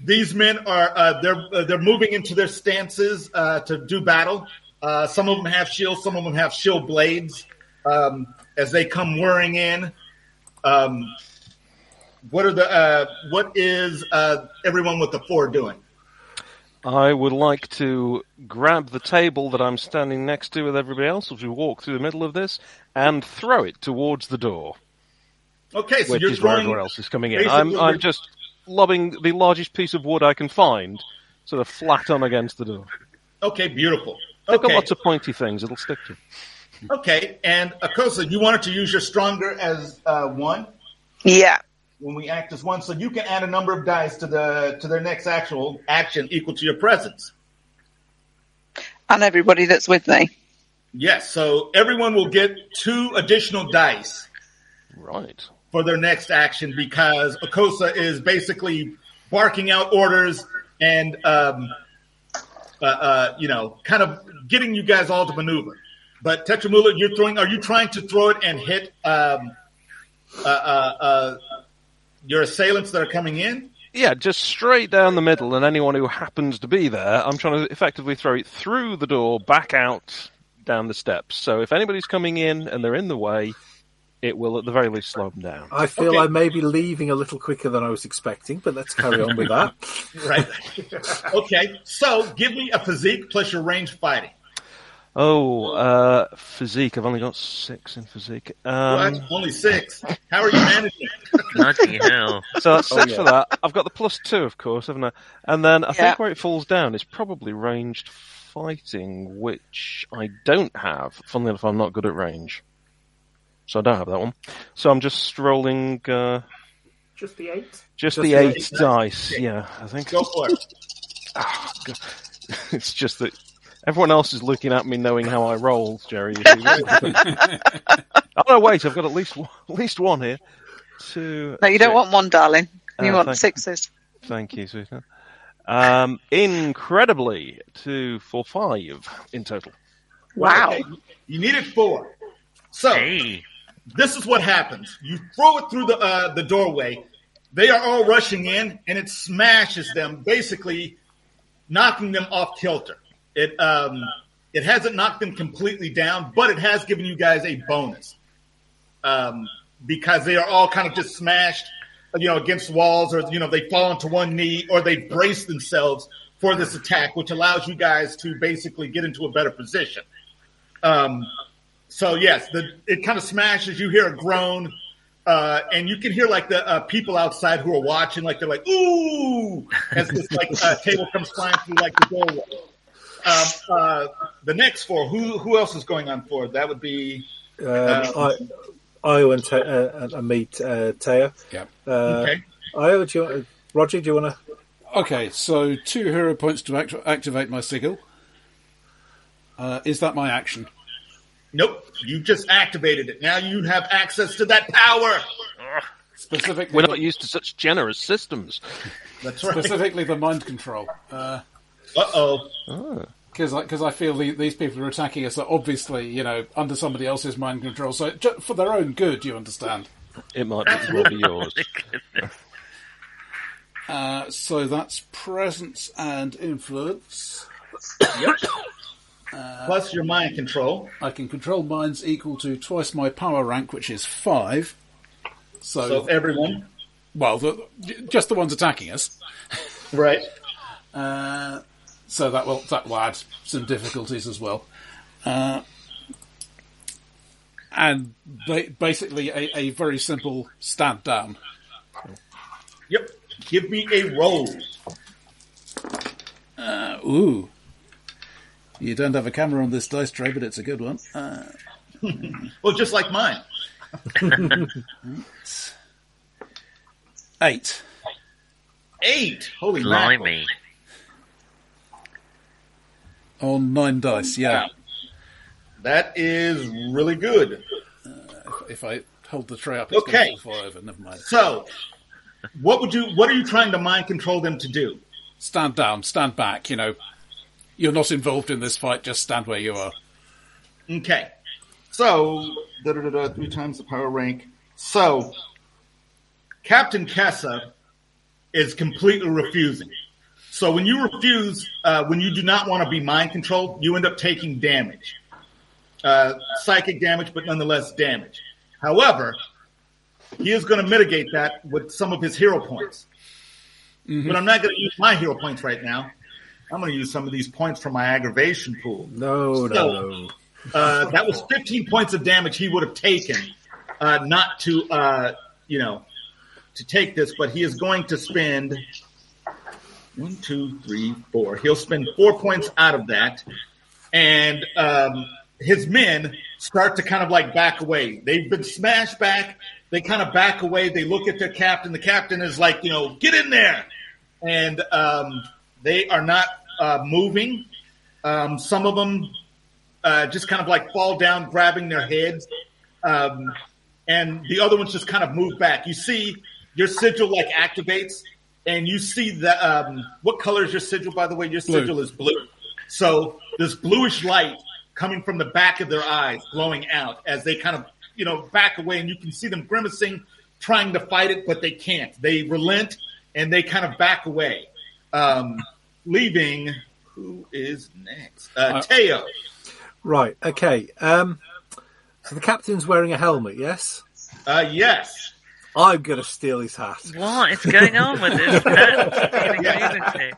these men are uh, they're uh, they're moving into their stances uh, to do battle. Uh, some of them have shields, some of them have shield blades. Um, as they come whirring in, um, what are the uh, what is uh, everyone with the four doing? I would like to grab the table that I'm standing next to with everybody else as we walk through the middle of this and throw it towards the door, Okay, so which you're is where everyone else is coming in. I'm, I'm just lobbing the largest piece of wood I can find, sort of flat on against the door. Okay, beautiful. They've got lots of pointy things. It'll stick to. Okay, and Akosa, you wanted to use your stronger as uh, one Yeah. when we act as one, so you can add a number of dice to the to their next actual action equal to your presence. And everybody that's with me. Yes, so everyone will get two additional dice Right. for their next action because Akosa is basically barking out orders and, um, uh, uh, you know, kind of getting you guys all to maneuver. But Tetramula, you're throwing. Are you trying to throw it and hit um, uh, uh, uh, your assailants that are coming in? Yeah, just straight down the middle, and anyone who happens to be there, I'm trying to effectively throw it through the door, back out, down the steps. So if anybody's coming in and they're in the way, it will at the very least slow them down. I feel Okay. I may be leaving a little quicker than I was expecting, but let's carry on with that. Right. okay. So give me a physique plus your range fighting. Oh, uh, physique. I've only got six in physique. Um, that's only six. How are you managing? Bloody hell. so that's Oh, six yeah. for that. I've got the plus two, of course, haven't I? And then I Yeah. think where it falls down is probably ranged fighting, which I don't have. Funnily enough, I'm not good at range. So I don't have that one. So I'm just rolling uh, Just the eight. just, Just the the eight eight. dice. Yeah, I think. Go for it. it's just that everyone else is looking at me knowing how I roll, Jerry. you see. oh no, wait! I've got at least one, at least one here. Two. No, you don't want one, darling. You Uh, want thank- sixes. Thank you, sweetheart. Um, incredibly, two, four, five in total. Wow. Okay. You needed four. So Hey. this is what happens. You throw it through the uh, the doorway. They are all rushing in, and it smashes them, basically knocking them off kilter. It um, it hasn't knocked them completely down, but it has given you guys a bonus um, because they are all kind of just smashed, you know, against walls, or you know, they fall onto one knee, or they brace themselves for this attack, which allows you guys to basically get into a better position. Um, so yes, the it kind of smashes. You hear a groan, uh, and you can hear like the uh, people outside who are watching, like they're like ooh, as this like uh, table comes flying through like the doorway. Um, uh, the next four, who who else is going on for? That would be Um, I, Io and, Te- uh, and- and meet uh, Teo. Yeah. Uh, okay. Io, do you want, Roger, do you want to? Okay, so two hero points to act- activate my sigil. Uh, is that my action? Nope, you just activated it. Now you have access to that power. Specifically, We're not used to such generous systems. That's right. specifically the mind control. Uh, Uh oh. Ah. because I, 'cause I feel the, these people are attacking us are obviously, you know, under somebody else's mind control. So ju- for their own good, you understand. It might as well be yours. Uh, so that's presence and influence. Plus your mind control. I can control minds equal to twice my power rank, which is five. So, So everyone, well, the, just the ones attacking us. right? Uh, so that will that will add some difficulties as well. Uh, and ba- basically a, a very simple stand down. Yep. Give me a roll. Uh, ooh. You don't have a camera on this dice tray, but it's a good one. Uh, Well, just like mine. eight. Eight. Holy mackerel. On nine dice, yeah. That is really good. Uh, if I hold the tray up, it's Okay. going to fall over. Never mind. So, what would you? What are you trying to mind control them to do? Stand down, stand back, you know. You're not involved in this fight, just stand where you are. Okay. So, da, da, da, da, three times the power rank. So, Captain Kessa is completely refusing. So, when you refuse, uh, when you do not want to be mind controlled, you end up taking damage. Uh, psychic damage, but nonetheless damage. However, he is going to mitigate that with some of his hero points. But I'm not going to use my hero points right now. I'm going to use some of these points from my aggravation pool. No, no, So- no. Uh, that was 15 points of damage he would have taken, uh, not to, uh, you know, to take this, but he is going to spend one, two, three, four. He'll spend four points out of that. And, um, his men start to kind of like back away. They've been smashed back. They kind of back away. They look at their captain. The captain is like, you know, get in there. And, um, they are not, uh, moving. Um, some of them uh, just kind of like fall down, grabbing their heads, um, and the other ones just kind of move back. You see your sigil like activates, and you see the um, what color is your sigil? By the way, your Blue. sigil is blue. So this bluish light coming from the back of their eyes, glowing out as they kind of you know back away, and you can see them grimacing, trying to fight it, but they can't. They relent and they kind of back away, um, leaving. Who is next? Uh, Uh, Teo. Right, okay. Um, so the captain's wearing a helmet, yes? Uh, yes. I'm going to steal his hat. What is going on with this cat community?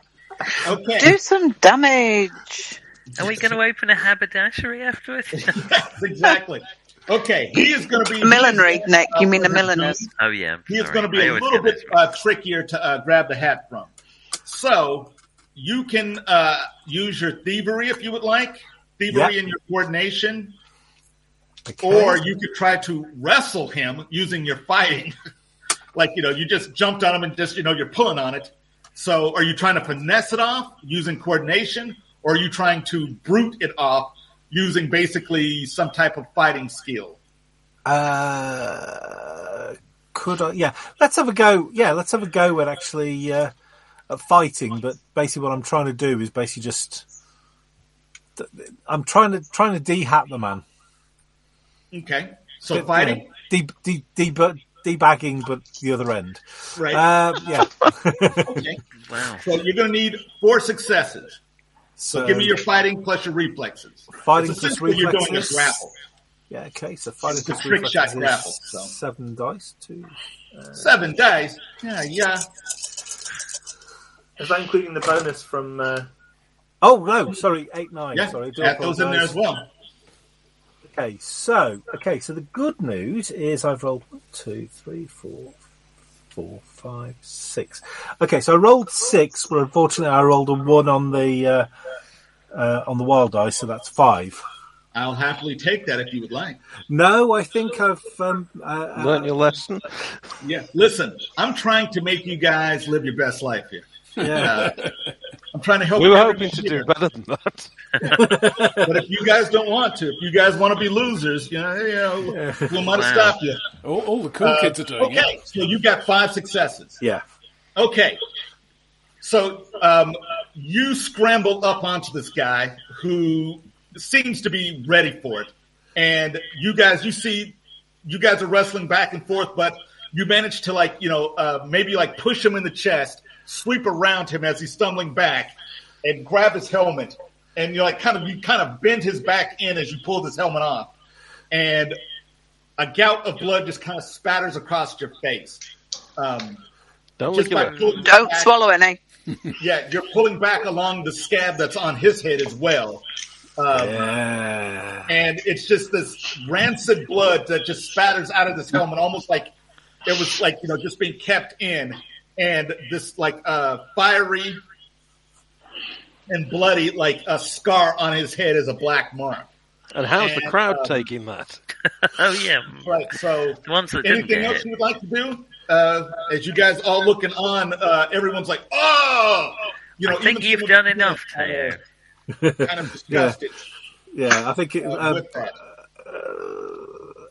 Okay. Do some damage. Are we going to open a haberdashery afterwards? Yes, exactly. Okay. He is going to be Millinery, Nick. You mean a milliner's? oh yeah. He is Sorry, going to be I a little bit uh, trickier to uh, grab the hat from. So you can uh, use your thievery if you would like, thievery Yeah. in your coordination, Okay. Or you could try to wrestle him using your fighting. like you know, you just jumped on him and just you know you're pulling on it. So are you trying to finesse it off using coordination, or are you trying to brute it off using basically some type of fighting skill? Uh, could I? Yeah, let's have a go. Yeah, let's have a go at actually uh, at fighting. But basically, what I'm trying to do is basically just I'm trying to trying to de-hat the man. Okay. So But, fighting, know, de, de, de, but debagging, but the other end. right? Uh, yeah. okay. Wow. So you're going to need four successes. So, So give me your fighting plus your reflexes. fighting It's plus essentially you're doing a reflexes. grapple. Yeah. Okay. So fighting It's plus trick shot reflexes is grapple, so. seven dice. Two. Seven dice. Yeah, yeah. Is that including the bonus from? Uh, Oh no, sorry, eight nine. Yeah, sorry, I do add those in there as well. Okay, so okay, so the good news is I've rolled one, two, three, four, four, five, six. Okay, so I rolled six, but unfortunately I rolled a one on the uh, uh, on the wild dice, so that's five. I'll happily take that if you would like. No, I think I've um, uh, Learn your lesson. Yeah. Listen, I'm trying to make you guys live your best life here. yeah. I'm trying to help. We were hoping to here. do better than that. But if you guys don't want to, if you guys want to be losers, you know, you know, we might Wow. stop you. All, all the cool Uh, kids are doing it. okay, so you got five successes. yeah. Okay. So um, you scramble up onto this guy who seems to be ready for it, and you guys, you see, you guys are wrestling back and forth, but you manage to like, you know, uh, maybe like push him in the chest, sweep around him as he's stumbling back, and grab his helmet, and you like kind of you kind of bend his back in as you pull this helmet off, and a gout of blood just kind of spatters across your face. Um, Don't just look by at it. pulling Don't back- swallow any. Yeah, you're pulling back along the scab that's on his head as well. Um, Yeah. and it's just this rancid blood that just spatters out of this helmet, almost like it was like you know just being kept in, and this like uh, fiery and bloody like a scar on his head is a black mark. And how's the crowd um, taking that? Oh yeah, Right. So, the ones that didn't anything else you would like to do? Uh, as you guys all looking on, uh, everyone's like, "Oh, you know." I think you've done enough, kids Kind of disgusted Yeah, I think it, uh, with that.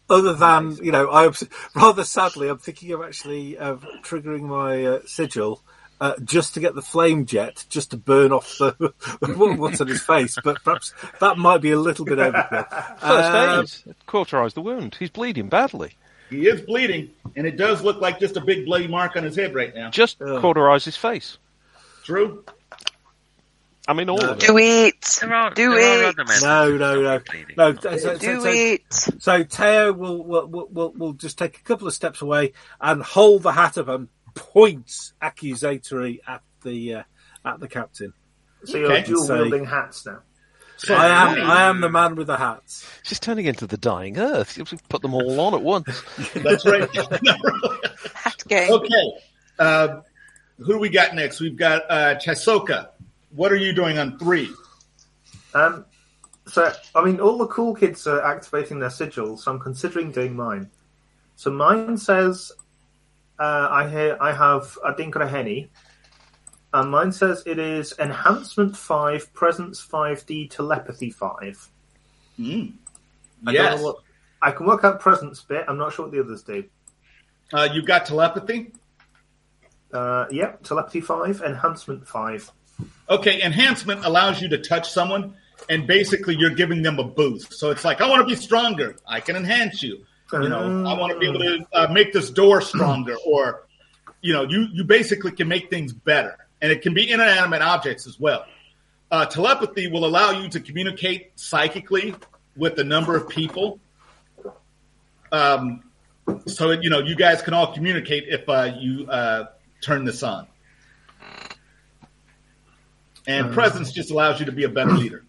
Other than you know, I rather sadly, I'm thinking of actually of triggering my uh, sigil uh, just to get the flame jet, just to burn off the what- what's on his face. But perhaps that might be a little bit overkill. First Um, aid. Cauterize the wound. He's bleeding badly. He is bleeding, and it does look like just a big bloody mark on his head right now. Just Ugh. cauterize his face. True. I mean, all of it. Do it. There are, Do it. No, no, no, no. So, so, Do so, it. so Teo will, will will will will just take a couple of steps away and hold the hat up and points accusatory at the uh, at the captain. So you're Okay. dual wielding hats now. So I am I am the man with the hats. She's turning into the dying earth. You have put them all on at once. That's right. Hat game. okay. Uh, who do we got next? We've got uh, Chesoka. What are you doing on three? Um, so, I mean, all the cool kids are activating their sigils, so I'm considering doing mine. So mine says uh, I hear I have Adinkrahene, and mine says it is Enhancement 5, Presence 5D, Telepathy 5. Mm. I Yes. what. I can work out Presence bit, I'm not sure what the others do. Uh, you've got telepathy. Uh, yep, Telepathy 5, Enhancement 5. Okay, enhancement allows you to touch someone, and basically you're giving them a boost. So it's like, I want to be stronger. I can enhance you. You know, I want to be able to uh, make this door stronger, or you know, you you basically can make things better, and it can be inanimate objects as well. Uh, telepathy will allow you to communicate psychically with a number of people. Um, so you know, you guys can all communicate if uh, you uh, turn this on. And presence just allows you to be a better leader.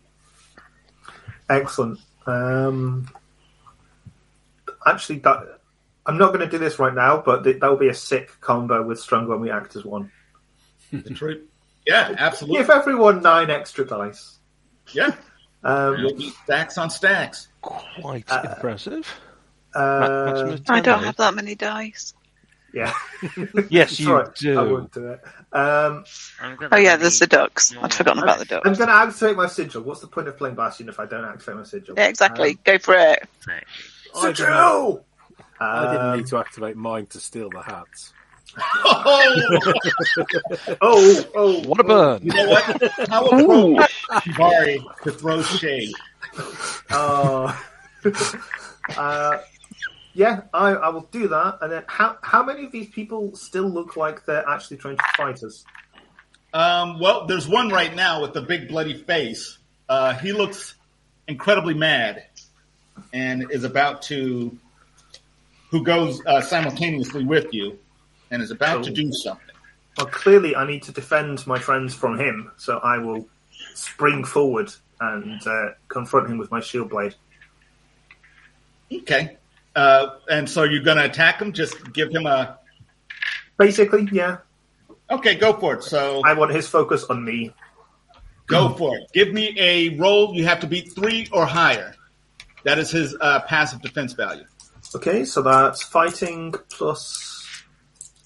Excellent. Um, actually, that, I'm not going to do this right now, but th- that will be a sick combo with Strong when we act as one. Detroit. Yeah, absolutely. Give everyone nine extra dice. Yeah, Um, you'll be stacks on stacks. Quite Uh, impressive. uh, I don't have that many dice. Yeah. Yes, you Sorry, do. I won't do it. Um, Oh yeah, there's the- the ducks. I'd forgotten about the ducks. I'm going to activate my sigil. What's the point of playing Bastion if I don't activate my sigil? Yeah, exactly. Um, Go for it. I didn't, sigil! I didn't Um, need to activate mine to steal the hats. Oh, Oh, oh. What a burn! you know what? How appropriate Shivari to throw shade. Uh, uh, yeah, I, I will do that. And then, how how many of these people still look like they're actually trying to fight us? Um, well, there's one right now with the big bloody face. Uh, he looks incredibly mad and is about to, who goes uh, simultaneously with you and is about to do something. Well, clearly, I need to defend my friends from him, so I will spring forward and uh, confront him with my shield blade. Okay. Uh, and so you're going to attack him? Just give him a. Basically, yeah, Okay, go for it. So I want his focus on me. go for it. Give me a roll. You have to beat three or higher. That is his uh, passive defense value. Okay, so that's fighting plus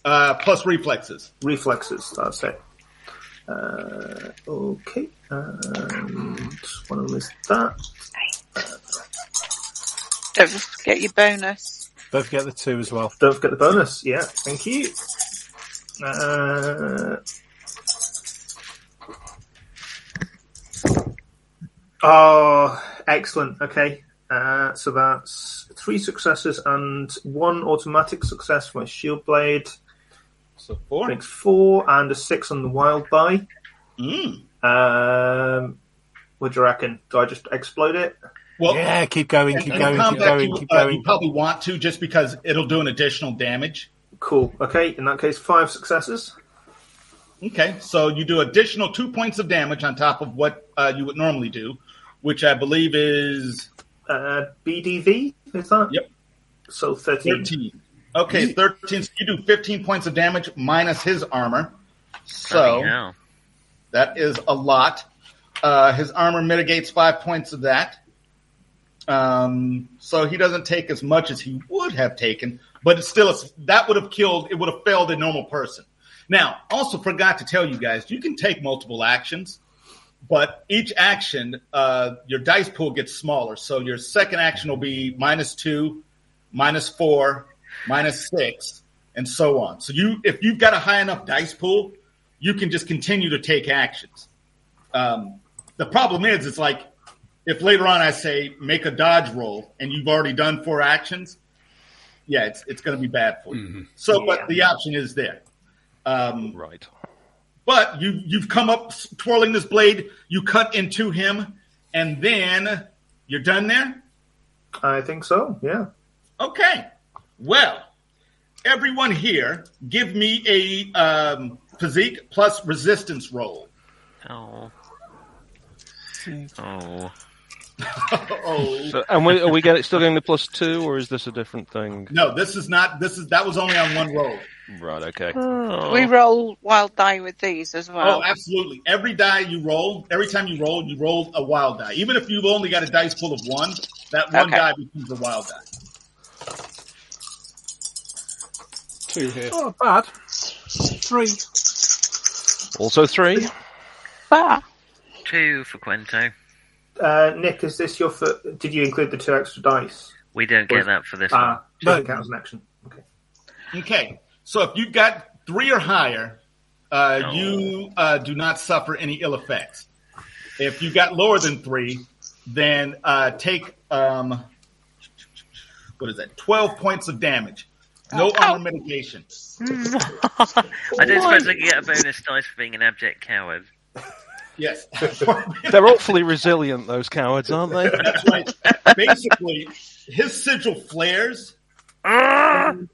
Uh, plus reflexes. reflexes. That's it. Uh, okay, and one of them is that. Don't forget your bonus. Don't forget the two as well. Don't forget the bonus. Yeah, thank you. Uh, Oh, excellent. Okay. Uh, so that's three successes and one automatic success for my shield blade. So four. Makes four and a six on the wild die. Mm. Um, what do you reckon? Do I just explode it? Well, Yeah, keep going, keep in going, keep going, you, keep uh, going. you probably want to just because it'll do an additional damage. Cool. Okay. In that case, five successes. Okay, so you do additional two points of damage on top of what uh, you would normally do, which I believe is Uh, BDV is that? Yep. So thirteen. 13. Okay, 13. So you do 15 points of damage minus his armor. So that is a lot. Uh, his armor mitigates five points of that. Um, so he doesn't take as much as he would have taken, but it's still, that would have killed, it would have failed a normal person. Now, also forgot to tell you guys, you can take multiple actions, but each action, uh, your dice pool gets smaller. So your second action will be minus two, minus four, minus six, and so on. So you, if you've got a high enough dice pool, you can just continue to take actions. Um, the problem is, it's like if later on I say make a dodge roll and you've already done four actions, yeah, it's it's going to be bad for you. So, but the option is there. Um, Right. but you you've come up twirling this blade, you cut into him, and then you're done there. I think so. Yeah. Okay. Well, everyone here, give me a um, physique plus resistance roll. Oh. Oh. Oh So, and we, are we get, still getting the plus two, or is this a different thing? no, this is not. This is that was only on one roll. Right. Okay. Oh. We roll wild die with these as well. Oh, absolutely. Every die you roll, every time you roll, you roll a wild die. Even if you've only got a dice full of one, that one Okay. die becomes a wild die. Two here. Oh, bad. Three. Also three. Ah, Two for Quento. Uh, Nick, is this your? Fir- did you include the two extra dice? We don't get that for this one. Ah, doesn't count as an action. Okay. Okay. So if you've got three or higher, uh, No. you uh, do not suffer any ill effects. If you got lower than three, then uh, take um, what is that? Twelve points of damage. No Oh. armor mitigation. I don't suppose I can get a bonus dice for being an abject coward. Yes. They're awfully resilient, those cowards, aren't they? That's right. Basically, his sigil flares. Um,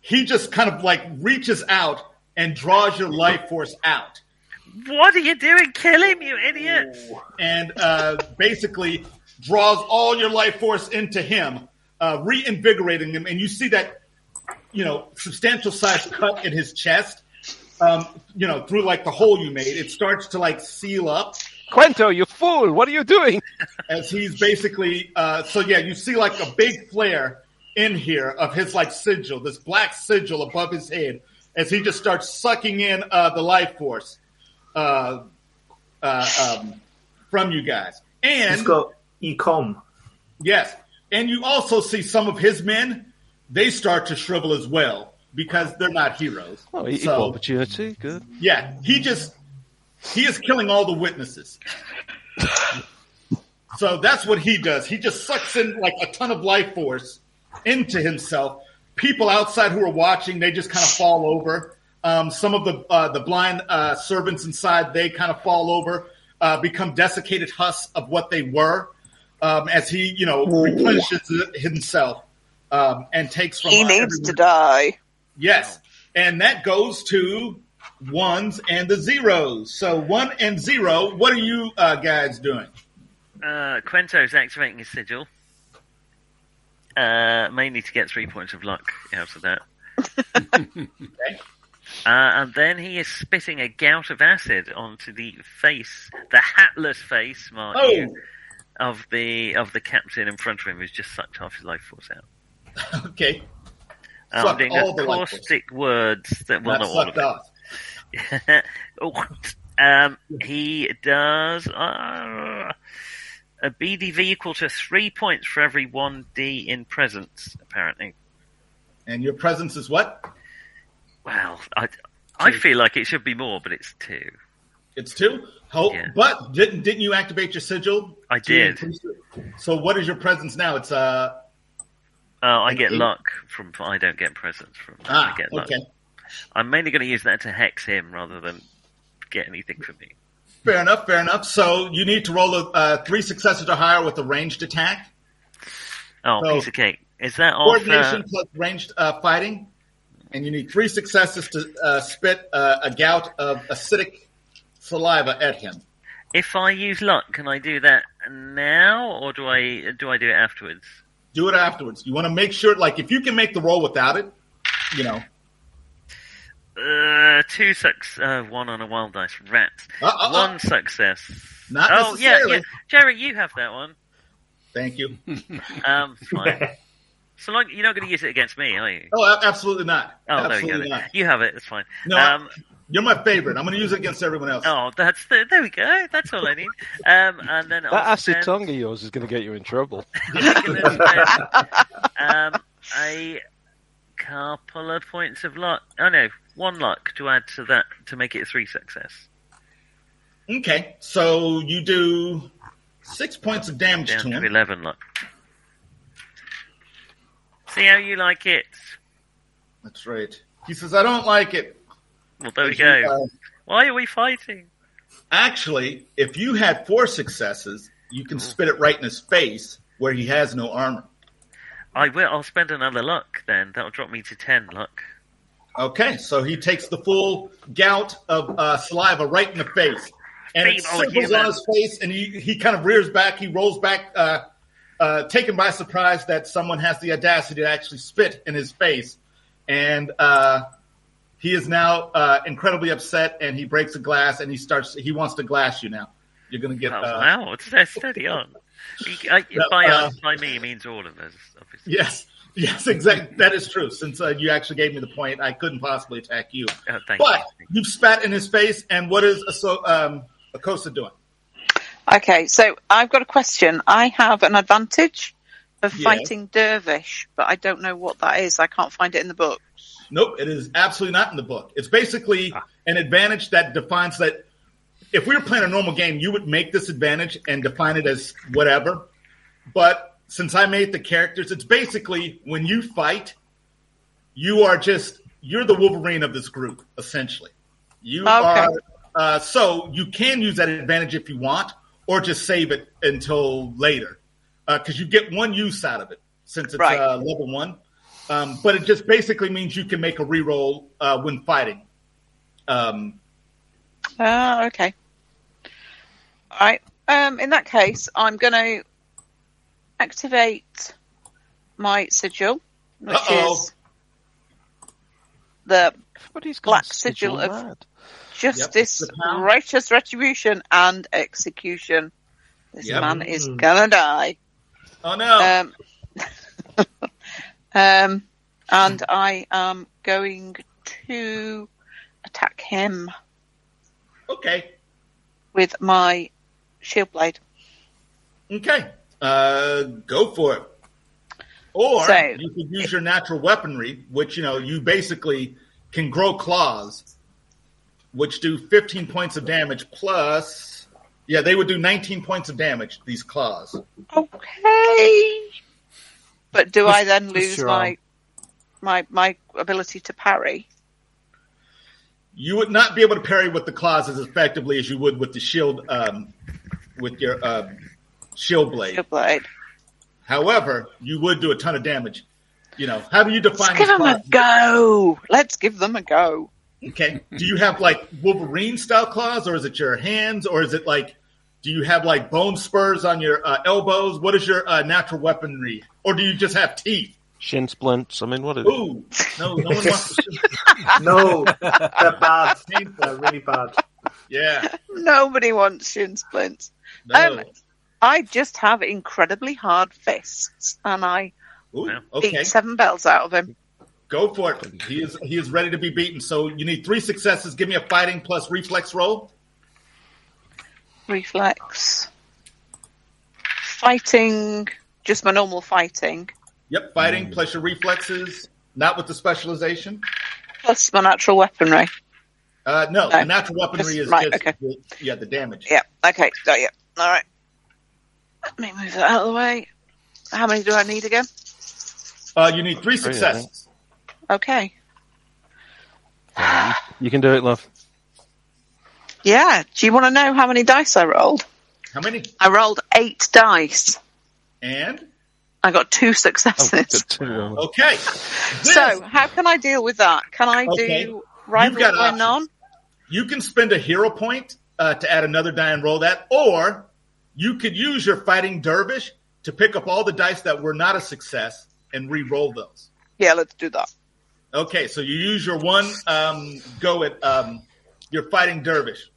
he just kind of like reaches out and draws your life force out, What are you doing? Kill him, you idiot! and uh, basically draws all your life force into him, uh, reinvigorating him. And you see that, you know, substantial size cut in his chest. Um, you know, through like the hole you made, it starts to like seal up. Quento, you fool! What are you doing? as he's basically uh, so yeah you see like a big flare in here of his like sigil this black sigil above his head as he just starts sucking in uh, the life force uh, uh, um, from you guys He's and got ecom. yes and you also see some of his men they start to shrivel as well because they're not heroes Oh, equal So- opportunity. Good. yeah, he just he is killing all the witnesses. so that's what he does. He just sucks in like a ton of life force into himself. People outside who are watching, they just kind of fall over. Um, some of the uh, the blind uh, servants inside, they kind of fall over, uh, become desiccated husks of what they were, um, as he you know replenishes himself um, and takes from he needs everyone- to die. Yes. And that goes to ones and the zeros. So one and zero, what are you uh, guys doing? Uh, Quento's activating his sigil. Uh, mainly to get three points of luck out of that. Uh, and then he is spitting a gout of acid onto the face, the hatless face, mark Oh. you, of the of the captain in front of him who's just sucked half his life force out. Okay. Um, Sucked doing all the the life force. caustic words that That not all of sucked off. Oh, um, he does uh, a BDV equal to three points for every one D in presence. Apparently, And your presence is what? well, I I feel like it should be more, but it's two. It's two. Ho- Yeah. But didn't didn't you activate your sigil? I did. So what is your presence now? It's uh Oh, I get luck from. I don't get presents from. ah I get luck. okay. I'm mainly going to use that to hex him rather than get anything from me. Fair enough. Fair enough. So you need to roll a uh, three successes or higher with a ranged attack. Oh, So- piece of cake. Is that off? Coordination Uh, plus ranged uh, fighting, and you need three successes to uh, spit uh, a gout of acidic saliva at him. if I use luck, can I do that now, or do I do I do it afterwards? Do it afterwards. You want to make sure, like, if you can make the roll without it, you know. Uh, two success, uh, one on a wild dice. Rats. Uh, uh, uh. one success. Not oh yeah, necessarily. yeah. Jerry, you have that one. Thank you. Um, fine. so long you're not going to use it against me, are you? Oh, absolutely not. Oh, absolutely there we go. not. You have it. It's fine. No, Um, you're my favorite. I'm going to use it against everyone else. oh, that's the, there we go. That's all I need. Um, and then That I'll acid spend- tongue of yours is going to get you in trouble. I'm gonna spend, um, a couple of points of luck. Oh no, one luck to add to that to make it a three success. Okay, so you do six points of damage Down to to him. eleven luck. See how you like it. That's right. He says, "I don't like it." Well, there we You, go. uh, Why are we fighting? Actually, if you had four successes, you can spit it right in his face where he has no armor. I will. I'll spend another luck then. That'll drop me to ten luck. Okay, so he takes the full gout of uh, saliva right in the face, and it Feeble on his face, and he, he kind of rears back. He rolls back, uh, uh, taken by surprise that someone has the audacity to actually spit in his face, and uh, he is now uh, incredibly upset, and he breaks a glass, and he starts. He wants to glass you now. You're going to get. Oh, Uh, wow, it's steady on. He- I- by uh, us, by me, means all of us, obviously. Yes, yes, exactly. That is true. Since uh, you actually gave me the point, I couldn't possibly attack you. Oh, thank But you. you've spat in his face, and what is Aso- um, Akosa doing? Okay, so I've got a question. I have an advantage of Yes. fighting dervish, but I don't know what that is. I can't find it in the book. Nope, it is absolutely not in the book. It's basically an advantage that defines that. If we were playing a normal game, you would make this advantage and define it as whatever. But since I made the characters, it's basically when you fight, you are just you're the Wolverine of this group, essentially. You Okay. are uh, so you can use that advantage if you want, or just save it until later because you get one use out of it since it's Right. uh, level one. Um, but it just basically means you can make a reroll uh, when fighting. Um, Ah, okay. All right. Um, in that case, I'm going to activate my sigil, which Uh-oh. is the Black gone sigil of- mad. justice, the pound. righteous retribution, and execution. This Yep. man is gonna die. oh no! Um, um, and I am going to attack him okay, with my shield blade. okay, uh, go for it. Or So- you could use your natural weaponry, which you know you basically can grow claws, which do 15 points of damage plus. Yeah, they would do 19 points of damage. These claws. Okay. But do I then lose my my my ability to parry? You would not be able to parry with the claws as effectively as you would with the shield, um, with your uh, shield blade. Shield blade. However, you would do a ton of damage. You know, how do you define Let's give these them a go. Let's give them a go. Okay. Do you have like Wolverine style claws, or is it your hands, or is it like? Do you have like bone spurs on your uh, elbows? What is your uh, natural weaponry, or do you just have teeth? Shin splints. I mean, what is Ooh, no, no one wants to. No, they're bad. They're really bad. Yeah, Nobody wants shin splints. no. Um, I just have incredibly hard fists, and I Ooh, okay, beat seven bells out of him. go for it. He is he is ready to be beaten. So you need three successes. Give me a fighting plus reflex roll. Reflex. Fighting, just my normal fighting, Yep, fighting plus your reflexes, not with the specialization. plus my natural weaponry. Uh, no, No. the natural weaponry Just- is right, just okay. the- yeah the damage. Yeah. Okay. Got you. All right. Let me move that out of the way. How many do I need again? Uh, you need three Three, I successes. Okay. You can do it, love. Yeah. Do you want to know how many dice I rolled? How many? I rolled eight dice. And I got two successes. good too. okay. This, so how can I deal with that? Can I Okay. do rival got by none? you can spend a hero point uh, to add another die and roll that, or you could use your fighting dervish to pick up all the dice that were not a success and re-roll those. Yeah, let's do that. Okay, so you use your one um, go at um, your fighting dervish.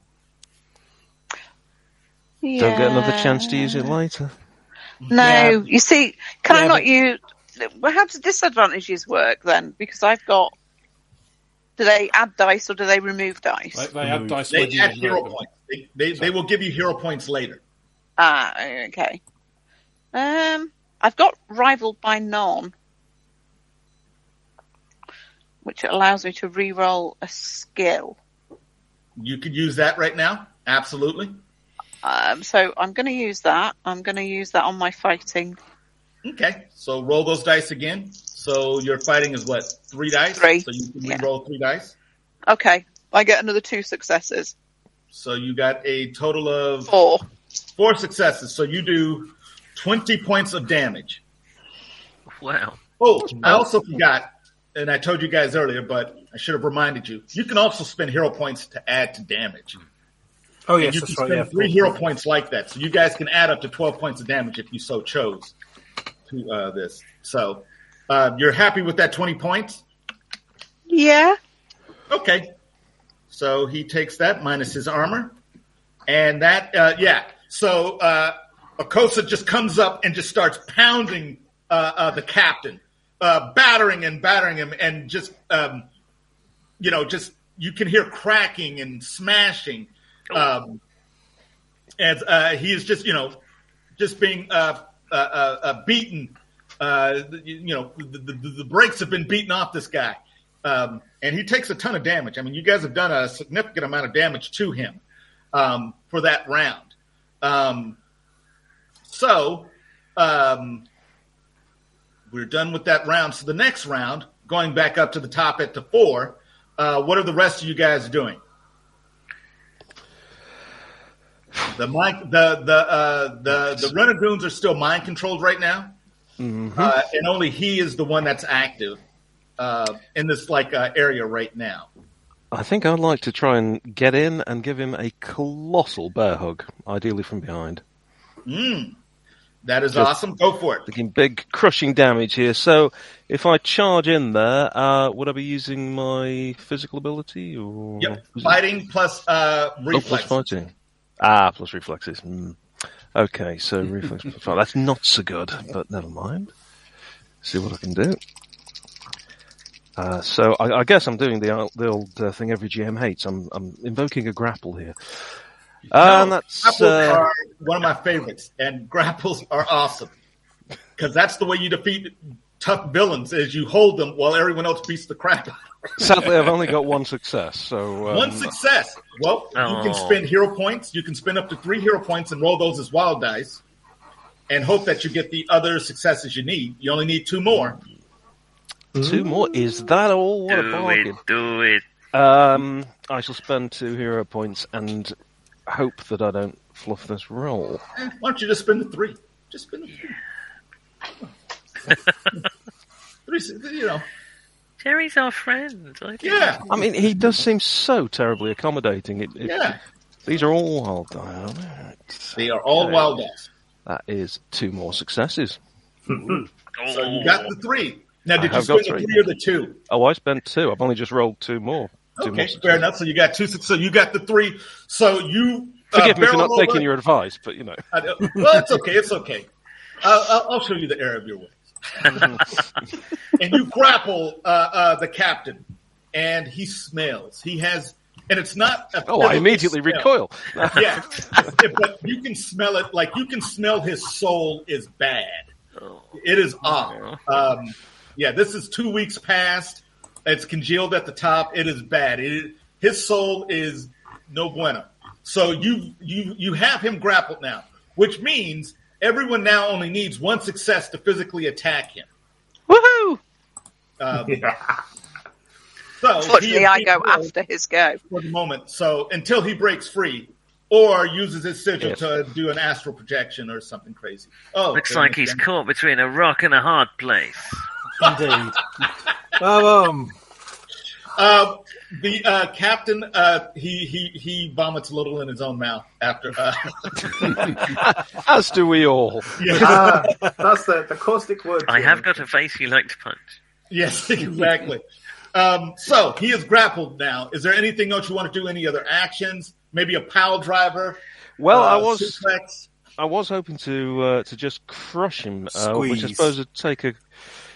Don't get another chance to use it later. No, Yeah. you see, can I not but- use? Well, how do disadvantages work then? Because I've got. Do they add dice or do they remove dice? They, they have dice They when add hero points. They, they, they will give you hero points later. Ah, okay. Um, I've got rival by none, which allows me to re-roll a skill. You could use that right now. Absolutely. Um, so I'm going to use that. I'm going to use that on my fighting. Okay, so roll those dice again. So your fighting is what three dice. Three. So you can Yeah. re-roll three dice. Okay, I get another two successes. So you got a total of Four. four successes. So you do twenty points of damage. Wow. Oh, I also forgot, and I told you guys earlier, but I should have reminded you. You can also spend hero points to add to damage. Oh And yes, you that's can right. spend Yeah, three hero points like that, so you guys can add up to twelve points of damage if you so chose to uh, this. So uh, you're happy with that twenty points? Yeah. Okay. So he takes that minus his armor, and that uh, yeah. So uh, Akosa just comes up and just starts pounding uh, uh, the captain, uh, battering and battering him, and just um, you know, just you can hear cracking and smashing, um, and uh, he is just you know, just being uh, uh, uh, uh, beaten. Uh, you, know, the, the, the brakes have been beaten off this guy, um, and he takes a ton of damage. I mean, you guys have done a significant amount of damage to him um, for that round. Um, so um, we're done with that round. So the next round, going back up to the top at the four, uh, what are the rest of you guys doing? The mind, the the uh, the the Renegoons are still mind controlled right now, uh, and only he is the one that's active uh, in this like uh, area right now. I think I'd like to try and get in and give him a colossal bear hug, ideally from behind. Mm. That is Just- awesome. Go for it. Taking big crushing damage here. So if I charge in there, uh, would I be using my physical ability or Yep, fighting plus uh, Oh, plus reflex. fighting. Ah, plus reflexes. Mm. Okay, so reflex plus five. That's not so good, but never mind. See what I can do. Uh, so I, I guess I'm doing the old, the old uh, thing every GM hates. I'm, I'm invoking a grapple here. and No, that's grapples uh, are one of my favorites, and grapples are awesome because that's the way you defeat tough villains: is you hold them while everyone else beats the crap. out of them. sadly I've only got one success. So um, One success. Well, you can Oh. spend hero points. You can spend up to three hero points and roll those as wild dice, and hope that you get the other successes you need. You only need two more. two more. Is that all? What a do bargain! it, do it. Um, I shall spend two hero points and hope that I don't fluff this roll. Eh, Why don't you just spend the three? Just spend the three. Three you know, Jerry's our friend. I think. yeah, I mean, he does seem so terribly accommodating. It, it- yeah. These are all wild die, aren't they? They are all Okay. wild dice. That is two more successes. So you got the three. Now, I did you have got spend the three. three or the two? Oh, I spent two. I've only just rolled two more. Two Okay, successes. fair enough. So you got two. So you got the three. So you uh, Forgive me for barrel not taking your advice, but you know. Know. well, it's okay. It's okay. Uh, I'll, I'll show you the error of your ways. And you grapple uh, uh, the captain, and he smells. He has, and it's not. A Oh, I immediately smell. recoil. Yeah, but you can smell it. Like you can smell his soul is bad. It is odd. Um, yeah, this is two weeks past. It's congealed at the top. It is bad. It, his soul is no bueno. So you you you have him grappled now, which means everyone now only needs one success to physically attack him. Woohoo! Um, so he Fortunately, I go after his go. for the moment. So until he breaks free or uses his sigil Yes. to do an astral projection or something crazy. Oh, Looks like he's go. caught between a rock and a hard place. Indeed. well, um, Uh, the uh, captain, uh, he he he vomits a little in his own mouth after. Uh, As do we all. Ah, that's the, the caustic word. I have got a face you like to punch. yes, exactly. Um, so he is grappled now. Is there anything else you want to do? Any other actions? Maybe a pile driver? Well, I uh, was suplex? I was hoping to uh, to just crush him, uh, which I suppose would take a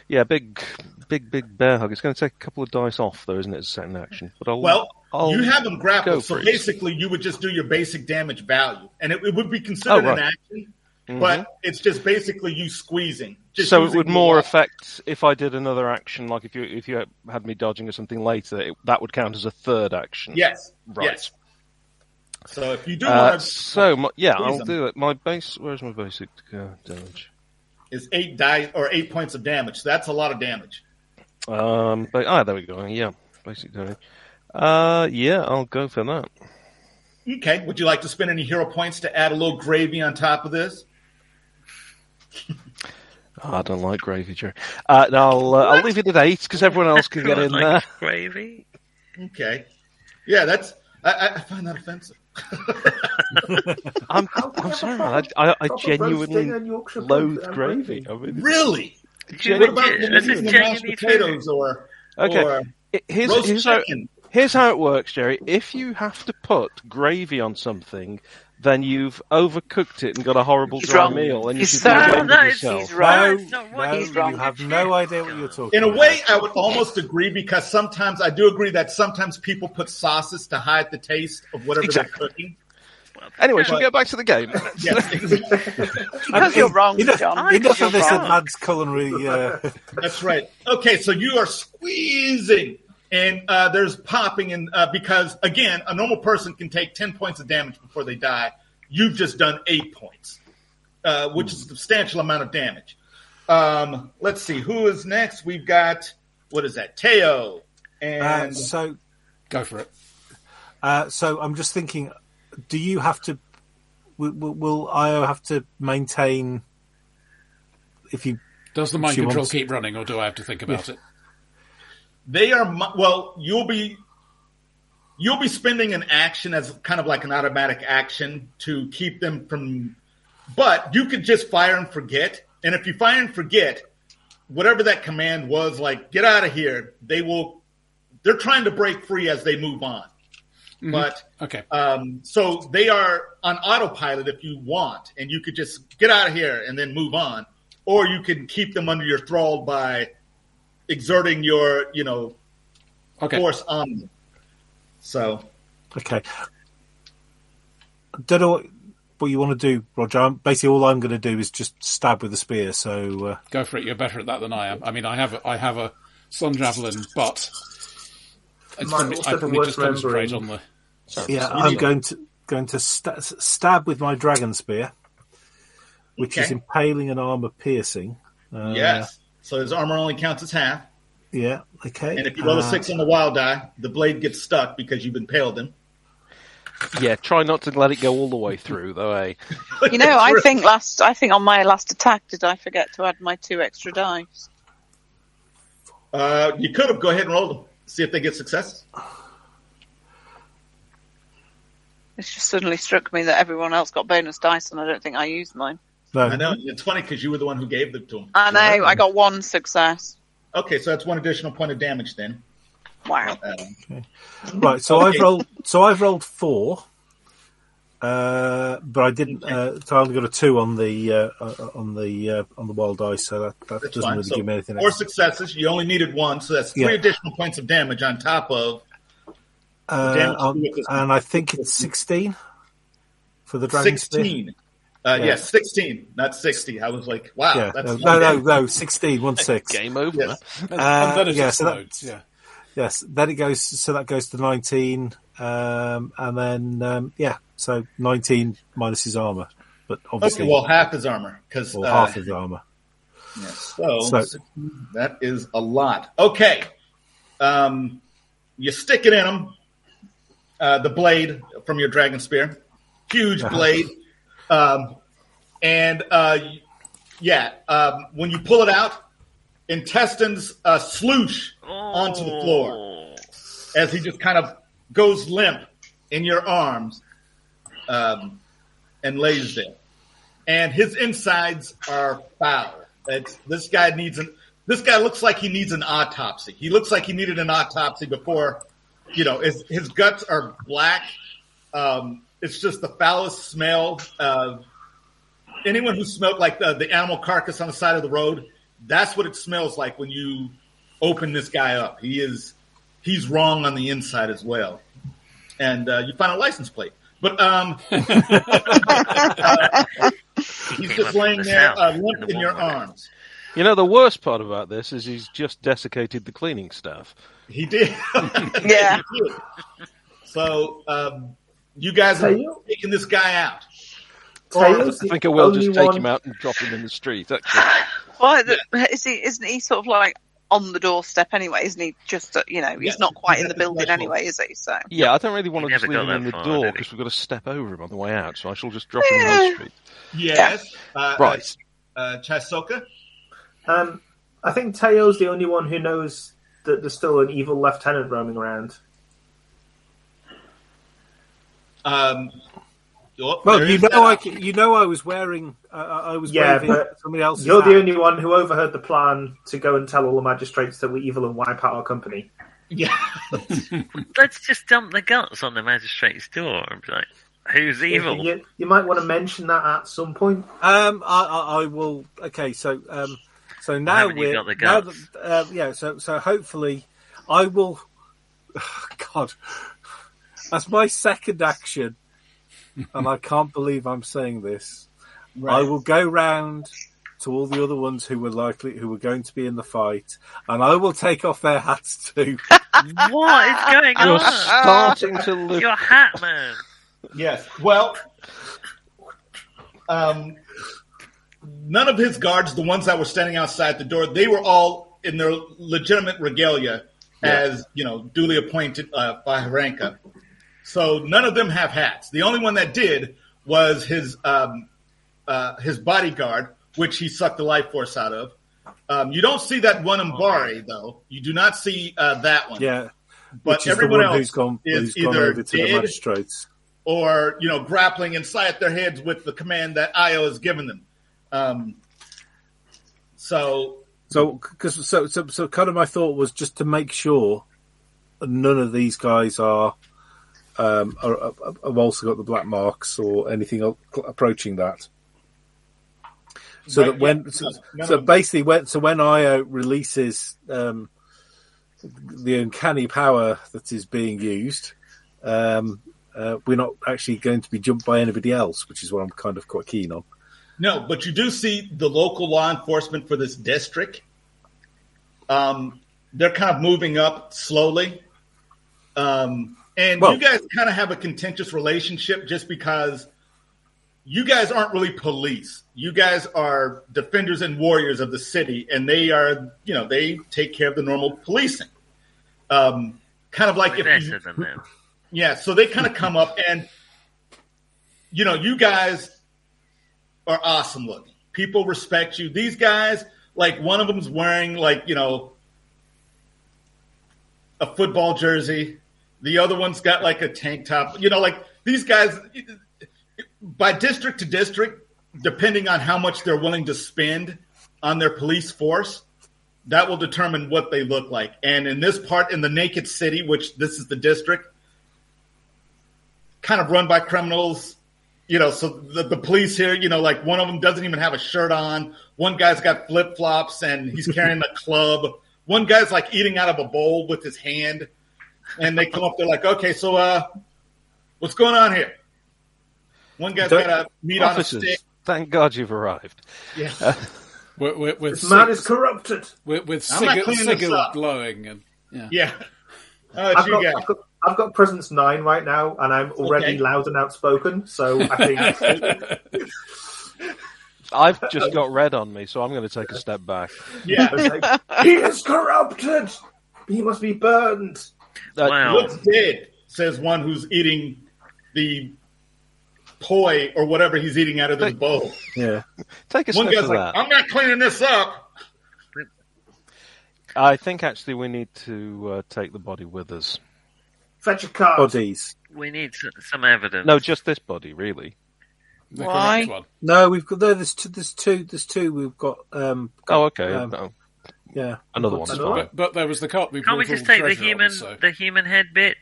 yeah big big big bear hug. It's going to take a couple of dice off though, isn't it? As a second action, but I'll Well, I'll you have them grappled, so basically you would just do your basic damage value, and it, it would be considered Oh, right. an action, but it's just basically you squeezing. Just so it would more affect if I did another action, like if you if you had me dodging or something later, it, that would count as a third action. Yes, Right. yes. So if you do Uh, want to, so my, yeah, I'll them. do it. My base. Where's my basic uh, damage? is eight die or eight points of damage. So that's a lot of damage. Um, but, ah, there we go. Yeah, basically. Uh, yeah, I'll go for that. Okay. Would you like to spend any hero points to add a little gravy on top of this? Oh, I don't like gravy, Jerry. Uh, no, I'll uh, I'll leave it at eight because everyone else can get in like there. gravy. Okay. Yeah, that's. I- I, I find that offensive. I'm I'm sorry, man. I, I, I genuinely and Yorkshire pudding loathe gravy. gravy? I mean, really? Gen- What about Legit. when This is mashed potatoes or, Okay. or uh, here's roast here's how, here's how it works, Jerry. If you have to put gravy on something, then you've overcooked it and got a horrible He's dry wrong. meal, and you should so be No, yourself. he's right. no, it's no, He's wrong. you have no idea what you're talking In a about. way, I would almost agree because sometimes I do agree that sometimes people put sauces to hide the taste of whatever Exactly. they're cooking. Anyway, should we But- get back to the game? Yes, Because you're wrong, Enough, John. enough You're of this wrong. advanced culinary. Uh, that's right. Okay, so you are squeezing, and uh, there's popping, and uh, because again, a normal person can take ten points of damage before they die. You've just done eight points, uh, which is a substantial amount of damage. Um, let's see who is next. We've got what is that? Teo, uh, and so, Go for it. uh, so I'm just thinking: Do you have to? Will, will, will Io have to maintain? If you Does the mind control wants- keep running, or do I have to think about it? They are well. You'll be you'll be spending an action as kind of like an automatic action to keep them from. But you could just fire and forget, and if you fire and forget, whatever that command was, like get out of here, they will. They're trying to break free as they move on, but Okay. um, so they are on autopilot if you want, and you could just get out of here and then move on, or you can keep them under your thrall by exerting your, you know, Okay. force on them. So okay, I don't know what, what you want to do, Roger. I'm, basically, all I'm going to do is just stab with a spear. So uh, Go for it. You're better at that than I am. I mean, I have a, I have a sun javelin, but it's Might I the probably just concentrate on the. Sorry, yeah, I'm need- going to going to sta- stab with my dragon spear, which is impaling and armor piercing. Uh, yes, so his armor only counts as half, Yeah. Okay. and if you roll a Uh, six on the wild die, the blade gets stuck because you've impaled him. yeah, try not to let it go all the way through, though. Eh? You know, I think last, I think on my last attack, did I forget to add my two extra dice? Uh, you could have go ahead and roll them, see if they get success. It's just suddenly struck me that everyone else got bonus dice, and I don't think I used mine. no. I know it's funny because you were the one who gave them to him. I know, I got one success. Okay, so that's one additional point of damage then. Wow. Um, Right. So Okay. I've rolled. So I've rolled four. Uh, but I didn't. Uh, so I only got a two on the uh, uh, on the uh, on the wild dice, so that, that doesn't fine. really So give me anything. four else. successes. You only needed one, so that's three Yeah. additional points of damage on top of. Uh, damage on- with this- and I think it's sixteen for the dragon spear. 16. Uh, Yeah. Yes, 16, not 60. I was like, wow. Yeah. That's No, no, no, damage. no, sixteen, one six. Game over. Yes. And, Uh, and yeah, so that- yeah. yes, then it goes. So that goes to nineteen, um, and then um, yeah, so nineteen minus his armor, but obviously Okay, well, half his armor because or half his armor. so, So- that is a lot. Okay, um, you stick it in him. Uh, the blade from your dragon spear, huge Uh-huh. blade, um, and uh, yeah, um, when you pull it out, intestines uh, sloosh onto the floor Oh. as he just kind of goes limp in your arms um, and lays there. And his insides are foul. It's, this guy needs an. This guy looks like he needs an autopsy. He looks like he needed an autopsy before, you know, his, his guts are black. Um, it's just the foulest smell. Uh, anyone who smelled like the, the animal carcass on the side of the road, that's what it smells like when you open this guy up. He is he's wrong on the inside as well. And uh, you find a license plate. But um, uh, he's just laying there south uh, in limp the in your arms. You know, the worst part about this is he's just desiccated the cleaning staff. He did. Yeah. He did. So um, you guys are Tail? taking this guy out. Tails, I think I will just take one- him out and drop him in the street. Actually. Why? The, is he? Isn't he sort of like on the doorstep anyway? Isn't he? Just uh, you know, he's Yeah, not quite in the building anyway, is he? So Yeah, I don't really want to just leave him in the far, door because we've got to step over him on the way out. So I shall just drop him in the street. Yes. Uh, Right. Uh, uh, Chasoka? Um, I think Teo's the only one who knows that there's still an evil lieutenant roaming around. Um, oh, Well, you know, that. I, you know, I was wearing, uh, I was Yeah, waving but somebody else's. You're the only one who overheard the plan to go and tell all the magistrates that we're evil and wipe out our company. Yeah. Let's just dump the guts on the magistrate's door and be like, who's evil? You, you might want to mention that at some point. Um, I, I, I will. Okay, so um, so now haven't we're got the now guts? that, uh, yeah. So so hopefully, I will. God, that's my second action, and I can't believe I'm saying this. I will go round to all the other ones who were likely who were going to be in the fight, and I will take off their hats too. what is going You're on? starting to look. Your hat man. Yes. Well, um, none of his guards, the ones that were standing outside the door, they were all in their legitimate regalia as, you know, duly appointed uh, by Haranka. So none of them have hats. The only one that did was his um, uh, his bodyguard, which he sucked the life force out of. Um, you don't see that one Mbari, though. You do not see uh, that one. Yeah, But which is the everyone one else who's gone is who's gone either over to the dead magistrates. or you know grappling inside their heads with the command that Io has given them. Um, so So, because so, so so kind of my thought was just to make sure none of these guys are um are, have also got the black marks or anything approaching that. So Right, that when yeah, so, no, so them. basically when so when Io releases um the uncanny power that is being used, um, uh, we're not actually going to be jumped by anybody else, which is what I'm kind of quite keen on. no, but you do see the local law enforcement for this district. Um, they're kind of moving up slowly, um, and Well- you guys kind of have a contentious relationship just because you guys aren't really police. You guys are defenders and warriors of the city, and they are, you know, they take care of the normal policing. Um, kind of like We're if you, better than them. Yeah, so they kind of come up and you know, you guys are awesome looking. People respect you. These guys, like one of them's wearing like, you know, a football jersey. The other one's got like a tank top. You know, like these guys by district to district, depending on how much they're willing to spend on their police force, that will determine what they look like. And in this part in the naked city, which this is the district, kind of run by criminals. You know, so the, the police here, you know, like one of them doesn't even have a shirt on. One guy's got flip flops and he's carrying a club. One guy's like eating out of a bowl with his hand. And they come up, they're like, okay, so, uh, what's going on here? One guy's Don't- got a meat on a Officers, stick. thank God you've arrived. Yeah. With, with, with, This man is corrupted. with, with I'm not Sigurd, cleaning this Sigurd up. glowing and yeah. Yeah. Uh, I've you got, got- I've, got, I've got presence nine right now, and I'm already Okay. loud and outspoken. So I think I've just got red on me, so I'm going to take a step back. Yeah. he is corrupted. He must be burned. Uh, Wow. Looks dead, says one who's eating the poi or whatever he's eating out of this But- bowl. Yeah. Take a One step guy's like, that. I'm not cleaning this up. I think actually we need to uh, take the body with us. Fetch a cart. Bodies. We need some evidence. No, just this body, really. Why? No, we've got no, there's two. There's two. There's two. We've got. Um, Oh, okay. Um, No, yeah, another one. Another one? But, but there was the cart we Can't we just take the treasure on, human, so- the human head bit?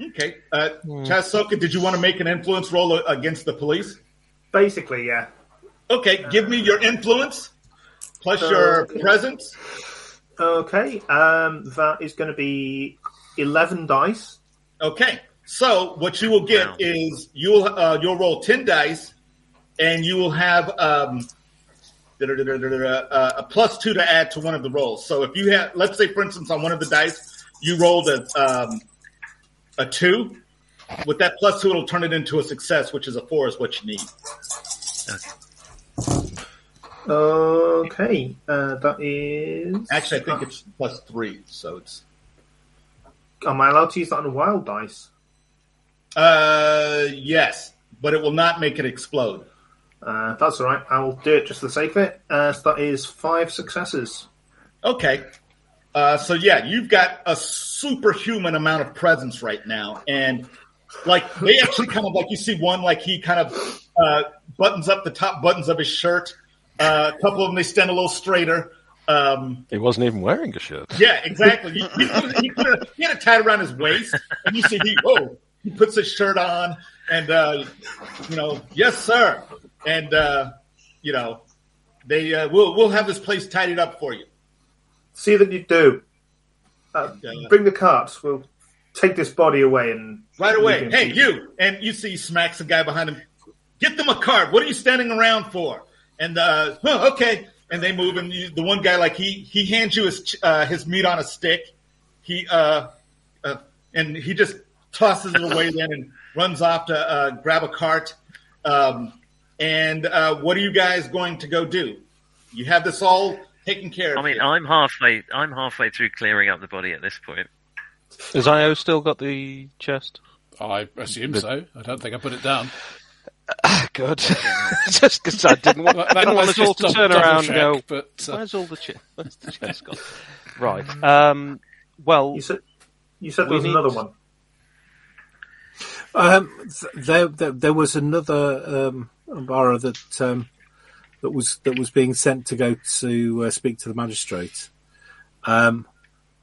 Okay. Uh, Chasoka, did you want to make an influence roll against the police? Basically, yeah. Okay, give me your influence plus your Okay. presence. Okay, um, that is going to be eleven dice. Okay. So what you will get Wow. is you'll uh, you'll roll ten dice, and you will have um, uh, a plus two to add to one of the rolls. So if you have, let's say, for instance, on one of the dice, you rolled a um, a two. With that plus two, it'll turn it into a success, which is a four, is what you need. Okay, uh, that is. Actually, I think it's plus three, so it's Am I allowed to use that on a wild dice? uh yes, but it will not make it explode. Uh, that's all right. I'll do it just for the sake of it. Uh, so that is five successes. Okay. Uh, so yeah, you've got a superhuman amount of presence right now, and like they actually kind of like you see one like he kind of uh, buttons up the top buttons of his shirt. Uh, a couple of them they stand a little straighter. Um, He wasn't even wearing a shirt. yeah, exactly. He, he, put he, put it- he had it tied around his waist, and you see he whoa he puts his shirt on, and uh, you know yes sir, and uh, you know they uh, we'll we'll have this place tidied up for you. See that you do. Uh, Yeah. bring the carts. We'll take this body away and Right away. Hey, you. And you see he smacks the guy behind him. Get them a cart. What are you standing around for? And, uh, huh, okay. And they move and you, the one guy, like he, he hands you his, uh, his meat on a stick. He, uh, uh, and he just tosses it away then and runs off to, uh, grab a cart. Um, and, uh, what are you guys going to go do? You have this all taken care of. I mean, here. I'm halfway. I'm halfway through clearing up the body at this point. Has Io still got the chest? I assume so. I don't think I put it down. Good. just because I didn't want, That- didn't want let's all to turn double around and go, But uh, where's all the, ch- where's the chest gone? Right. Um, well, You said you said there was need- another one. Um, th- there, there, there was another um, borough that um, that was that was being sent to go to uh, speak to the magistrate. Um,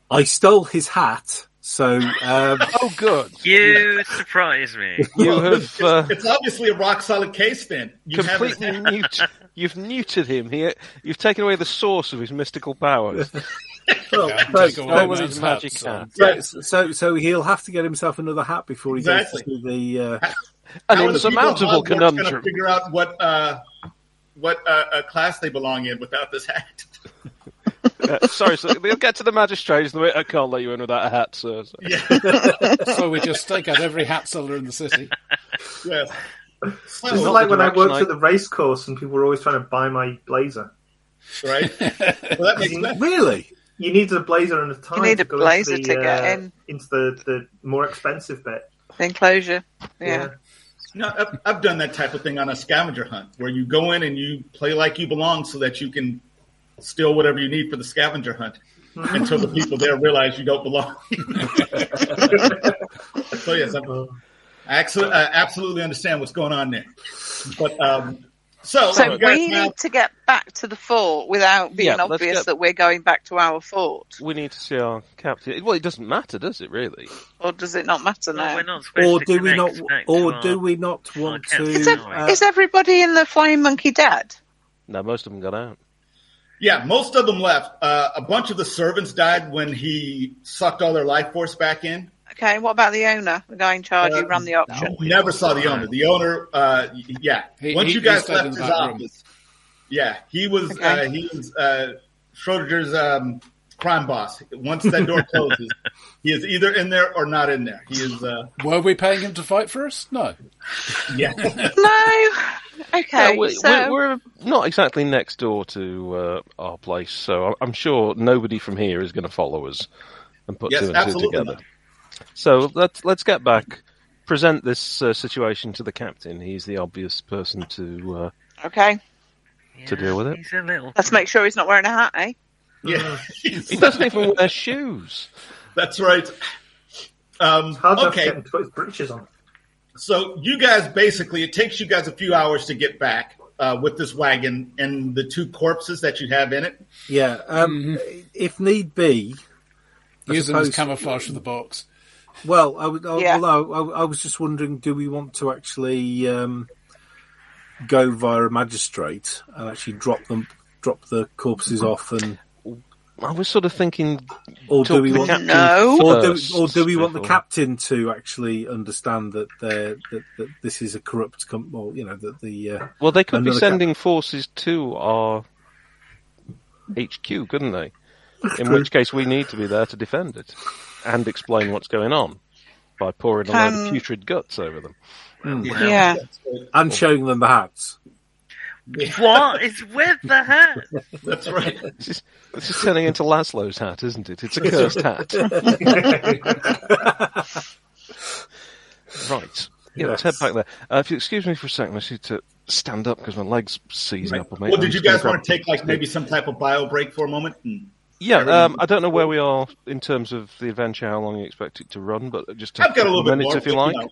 I stole his hat, so um, oh, good. You surprise me. You have uh, it's obviously a rock solid case then. You have completely mute, you've neutered him here. You've taken away the source of his mystical powers. well, yeah, no, take away no, man's with his hat, magic so- hat. So, so so he'll have to get himself another hat before he Exactly. goes to the. Uh, An How are the people at insurmountable Hogwarts gonna conundrum. Figure out what uh, what uh, class they belong in without this hat. Uh, sorry, so they'll get to the magistrates and they I can't let you in without a hat, sir. So- Yeah, so we just stake out every hat seller in the city. yes. It's not So, like when I worked I- at the race course and people were always trying to buy my blazer. right. Well, that really? You needed a blazer and a tie. You need to a go blazer into the, to get uh, in. into the, the more expensive bit. The enclosure. Yeah. No, I've, I've done that type of thing on a scavenger hunt where you go in and you play like you belong so that you can steal whatever you need for the scavenger hunt until the people there realize you don't belong. so yes, I'm, I I absolutely understand what's going on there. But um, so, So you guys we have- need to get back to the fort without being Yeah, obvious get- that we're going back to our fort. We need to see our captain. Well, it doesn't matter, does it? Really? Or does it not matter No, now? we're not Or do we not? connect back to Or our- do we not want captain. Is, to? ev- Uh, is everybody in the Flying Monkey dead? No, most of them got out. Yeah, most of them left. Uh, a bunch of the servants died when he sucked all their life force back in. Okay, what about the owner, the guy in charge who Uh, ran the auction? We never saw the owner. The owner, uh, yeah. He- Once he- you guys stayed left in his that room. office, yeah, he was Okay. uh, he was uh, Schrodinger's um, crime boss. Once that door closes, he is either in there or not in there. He is. Uh, Were we paying him to fight for us? No. yeah. No. Okay. Yeah, we, so we're, we're not exactly next door to uh, our place, so I'm- I'm sure nobody from here is going to follow us and put Yes, two and two together. not. So let's let's get back, present this uh, situation to the captain. He's the obvious person to. Uh, okay. To deal with it. He's a little. Let's make sure he's not wearing a hat, eh? Yeah. he doesn't even wear shoes. That's right. Um, Hard okay. get him to put his breeches on. So you guys basically, it takes you guys a few hours to get back uh, with this wagon and the two corpses that you have in it. Yeah, um, if need be. I Using as suppose- camouflage for the box. Well, I, I, Yeah. although I, I was just wondering, do we want to actually um, go via a magistrate and actually drop them, drop the corpses off, and I was sort of thinking, or do we to the want, captain No. or do, or do we want the captain to actually understand that they're, that, that this is a corrupt, com- or you know that the uh, Well, they could be Another cap- sending forces to our HQ, couldn't they? In which case, we need to be there to defend it and explain what's going on by pouring a load of Um, putrid guts over them. Yeah. and showing them the hats. What is with the hat? That's right. This is, this is turning into Laszlo's hat, isn't it? It's a cursed hat. right. Yeah, let's head back there. Uh, if you excuse me for a second, I need to stand up because my leg's seizing up on me. Well, did you guys want to take like maybe some type of bio break for a moment? And Yeah, um, I don't know where we are in terms of the adventure, how long you expect it to run, but just take I've got a little bit minutes more. if you but, like. know,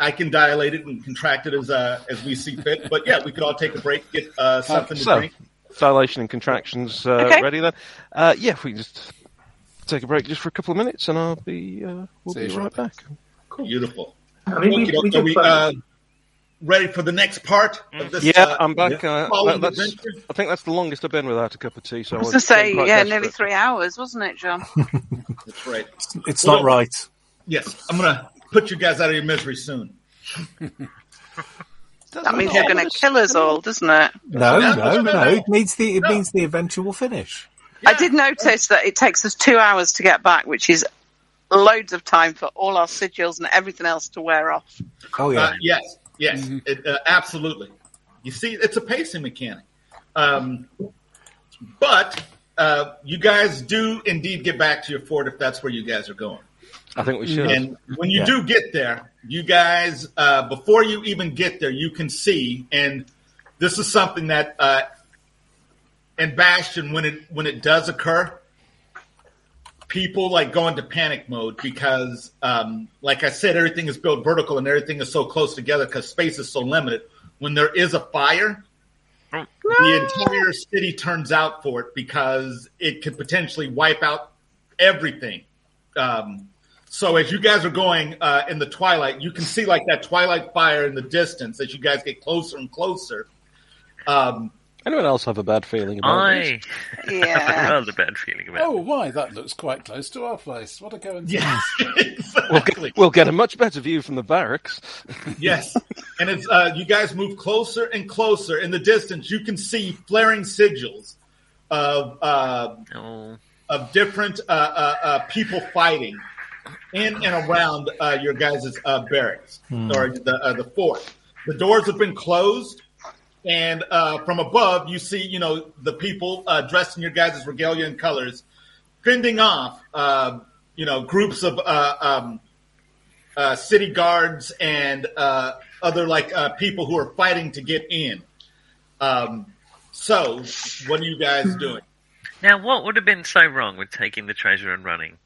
I can dilate it and contract it as uh, as we see fit. But yeah, we could all take a break, get uh, something to drink. dilation and contractions uh, Okay. ready then. Uh, yeah, if we just take a break just for a couple of minutes, and I'll be uh, we'll See be you right shortly. back. Beautiful. I mean, we, Okey doke. we we uh, ready for the next part of this? Yeah, uh, I'm back. Uh, that- I think that's the longest I've been without a cup of tea. So I was I going to say, yeah, desperate. nearly three hours, wasn't it, John? That's right. It's Well, not right. Yes, I'm gonna put you guys out of your misery soon. That means you're going to kill us all, doesn't it? No, No, no. It means the it No. means the eventual finish. I did notice that it takes us two hours to get back, which is loads of time for all our sigils and everything else to wear off. Oh yeah. Uh, yes, yes, it, uh, absolutely. You see, it's a pacing mechanic. Um, but uh, you guys do indeed get back to your fort if that's where you guys are going. I think we should. And when you Yeah. do get there, you guys, uh, before you even get there, you can see, and this is something that uh, in Bastion, when it when it does occur, people like go into panic mode because, um, like I said, everything is built vertical and everything is so close together because space is so limited. When there is a fire, the entire city turns out for it because it could potentially wipe out everything. Um, so as you guys are going uh, in the twilight, you can see like that twilight fire in the distance as you guys get closer and closer. Um, Anyone else have a bad feeling about this? I Yeah. have a bad feeling about Oh, why? That looks quite close to our place. What a coincidence. yes, We'll exactly. get, we'll get a much better view from the barracks. yes, and it's uh, you guys move closer and closer in the distance. You can see flaring sigils of uh. Oh, of different uh, uh, uh, people fighting in and around uh, your guys' uh, barracks or the uh, the fort. The doors have been closed, and uh, from above you see, you know, the people uh, dressed in your guys' regalia and colors, fending off, uh, you know, groups of uh, um, uh, city guards and uh, other like uh, people who are fighting to get in. Um, so, what are you guys doing? now what would have been so wrong with taking the treasure and running?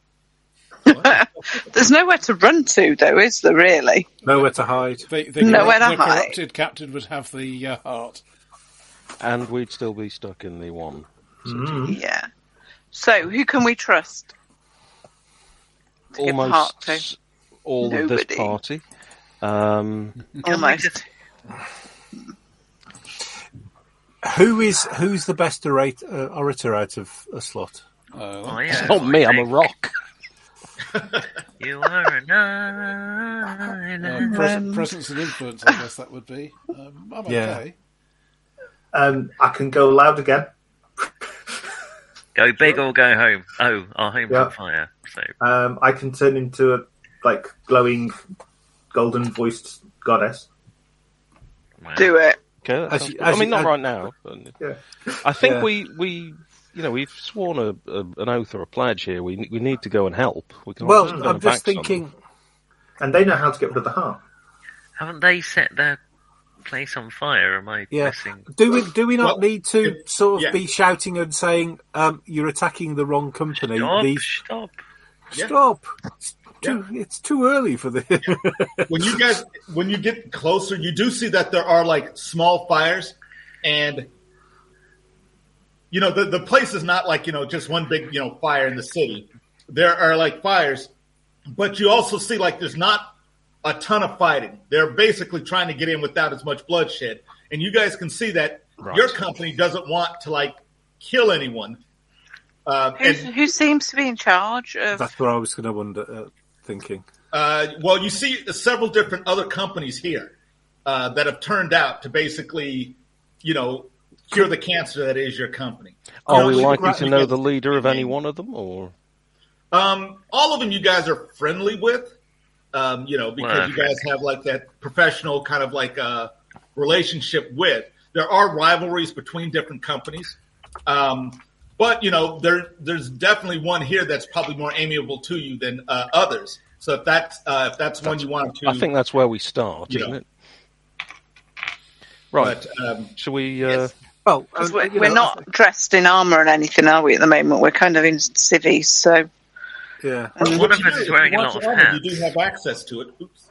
There's nowhere to run to, though, is there, really? Nowhere to hide. The, the, Nowhere to the hide. corrupted captain would have the uh, heart. And we'd still be stuck in the one. Yeah. So, who can we trust? To give heart to? Almost all of this party. Um, Almost. Who is who's the best orate, uh, orator out of a slot? Oh, Uh, yeah, it's not me, I'm a rock. You are an uh, island. pres- presence and influence, I guess that would be. Um, I'm Yeah. okay. Um, I can go loud again. Go big or go home. Oh, our home's Yeah. on fire. So Um, I can turn into a like glowing, golden voiced goddess. wow. Do it. Okay, As sounds you- good. I mean, you- not as- right now. But Yeah. I think Yeah. we, we, you know, we've sworn a, a, an oath or a pledge here. We we need to go and help. We can Well, turn I'm just backs on them. thinking. And they know how to get rid of the heart. Haven't they set their place on fire? Am I Yeah. missing? Do we do we not Well, need to if- sort of yeah. be shouting and saying um, you're attacking the wrong company? Stop! These- Stop! Stop! It's too, it's too early for this. when you guys when you get closer, you do see that there are like small fires, and you know the the place is not like you know just one big you know fire in the city. There are like fires, but you also see like there's not a ton of fighting. They're basically trying to get in without as much bloodshed, and you guys can see that Right. your company doesn't want to like kill anyone. Uh, and who seems to be in charge of? That's what I was going to wonder, uh, thinking. Uh, well, you see several different other companies here uh, that have turned out to basically, you know, cure the cancer that is your company. Are You we likely to know the leader of any one of them, or Um, all of them you guys are friendly with, um, you know, because Well, you guys have like that professional kind of like uh, relationship with. There are rivalries between different companies, um, but you know, there there's definitely one here that's probably more amiable to you than uh, others. So if that's uh, if that's one you want to, I think that's where we start, You isn't know. it? Right. But um, Shall we? Uh, yes. Well, 'Cause um, we're, you we're know, not dressed in armour and anything, are we? At the moment, we're kind of in civvies. So Yeah. and- One of you us do, is wearing a lot of armor, hats. You do have access to it. Oops.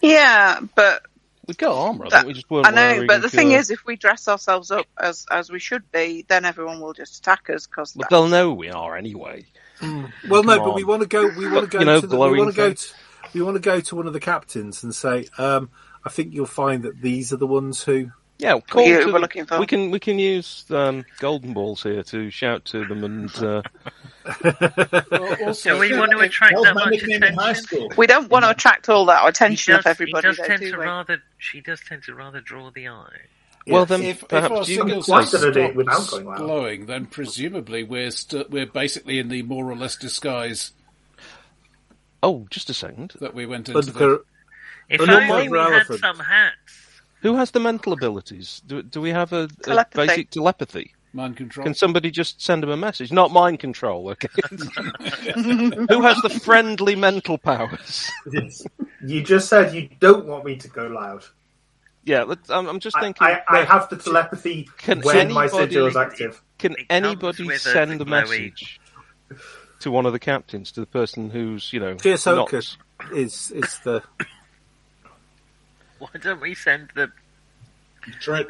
yeah, but we've got armour. I think we just weren't I know. wearing, But the thing uh, is, if we dress ourselves up as as we should be, then everyone will just attack us because but they'll know we are anyway. Well, no, Come but we want to go. We want to go You know, to. The, we want to go. To, we want to go to one of the captains and say, um, "I think you'll find that these are the ones who." Yeah, call you to were them. looking for. We can we can use um, golden balls here to shout to them and uh, Well, also, Do we want to attract That was that my much nickname in high attention? We don't want to attract all that attention does, of everybody, does though, tend to we? rather. She does tend to rather draw the eye. well Yes. then if, if our you can sigils are did I do it stopped without going loud? glowing, then presumably we're st- we're basically in the more or less disguise Oh, just a second. that we went into. The, there, If But not only we had some hats. Who has the mental abilities? Do, do we have a, a Telepathy. basic telepathy? mind control. Can somebody just send him a message? Not mind control, okay? Who has the friendly mental powers? You just said you don't want me to go loud. Yeah, let- I'm, I'm just I, thinking. I, I have the telepathy Can when my anybody- sigil is active. Can It comes anybody with a send a glowy- message to one of the captains, to the person who's, you know, not... Geosokus is is the Why don't we send the? That's right.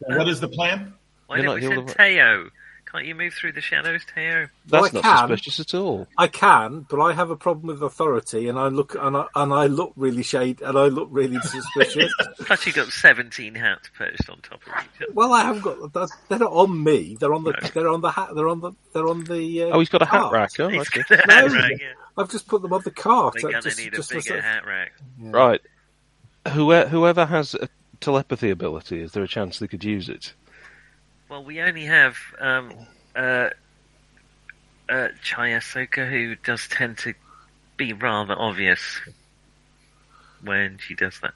what is the plan? Why You're don't we you're send the- Teo? Can't you move through the shadows, Teo? That's Well, I not can. suspicious at all. I can, but I have a problem with authority, and I look and I, and I look really shade, and I look really suspicious. Plus, you got seventeen hats perched on top of each other. well, I haven't got. That's, they're not on me. They're on the. They're on the hat. They're on the. They're on the. Uh, Oh, he's got a hat cart. rack. Oh, He's okay. got a hat No. rack, yeah. I've just put them on the cart. We're uh, gonna just- need a just for bigger sort hat rack. Right. Whoever, whoever has a telepathy ability, is there a chance they could use it? Well, we only have um, uh, uh, Chaya Soka, who does tend to be rather obvious when she does that.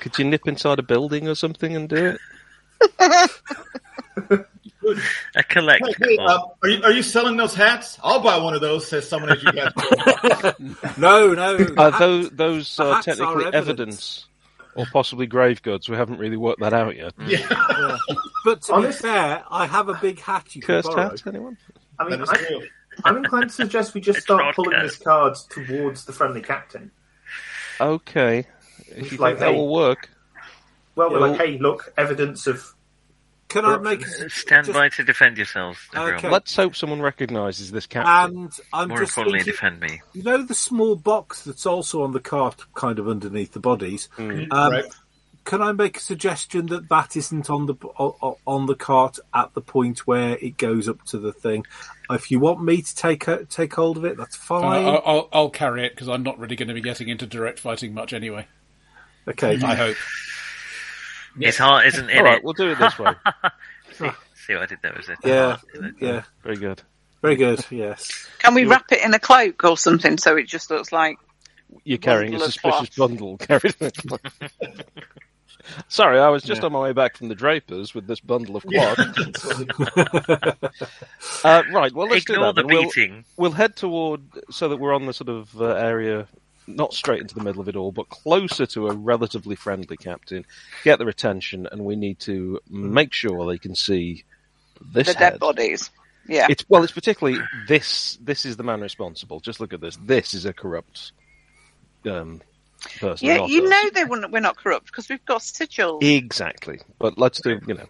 Could you nip inside a building or something and do it? A collect Hey, hey, uh, are you are you selling those hats? I'll buy one of those. Says someone as you guys. go. No, no. Uh, hat- those those the are hats are technically evidence. evidence. or possibly grave goods. We haven't really worked that out yet. yeah, yeah. But to Honest- be fair, I have a big hat you can Cursed borrow. hat, anyone? I mean, I, I'm inclined to suggest we just start pulling good. this card towards the friendly captain. Okay. If you Like, think that hey. will work. Well, we're Yeah, like, hey, look, evidence of. Can I make? Stand just- by to defend yourselves, everyone. Okay. Let's hope someone recognises this captain. And I'm More just importantly, thinking, defend me. you know, the small box that's also on the cart, kind of underneath the bodies. Mm. Um, right. Can I make a suggestion that that isn't on the on the cart at the point where it goes up to the thing? If you want me to take take hold of it, that's Uh, fine. I'll, I'll, I'll carry it because I'm not really going to be getting into direct fighting much anyway. okay, I hope. His heart isn't in All right, it. we'll do it this way. See, See what I did there? Was it? Yeah, yeah, Very good. very good. Yes. Can we wrap it in a cloak or something so it just looks like You're carrying a suspicious cloth. bundle carried. in a- Sorry, I was just Yeah. on my way back from the Drapers with this bundle of cloth. uh, right, well, let's Ignore do the that. then. We'll, we'll head toward so that we're on the sort of uh, area, not straight into the middle of it all, but closer to a relatively friendly captain. Get their attention, and we need to make sure they can see this the head. dead bodies? Yeah. It's well, it's particularly this. This is the man responsible. Just look at this. This is a corrupt um, person. Yeah, you know they wouldn't. We're not corrupt because we've got sigils. exactly. But let's do. You know,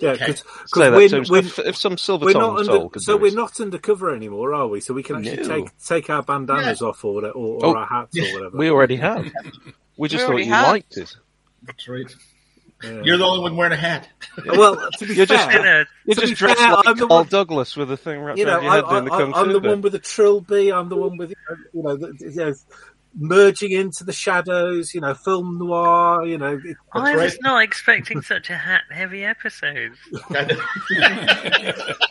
Yeah, Okay. because say that we're, to him. So we're, if, if some silver we're tongue not soul under, could so we're not undercover anymore, are we? So we can actually No. take take our bandanas off or or, or Oh. our hats or whatever. We already have. We just We thought you have. liked it. That's right. Yeah. You're the only one wearing a hat. well, to be You're just fair, Gonna- You're To just be dressed fair, like I'm the Carl one- Douglas with a thing wrapped you know, around your I, head doing the I, kung I, I'm fu the bit. one with the trilby. I'm the one with you know, the, you know, merging into the shadows. You know, film noir. You know, I was not expecting such a hat-heavy episode.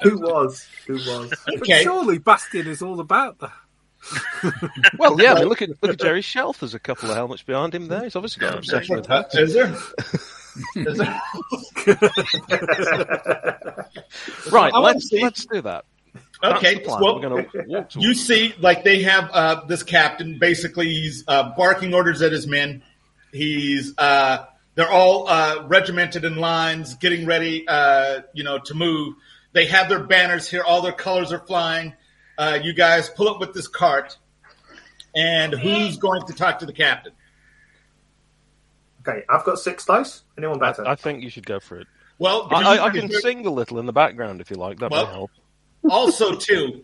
Who was? Who was? but surely Bastion is all about that. Well, yeah. I mean, look at look at Jerry Shelf. There's a couple of helmets behind him there. He's obviously got an obsession with hats. Is there? Is there? Right. I Let's see- let's do that. That's Okay. Well, We're going to walk towards. you see, like they have uh, this captain. Basically, he's uh, barking orders at his men. He's uh, they're all uh, regimented in lines, getting ready, uh, you know, to move. They have their banners here. All their colors are flying. Uh, you guys pull up with this cart, and who's going to talk to the captain? Okay, I've got six dice. Anyone better? I think you should go for it. Well, I, I, I can sing a little in the background if you like. That Well- may help. Also too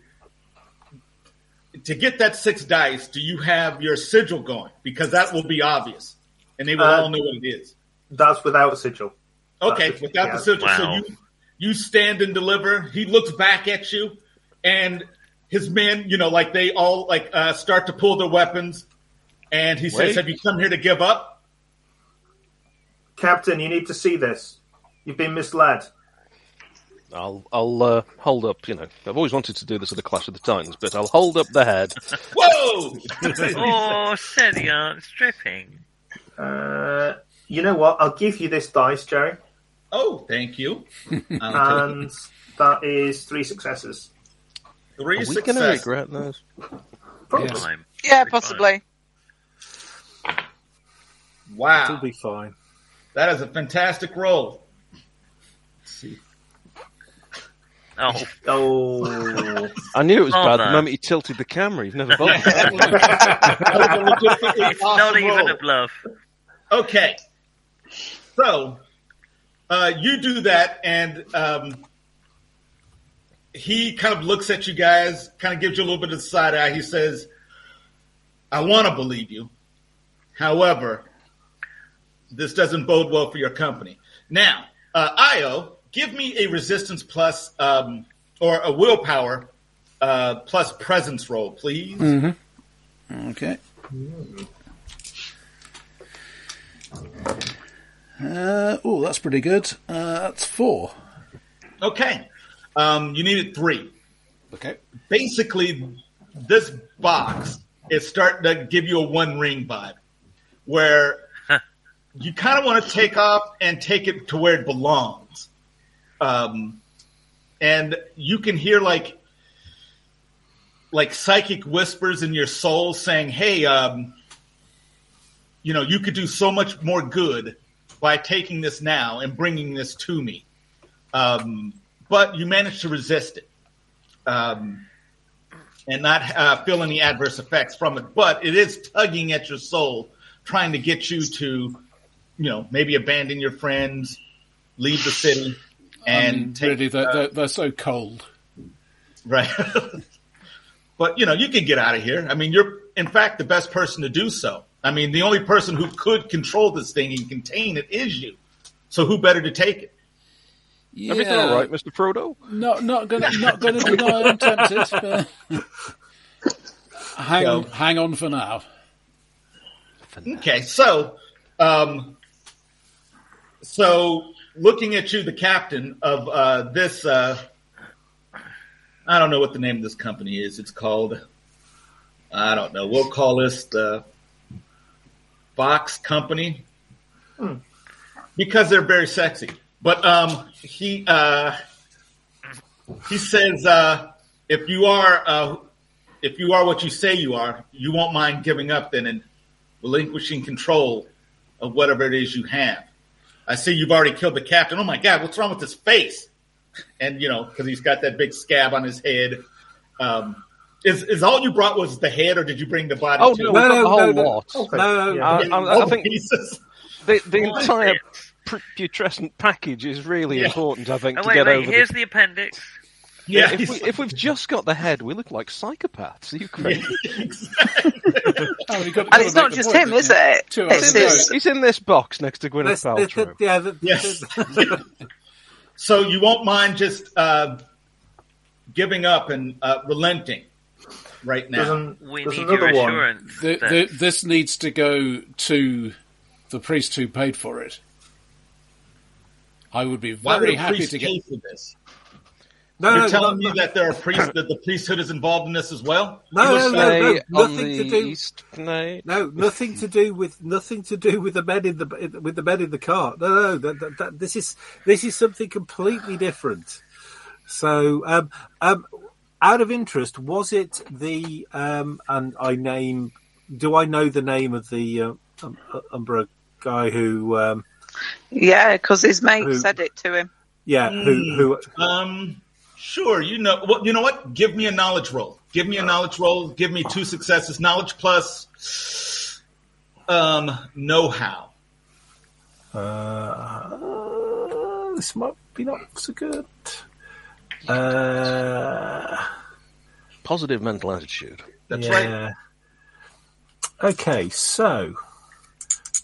to get that six dice do you have your sigil going? Because that will be obvious. And they will Uh, all know what it is. That's without a sigil. okay That's- without the yeah. sigil. So you you stand and deliver. He looks back at you and his men you know like they all like uh, start to pull their weapons. And he says have you come here to give up? Captain, you need to see this. You've been misled. I'll I'll uh, hold up. You know, I've always wanted to do this at the Clash of the Titans, but I'll hold up the head. whoa oh, steady aren't stripping. Uh, you know what? I'll give you this dice, Jerry, oh thank you and that is three successes. three Are we going to regret those? Probably. Yes. Time. Yeah, Every time. possibly. It'll be fine. that is a fantastic roll Let's see Oh, Oh, I knew it was bad the moment he tilted the camera. You've never bothered. That was a legitimately it's not even a bluff. Okay. So, uh, you do that, and um, he kind of looks at you guys, kind of gives you a little bit of the side eye. He says, I want to believe you. However, this doesn't bode well for your company. Now, uh, Io, give me a resistance plus um, or a willpower uh, plus presence roll, please. Okay. Uh, oh, that's pretty good. Uh, that's four. Okay. Um, you needed three. Okay. basically this box is starting to give you a one ring vibe where you kind of want to take off and take it to where it belongs um, and you can hear like like psychic whispers in your soul saying hey um, you know you could do so much more good by taking this now and bringing this to me um, but you manage to resist it um, and not uh, feel any adverse effects from it. But it is tugging at your soul, trying to get you to, you know, maybe abandon your friends, leave the city, and I mean, take really, they're, uh, they're, they're so cold. right. but you know, you can get out of here. I mean, you're in fact the best person to do so. I mean, the only person who could control this thing and contain it is you. So who better to take it? Yeah, Everything all right, Mister Frodo? Not not gonna not gonna deny I'm tempted. But hang So- hang on for now. Okay, so, um, so looking at you, the captain of uh, this. Uh, I don't know what the name of this company is. It's called. I don't know. We'll call this the Fox Company because they're very sexy. But um, he uh, he says uh, if you are uh, if you are what you say you are, you won't mind giving up then and relinquishing control of whatever it is you have. I see you've already killed the captain. Oh my God, what's wrong with his face? And you know, because he's got that big scab on his head. Um, is is all you brought was the head, or did you bring the body? Oh too? no, we've the whole no, lot. Okay. No, Yeah. I, I, I think pieces. the, the entire putrescent package is really Yeah. important. I think Oh to wait, get wait. over. Here's the, the appendix. Yeah, if, we, if we've just got the head, we look like psychopaths. Are you crazy? Oh, you got- And it's not just point, him, is it? Two It's hours his- He's in this box next to Gwyneth This- the- Paltrow. yeah, the- Yes. so you won't mind just uh, giving up and uh, relenting right now. There's, an, We there's need your another one. assurance. The, that- the, this needs to go to the priest who paid for it. I would be very happy to get. pay for this? No, You're no, telling no, me that there are priests that the priesthood is involved in this as well? No, no, no, no, nothing to do- east, no. No, nothing to do with nothing to do with the men in the with the bed in the cart. No, no, that, that, that, this is this is something completely different. So, um, um, out of interest, was it the um, and I name? Do I know the name of the uh, um, uh, Umbra guy who? Um, Yeah, because his mate Who- said it to him. yeah, who who? Um, sure. You know, well, you know what? Give me a knowledge roll. Give me a knowledge roll. Give me two successes. Knowledge plus um, know-how. Uh, this might be not so good. Uh, Positive mental attitude. That's right. Okay, so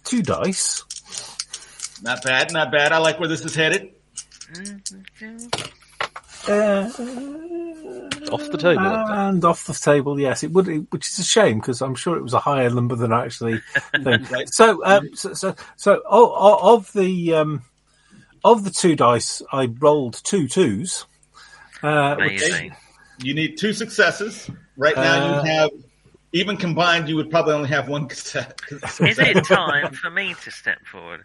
two dice. Not bad. Not bad. I like where this is headed. Uh, Off the table. and off the table, yes, it would, which is a shame because I'm sure it was a higher number than I actually think. Right. So, um, so, so, so o- o- of the um, of the two dice, I rolled two twos. Uh, which- Amazing. You need two successes. Right now, Uh, you have even combined. You would probably only have one success. Is it time for me to step forward?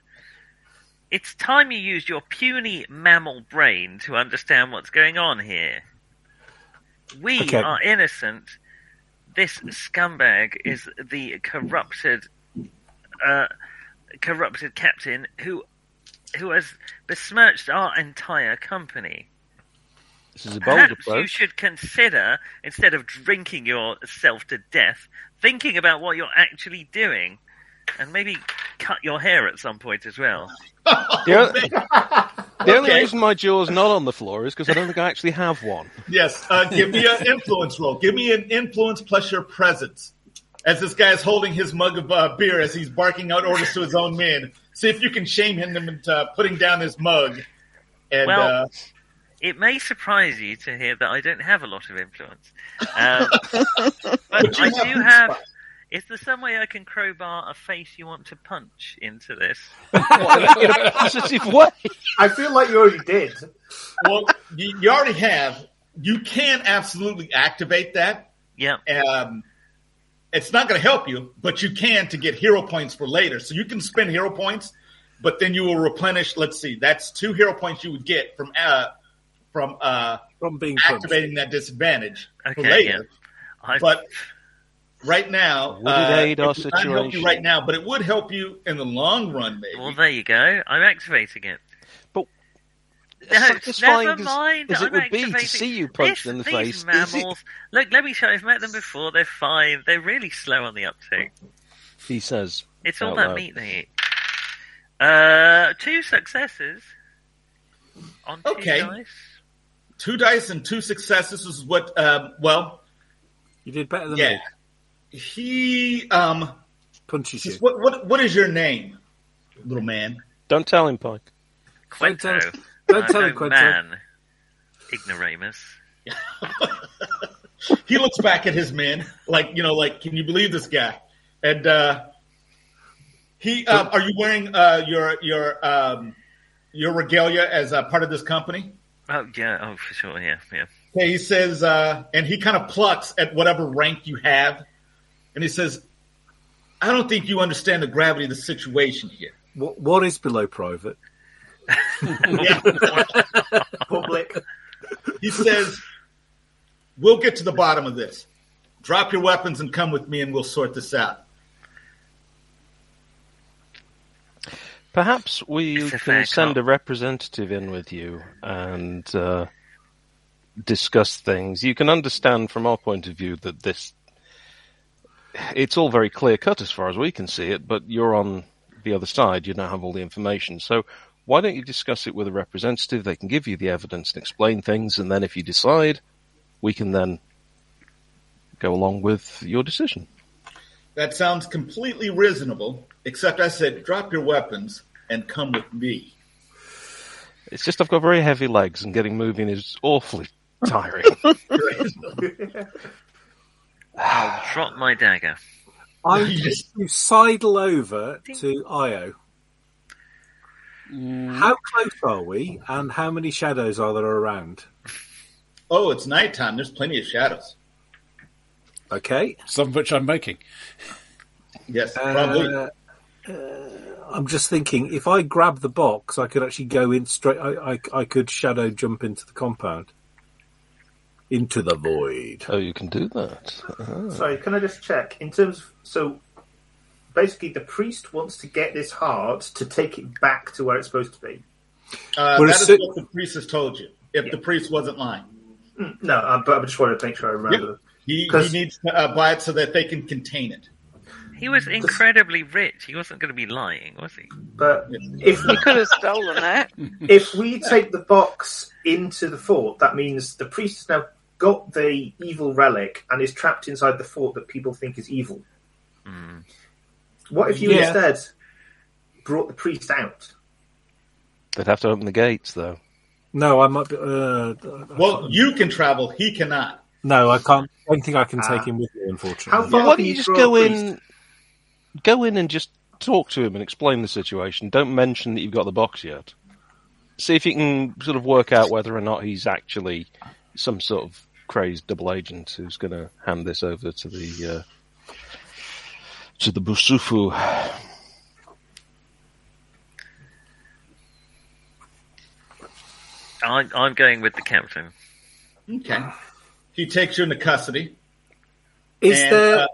It's time you used your puny mammal brain to understand what's going on here. We Okay. are innocent. This scumbag is the corrupted, uh, corrupted captain who, who has besmirched our entire company. This is a bold Perhaps you should consider, instead of drinking yourself to death, thinking about what you're actually doing, and maybe cut your hair at some point as well. The, o- the only Okay. reason my jaw's not on the floor is because I don't think I actually have one. Yes, uh, give me an influence roll. Give me an influence plus your presence. As this guy is holding his mug of uh, beer as he's barking out orders to his own men. See if you can shame him into uh, putting down his mug. And Well, uh, It may surprise you to hear that I don't have a lot of influence, um, but But I do good have. Spot. Is there some way I can crowbar a face you want to punch into this? What, in a positive way. I feel like you already did. well, you, you already have. You can absolutely activate that. Yeah. Um, it's not going to help you, but you can to get hero points for later. So you can spend hero points, but then you will replenish. Let's see, that's two hero points you would get from uh, from uh, from being punched. activating that disadvantage for Okay, later. I, But right now, Would it uh, aid our it would help you right now, but it would help you in the long run, maybe. well, there you go. I'm activating it. But No, satisfying never mind. as it would be to see you punched This- in the these face, is it- mammals. Look, let me show. you. I've met them before. They're fine. They're really slow on the uptake. he says, It's all out that loud. meat they eat. Uh, two successes on two Okay. dice. Two dice and two successes is what. Um, well, You did better than yeah. me. He um. Punches you. What what what is your name, little man? Don't tell him, Pike. Don't tell- don't I tell him, Quento. man. Ignoramus. he looks back at his men like you know, like can you believe this guy? And uh, he, um, are you wearing uh, your your um, your regalia as a part of this company? Oh yeah, oh for sure, yeah, yeah. Okay, he says, uh, and he kind of plucks at whatever rank you have, and he says, "I don't think you understand the gravity of the situation here." What, what is below private? Yeah. Public. he says, "We'll get to the bottom of this. Drop your weapons and come with me, and we'll sort this out." Perhaps we It's a fair can send call. a representative in with you and uh, discuss things. You can understand from our point of view that this. It's all very clear cut as far as we can see it, but you're on the other side. You don't have all the information. So why don't you discuss it with a representative? They can give you the evidence and explain things, and then if you decide, we can then go along with your decision. That sounds completely reasonable, except I said, "Drop your weapons and come with me." It's just I've got very heavy legs, and getting moving is awfully tiring. I'll drop my dagger. I'm just- to sidle over to Io. How close are we, and how many shadows are there around? Oh, it's nighttime. There's plenty of shadows. Okay. Some of which I'm making. Yes, probably. Uh, uh, I'm just thinking, if I grab the box, I could actually go in straight. I, I, I could shadow jump into the compound, into the void. oh, you can do that. Ah. Sorry, can I just check? In terms of, so basically the priest wants to get this heart to take it back to where it's supposed to be. Uh, that is assu- what the priest has told you. If the priest wasn't lying, No, uh, but I just wanted to make sure I remember. he, he 'Cause- needs to uh, buy it so that they can contain it. He was incredibly rich. He wasn't going to be lying, was he? But if we could have stolen that, if we take the box into the fort, that means the priest has now got the evil relic and is trapped inside the fort that people think is evil. What if you Yeah. instead brought the priest out? They'd have to open the gates, though. No, I might be. Uh, Well, you can travel. He cannot. no, I can't. I don't think I can take Ah. him with me, unfortunately. How far Why don't you just go in, priest? go in and just talk to him and explain the situation. Don't mention that you've got the box yet. See if you can sort of work out whether or not he's actually some sort of crazed double agent who's going to hand this over to the uh, to the Busufu. I, I'm going with the captain. Okay. He takes you into custody. Is and, there? uh,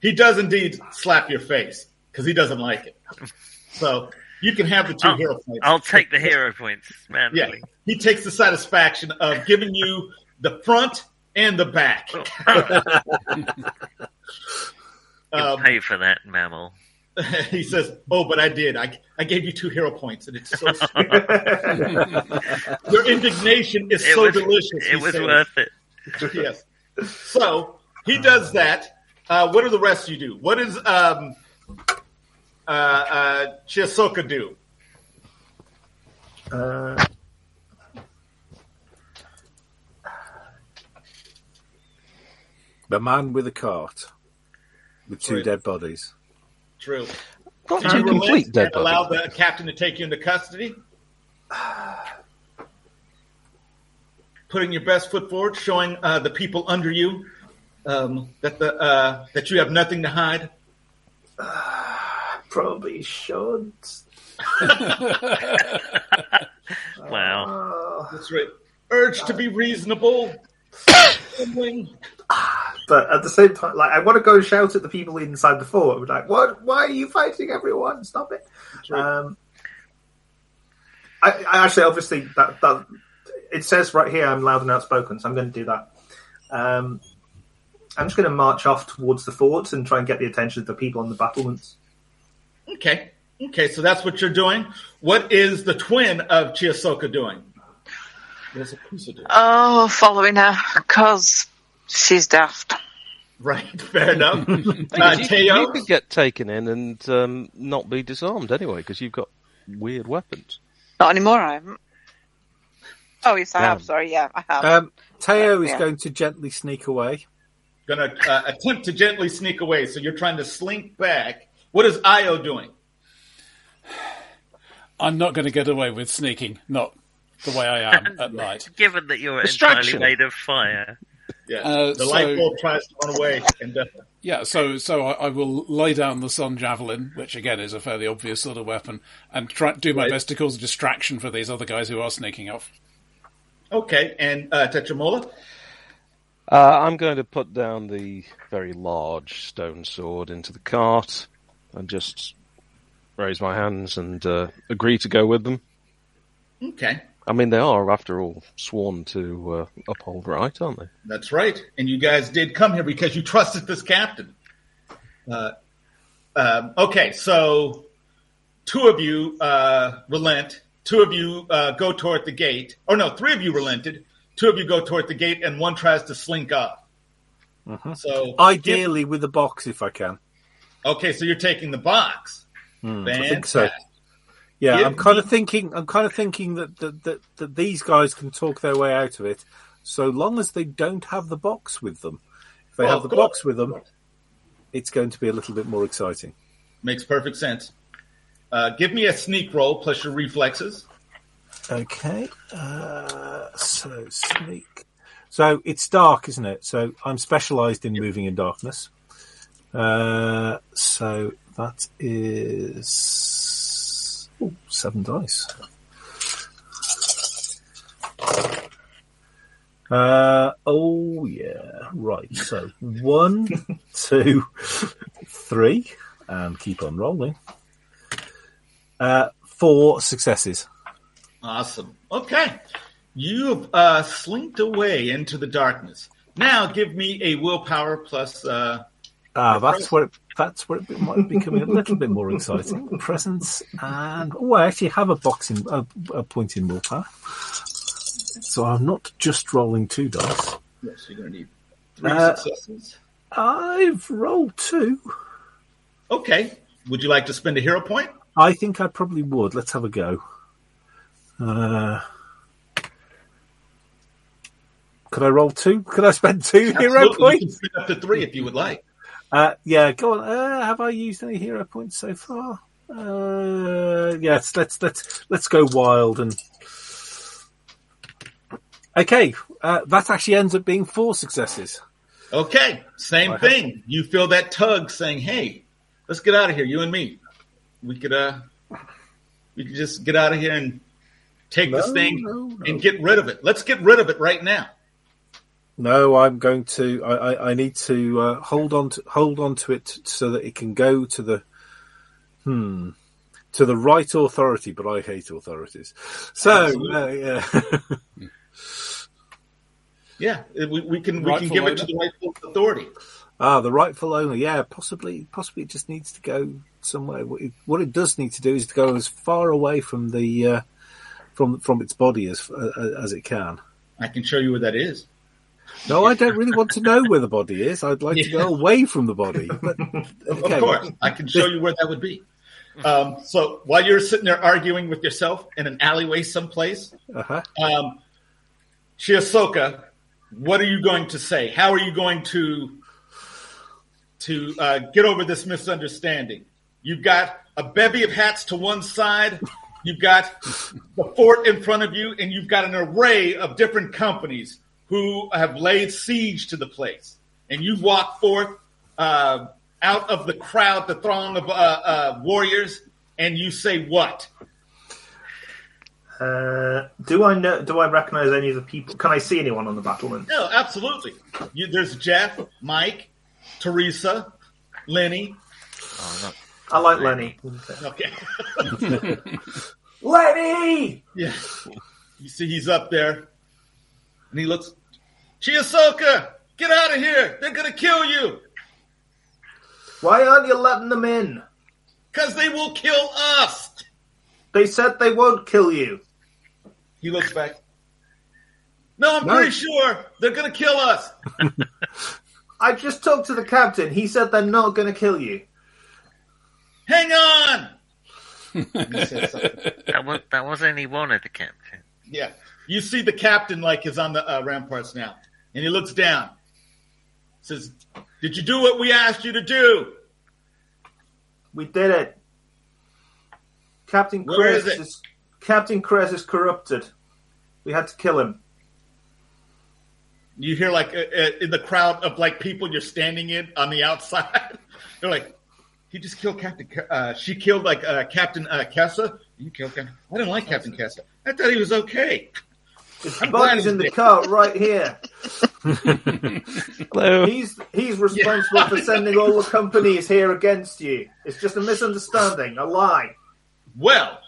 he does indeed slap your face because he doesn't like it. So you can have the 2 I'll, hero points. I'll take the hero points, man. Yeah, he takes the satisfaction of giving you the front and the back. You'll Um, pay for that, mammal. he says, "Oh, but I did. I I gave you two hero points, and it's so sweet. your indignation is It so was, delicious." it was says. worth it. yes. So he does that. Uh, what do the rest of you do? What does um, uh, uh, Chisoka do? Uh, The man with a cart with two Right. dead bodies. True. Not Did two you complete dead and allow the captain to take you into custody? Putting your best foot forward, showing uh, the people under you um, that the uh, that you have nothing to hide. probably should. Wow. Uh, That's right. Urge to be reasonable. Trembling. but at the same time, like I want to go shout at the people inside the fort. I'm like, "What? Why are you fighting everyone? Stop it!" right. Um, I, I actually, obviously, that that it says right here, I'm loud and outspoken, so I'm going to do that. Um, I'm just going to march off towards the fort and try and get the attention of the people on the battlements. Okay. Okay, so that's what you're doing. What is the twin of Chiyosoka doing? What does Akusa do? Oh, following her because she's daft. Right, fair enough. uh, you, Teo? you could get taken in and um, not be disarmed anyway because you've got weird weapons. Not anymore. I haven't. Oh yes, I have. Damn. Sorry, yeah, I have. Um, Teo is Yeah. going to gently sneak away. Gonna uh, attempt to gently sneak away. So you're trying to slink back. What is Io doing? I'm not going to get away with sneaking. Not the way I am at night. Given that you're entirely Distraction. made of fire. Yeah. Uh, the so- light bulb tries to run away, and uh, Yeah, so so I, I will lay down the sun javelin, which again is a fairly obvious sort of weapon, and try do my Right. best to cause a distraction for these other guys who are sneaking off. okay. And uh, Tetramola. Uh, I'm going to put down the very large stone sword into the cart and just raise my hands and uh, agree to go with them. Okay, I mean, they are, after all, sworn to uh, uphold right, aren't they? that's right. And you guys did come here because you trusted this captain. Uh, um, okay, so two of you uh, relent. Two of you uh, go toward the gate. Or no, three of you relented. Two of you go toward the gate, and one tries to slink off. So Ideally, with the box, if I can. okay, so you're taking the box. I think so. Fantastic. Yeah, I'm kind of thinking. I'm kind of thinking that that, that that these guys can talk their way out of it, so long as they don't have the box with them. If they Well, have the box with them, it's going to be a little bit more exciting. Makes perfect sense. Uh, give me a sneak roll plus your reflexes. Okay, uh, so sneak. So it's dark, isn't it? So I'm specialised in moving in darkness. Uh, so that is ooh, seven dice. Uh, oh yeah, right. So one, two, three, and keep on rolling. Uh, four successes. Awesome. Okay. You've uh, slinked away into the darkness. Now give me a willpower plus. Uh, Ah, that's what. it, that's where it might be becoming a little bit more exciting. Presence and oh, I actually have a box in a, a point in willpower, so I'm not just rolling two dice. yes, you're going to need three Uh, successes. I've rolled two. Okay. Would you like to spend a hero point? I think I probably would. Let's have a go. Uh, could I roll two? Could I spend two hero Absolutely. You can points? spend up to three if you would like. Uh, yeah, go on. Uh, have I used any hero points so far? Uh, yes, let's let's let's go wild and. Okay, uh, that actually ends up being four successes. Okay. Same Right. thing. You feel that tug saying, "Hey, let's get out of here, you and me. We could uh, we could just get out of here and take this thing no, no. and get rid of it. Let's get rid of it right now." No, I'm going to. I, I, I need to uh, hold on to hold on to it so that it can go to the hmm to the right authority. But I hate authorities. So uh, yeah, Yeah, we, we can we can Rightful give it to the rightful authority. ah, the rightful owner. Yeah, possibly, possibly it just needs to go somewhere. What it, what it does need to do is to go as far away from the uh, from from its body as uh, as it can. I can show you where that is. No, I don't really want to know where the body is. I'd like to go away from the body. But, Of course, I can show you where that would be. Um, so while you're sitting there arguing with yourself in an alleyway someplace, Uh-huh. um, Shiasoka, what are you going to say? How are you going to to uh, get over this misunderstanding? You've got a bevy of hats to one side. You've got the fort in front of you, and you've got an array of different companies who have laid siege to the place. And you walk forth uh, out of the crowd, the throng of uh, uh, warriors, and you say what? Uh, do I know? Do I recognise any of the people? Can I see anyone on the battlement? No, absolutely. You, there's Jeff, Mike, Teresa, Lenny. I like Lenny. Okay. Lenny! Yeah. You see, he's up there, and he looks. Chiasoka, get out of here! They're gonna kill you, Why aren't you letting them in? cause they will kill us. They said they won't kill you. He looks back. No, I'm No. pretty sure they're gonna kill us. I just talked to the captain. He said they're not going to kill you. Hang on. He said something. That was that was only one of the captain. Yeah. You see the captain like is on the uh, ramparts now, and he looks down. Says, "Did you do what we asked you to do?" We did it. Captain Where Chris is Captain Chris is corrupted. We had to kill him. You hear like uh, uh, in the crowd of like people you're standing in on the outside. They're like, he just killed Captain. Uh, she killed like uh, Captain uh, Kessa. You killed Captain. I didn't like Captain Kessa. I thought he was okay. His body's in the he's car right here. Hello. He's he's responsible for sending all the companies here against you. It's just a misunderstanding, a lie. Well,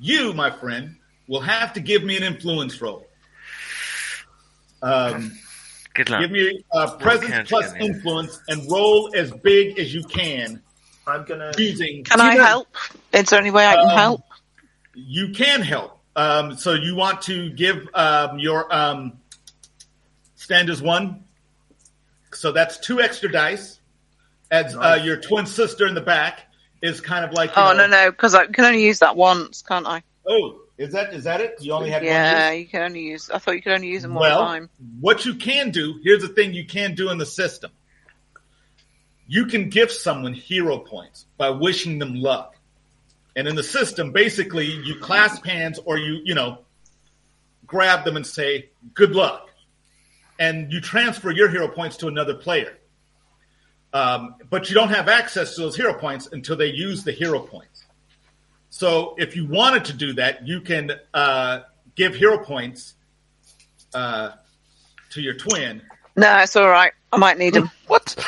you, my friend, will have to give me an influence roll. Um, Good luck. give me uh, presence plus you give me? influence and roll as big as you can I'm gonna. using. Can I either- help? Is there any way I can Um, help? You can help. Um, so you want to give um, your um, stand as one. So that's two extra dice. As uh, your twin sister in the back is kind of like. Oh know- no no, because I can only use that once, can't I? Oh, is that is that it? You only had one. Yeah, use? you can only use. I thought you could only use them one Well, time. what you can do, here's the thing you can do in the system. You can give someone hero points by wishing them luck. And in the system, basically, you clasp hands or you, you know, grab them and say, good luck. And you transfer your hero points to another player. Um, but you don't have access to those hero points until they use the hero points. So if you wanted to do that, you can uh, give hero points uh, to your twin. No, it's all right. I might need them. What?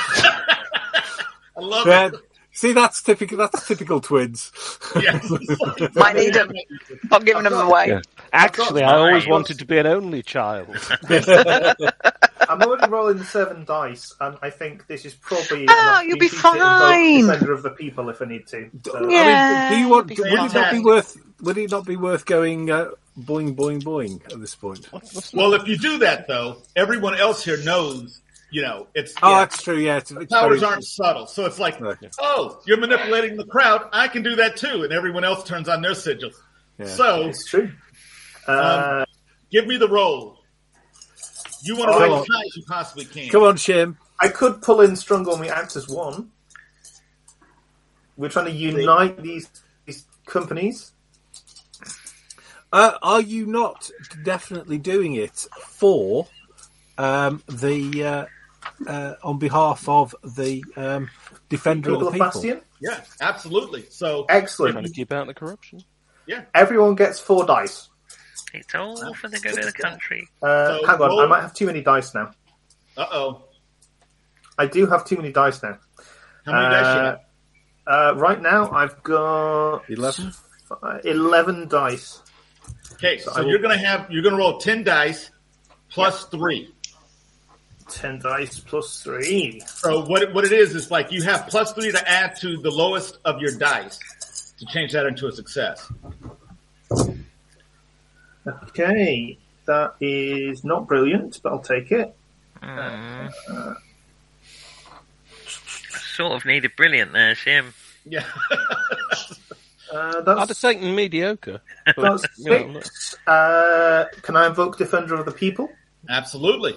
I love Yeah, it. See, that's typical. That's typical twins. Yes. Might need them. Not giving them away. Yeah. Actually, I always wanted to be an only child. I'm already rolling the seven dice, and I think this is probably. Oh, you'll be duty to invoke fine. Defender of the people if I need to. So, Yeah. I mean, do you want? it'd it not be worth? Would it not be worth going uh, boing boing boing at this point? well, if you do that, though, everyone else here knows, you know, it's. Oh, yeah, that's true. Yeah, it's, it's powers aren't subtle. So it's like, No. oh, you're manipulating the crowd. I can do that too. And everyone else turns on their sigils. Yeah. So It's true. Uh, give me the roll. You want to roll as high as you possibly can. Come on, Shim. I could pull in Strong Army Act as one. We're trying to unite these these companies. Uh, are you not definitely doing it for um, the uh, uh, on behalf of the um, defender People of of the people? Bastion. Yeah, absolutely. So, Excellent. Trying to keep out the corruption. Yeah, everyone gets four dice. It's all for the good of the country. Uh, So hang on, roll- I might have too many dice now. uh oh. I do have too many dice now. How many dice you Uh, have? uh, right now, I've got Eleven. uh, eleven dice. Okay, so I will- you're gonna have you're gonna roll ten dice plus three. Ten dice plus three. So what it, what it is is like you have plus three to add to the lowest of your dice to change that into a success. Okay, that is not brilliant, but I'll take it. Mm. Sort of needed brilliant there, Shim. Yeah. Uh, I'd have taken mediocre. but, that's you know, six. Uh, can I invoke Defender of the People? Absolutely.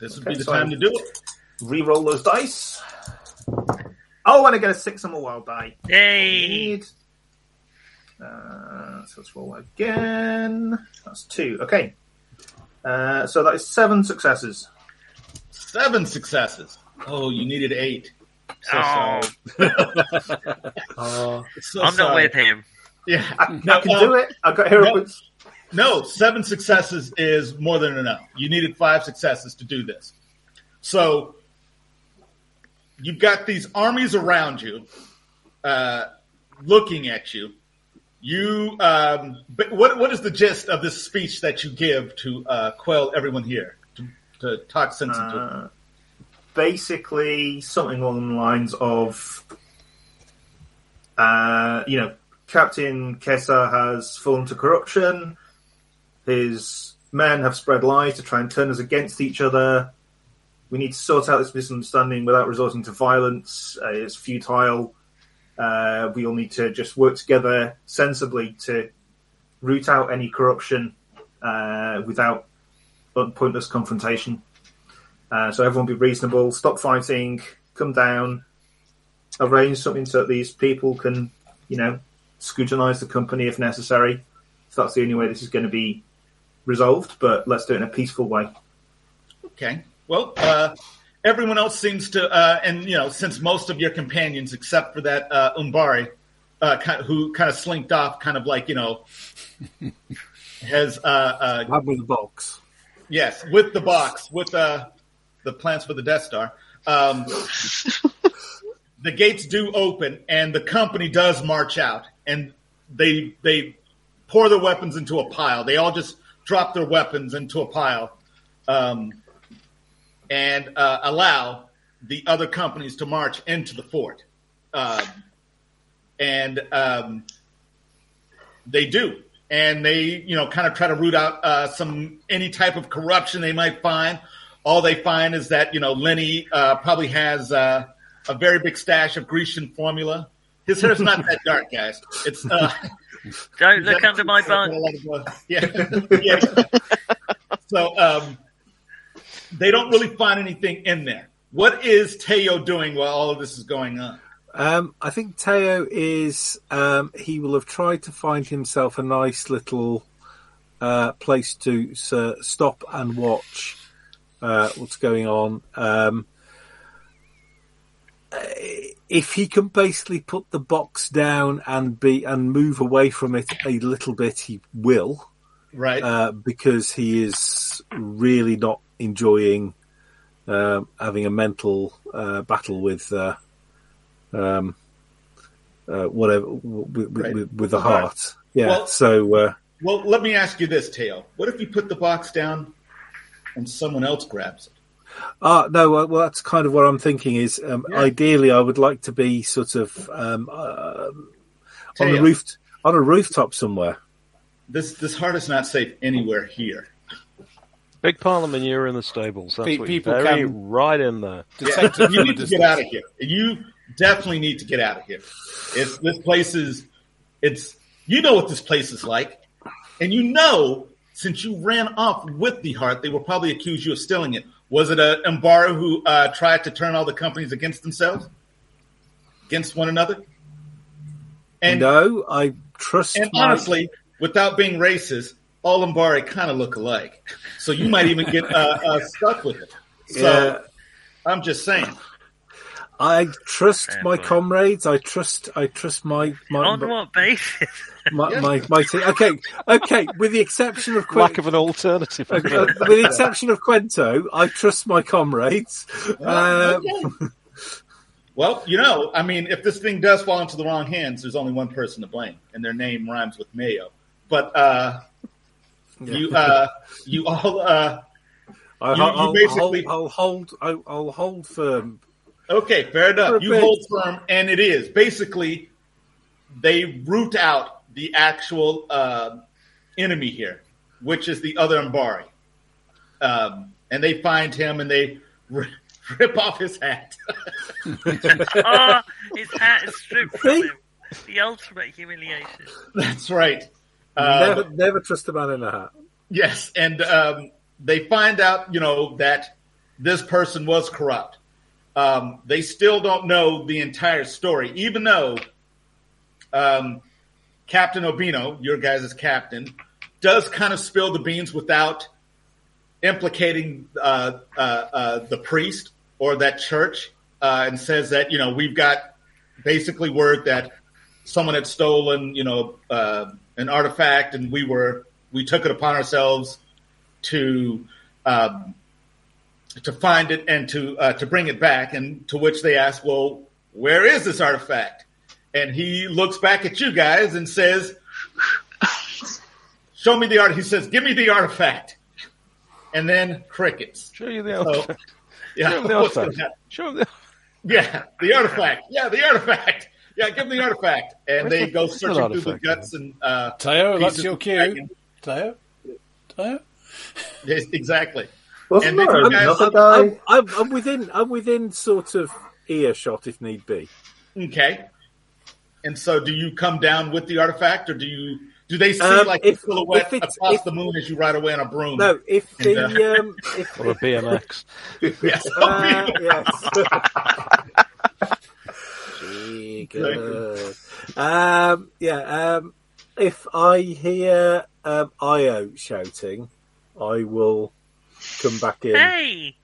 This would be the so time to do it. Reroll those dice. Oh, and I get a six on my wild die. Yay! Uh, so let's roll again. That's two. Okay. Uh, so that is seven successes. Seven successes. Oh, you needed eight. So Oh, sorry. Uh, So I'm not with him. Yeah. I, No, I can um, do it. I've got hero no. points. No, seven successes is more than enough. You needed five successes to do this. So you've got these armies around you, uh, looking at you. You, um, but what what is the gist of this speech that you give to uh, quell everyone here to, to talk sense into? Uh, basically, something along the lines of, uh, you know, Captain Kessa has fallen to corruption. His men have spread lies to try and turn us against each other. We need to sort out this misunderstanding without resorting to violence. Uh, it's futile. Uh, we all need to just work together sensibly to root out any corruption uh, without pointless confrontation. Uh, so everyone be reasonable, stop fighting, come down, arrange something so that these people can, you know, scrutinize the company if necessary. If that's the only way this is going to be resolved, but let's do it in a peaceful way. Okay. Well, uh, everyone else seems to, uh, and you know, since most of your companions, except for that uh, Umbari, uh, kind who kind of slinked off, kind of like you know, has uh, uh, with the box. yes, with the box, with uh, the plans for the Death Star. Um, the gates do open, and the company does march out, and they they pour their weapons into a pile. They all just drop their weapons into a pile, um, and uh, allow the other companies to march into the fort. Um, and um, they do, and they you know kind of try to root out uh, some any type of corruption they might find. All they find is that you know Lenny uh, probably has uh, a very big stash of Grecian formula. His hair's not that dark, guys. It's uh, Don't look under my bunk. yeah, yeah. So um, they don't really find anything in there. What is Teo doing while all of this is going on? Um, I think Teo is. Um, he will have tried to find himself a nice little uh, place to uh, stop and watch uh, what's going on. Um, if he can basically put the box down and be and move away from it a little bit, he will, Right. uh, because he is really not enjoying uh, having a mental uh, battle with uh, um, uh, whatever with, Right. with, with the All right. heart. Yeah. Well- so uh, well, let me ask you this, Teo. What if you put the box down and someone else grabs it? Ah, no, well, well, that's kind of what I'm thinking is, um, Yeah. ideally I would like to be sort of, um, uh, on a roof, on a rooftop somewhere. This this heart is not safe anywhere here. Big pile of manure in the stables. That's Pe- what you people bury can- right in there. Detect it you need to get out of here. You definitely need to get out of here. It's this place is it's you know what this place is like. And you know since you ran off with the heart, they will probably accuse you of stealing it. Was it a Mbara who uh, tried to turn all the companies against themselves? Against one another? And no, I trust and my- honestly, without being racist, all Mbari kind of look alike. So you might even get uh, uh, stuck with it. So Yeah. I'm just saying. I trust my comrades. I trust. I trust my my On my, what basis? my, my, my team. Okay, okay. With the exception of Lack of an alternative. uh, with the exception of Quento, I trust my comrades. Uh, Okay. Well, you know, I mean, if this thing does fall into the wrong hands, there's only one person to blame, and their name rhymes with Mayo. But uh, you, uh, you all, uh, I, You- you will basically- I'll, hold. I'll, I'll hold firm. Okay, fair For a enough. You hold firm, and it is basically they root out the actual uh, enemy here, which is the other Mbari, um, and they find him and they r- rip off his hat. oh, his hat is stripped from him. The ultimate humiliation. That's right. Uh, never, never trust a man in a hat. Yes, and um, they find out, you know, that this person was corrupt. Um, they still don't know the entire story, even though um, Captain Obino, your guys' captain, does kind of spill the beans without implicating uh, uh, uh, the priest or that church, uh, and says that you know we've got basically word that someone had stolen, you know, uh, an artifact, and we were we took it upon ourselves to um, to find it and to uh, to bring it back. And to which they ask, "Well, where is this artifact?" And he looks back at you guys and says, "Show me the art." He says, "Give me the artifact." And then crickets. Show you the So, artifact. yeah, Show him the artifact. Show him the. Yeah, the artifact. Yeah, the artifact. Yeah, give them the artifact. And Where's they the- go where's the searching through the artifact? guts and uh, Teo, that's your cue. Tayo, Teo? Teo? Yes, exactly. Wasn't And then there you guys- another I'm, guy? I'm, I'm within. I'm within sort of earshot if need be. Okay. And so, do you come down with the artifact, or do you do they see Um, like if- a silhouette if it's- across if- the moon as you ride away on a broom? No, if the And, uh, um, if, Or a BMX. Yes. uh, yes. Gee. Um, yeah. Um, if I hear um, Io shouting, I will come back in. Hey!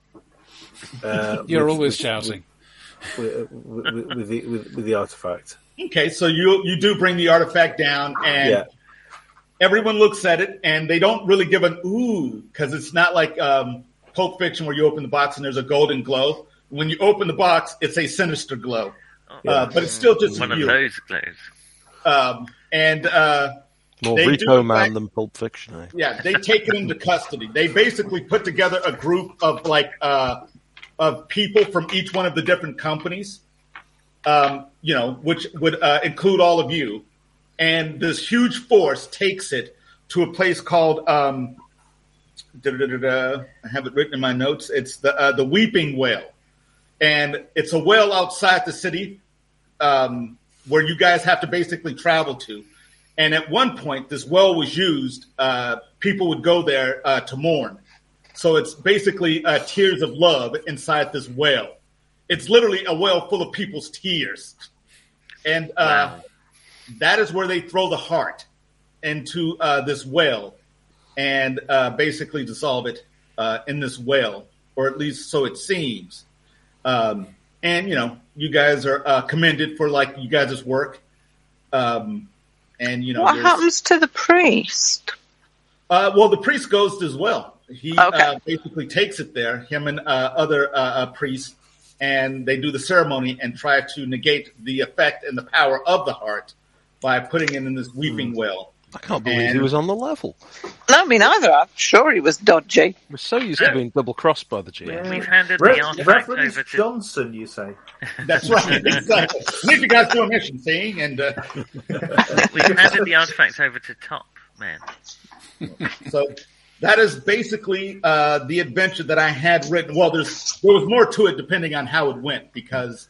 Uh, You're with- always with- shouting. with, with, with, with the with, with the artifact. Okay, so you you do bring the artifact down, and Yeah. everyone looks at it, and they don't really give an ooh because it's not like um, Pulp Fiction where you open the box and there's a golden glow. When you open the box, it's a sinister glow, uh, but it's still just One a of view. those glows. Um, and uh, More They Man fact- than Pulp Fiction. Eh? yeah, they take it into custody. They basically put together a group of like uh, of people from each one of the different companies, um, you know, which would uh, include all of you. And this huge force takes it to a place called um. I have it written in my notes. It's the uh, the Weeping Well, and it's a whale outside the city um, where you guys have to basically travel to. And at one point, this well was used. Uh, people would go there uh, to mourn. So it's basically uh, tears of love inside this well. It's literally a well full of people's tears. And uh, Wow. that is where they throw the heart into uh, this well and uh, basically dissolve it uh, in this well, or at least so it seems. Um, and, you know, you guys are uh, commended for like you guys' work. Um, and, you know, What happens to the priest? uh, well, the priest goes as well. He Okay. uh, basically takes it there, him and uh, other uh, uh, priests, and they do the ceremony and try to negate the effect and the power of the heart by putting it in this weeping well. I can't believe he was on the level. No, me neither. I'm sure he was dodgy. We're so used to being double crossed by the GM. Yeah. We've handed Re- the artifact Reverend over to. Johnson, you say? That's right. exactly. At least you guys do a mission, see? And uh, We've handed the artifact over to Top Man. so that is basically uh, the adventure that I had written. Well, there's there was more to it depending on how it went because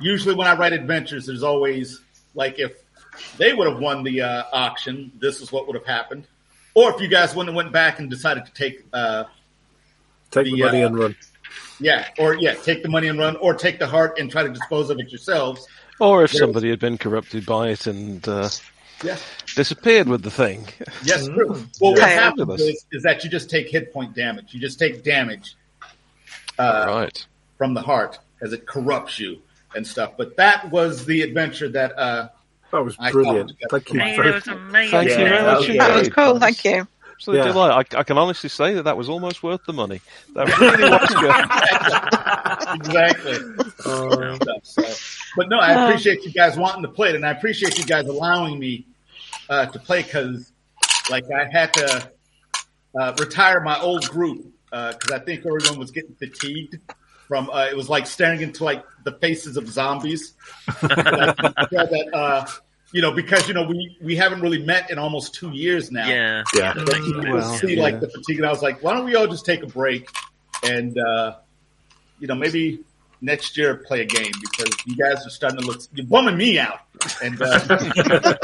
usually when I write adventures, there's always like if they would have won the uh, auction, this is what would have happened. Or if you guys wouldn't have went back and decided to take, uh, Take the, The, money uh, and run. yeah, or yeah, take the money and run, or take the heart and try to dispose of it yourselves. Or if There's- somebody had been corrupted by it and uh, Yeah. disappeared with the thing. Yes, true. Well, what Okay. happens is, is that you just take hit point damage. You just take damage uh, right. from the heart as it corrupts you and stuff. But that was the adventure that uh, That was brilliant. Thank you very that was amazing. Thank you very much okay. That was indeed. cool. Thank you. Absolute Yeah. delight. I, I can honestly say that that was almost worth the money. That really was good. exactly. Uh, stuff. So, but no, I appreciate you guys wanting to play it, and I appreciate you guys allowing me uh, to play because, like, I had to uh, retire my old group because I think everyone was getting fatigued from. Uh, it was like staring into like the faces of zombies. Like, that, uh, you know, because you know we we haven't really met in almost two years now. Yeah. Yeah. that But you could Well, see yeah. like the fatigue, and I was like, why don't we all just take a break and uh, you know maybe next year play a game because you guys are starting to look you're bumming me out, and uh,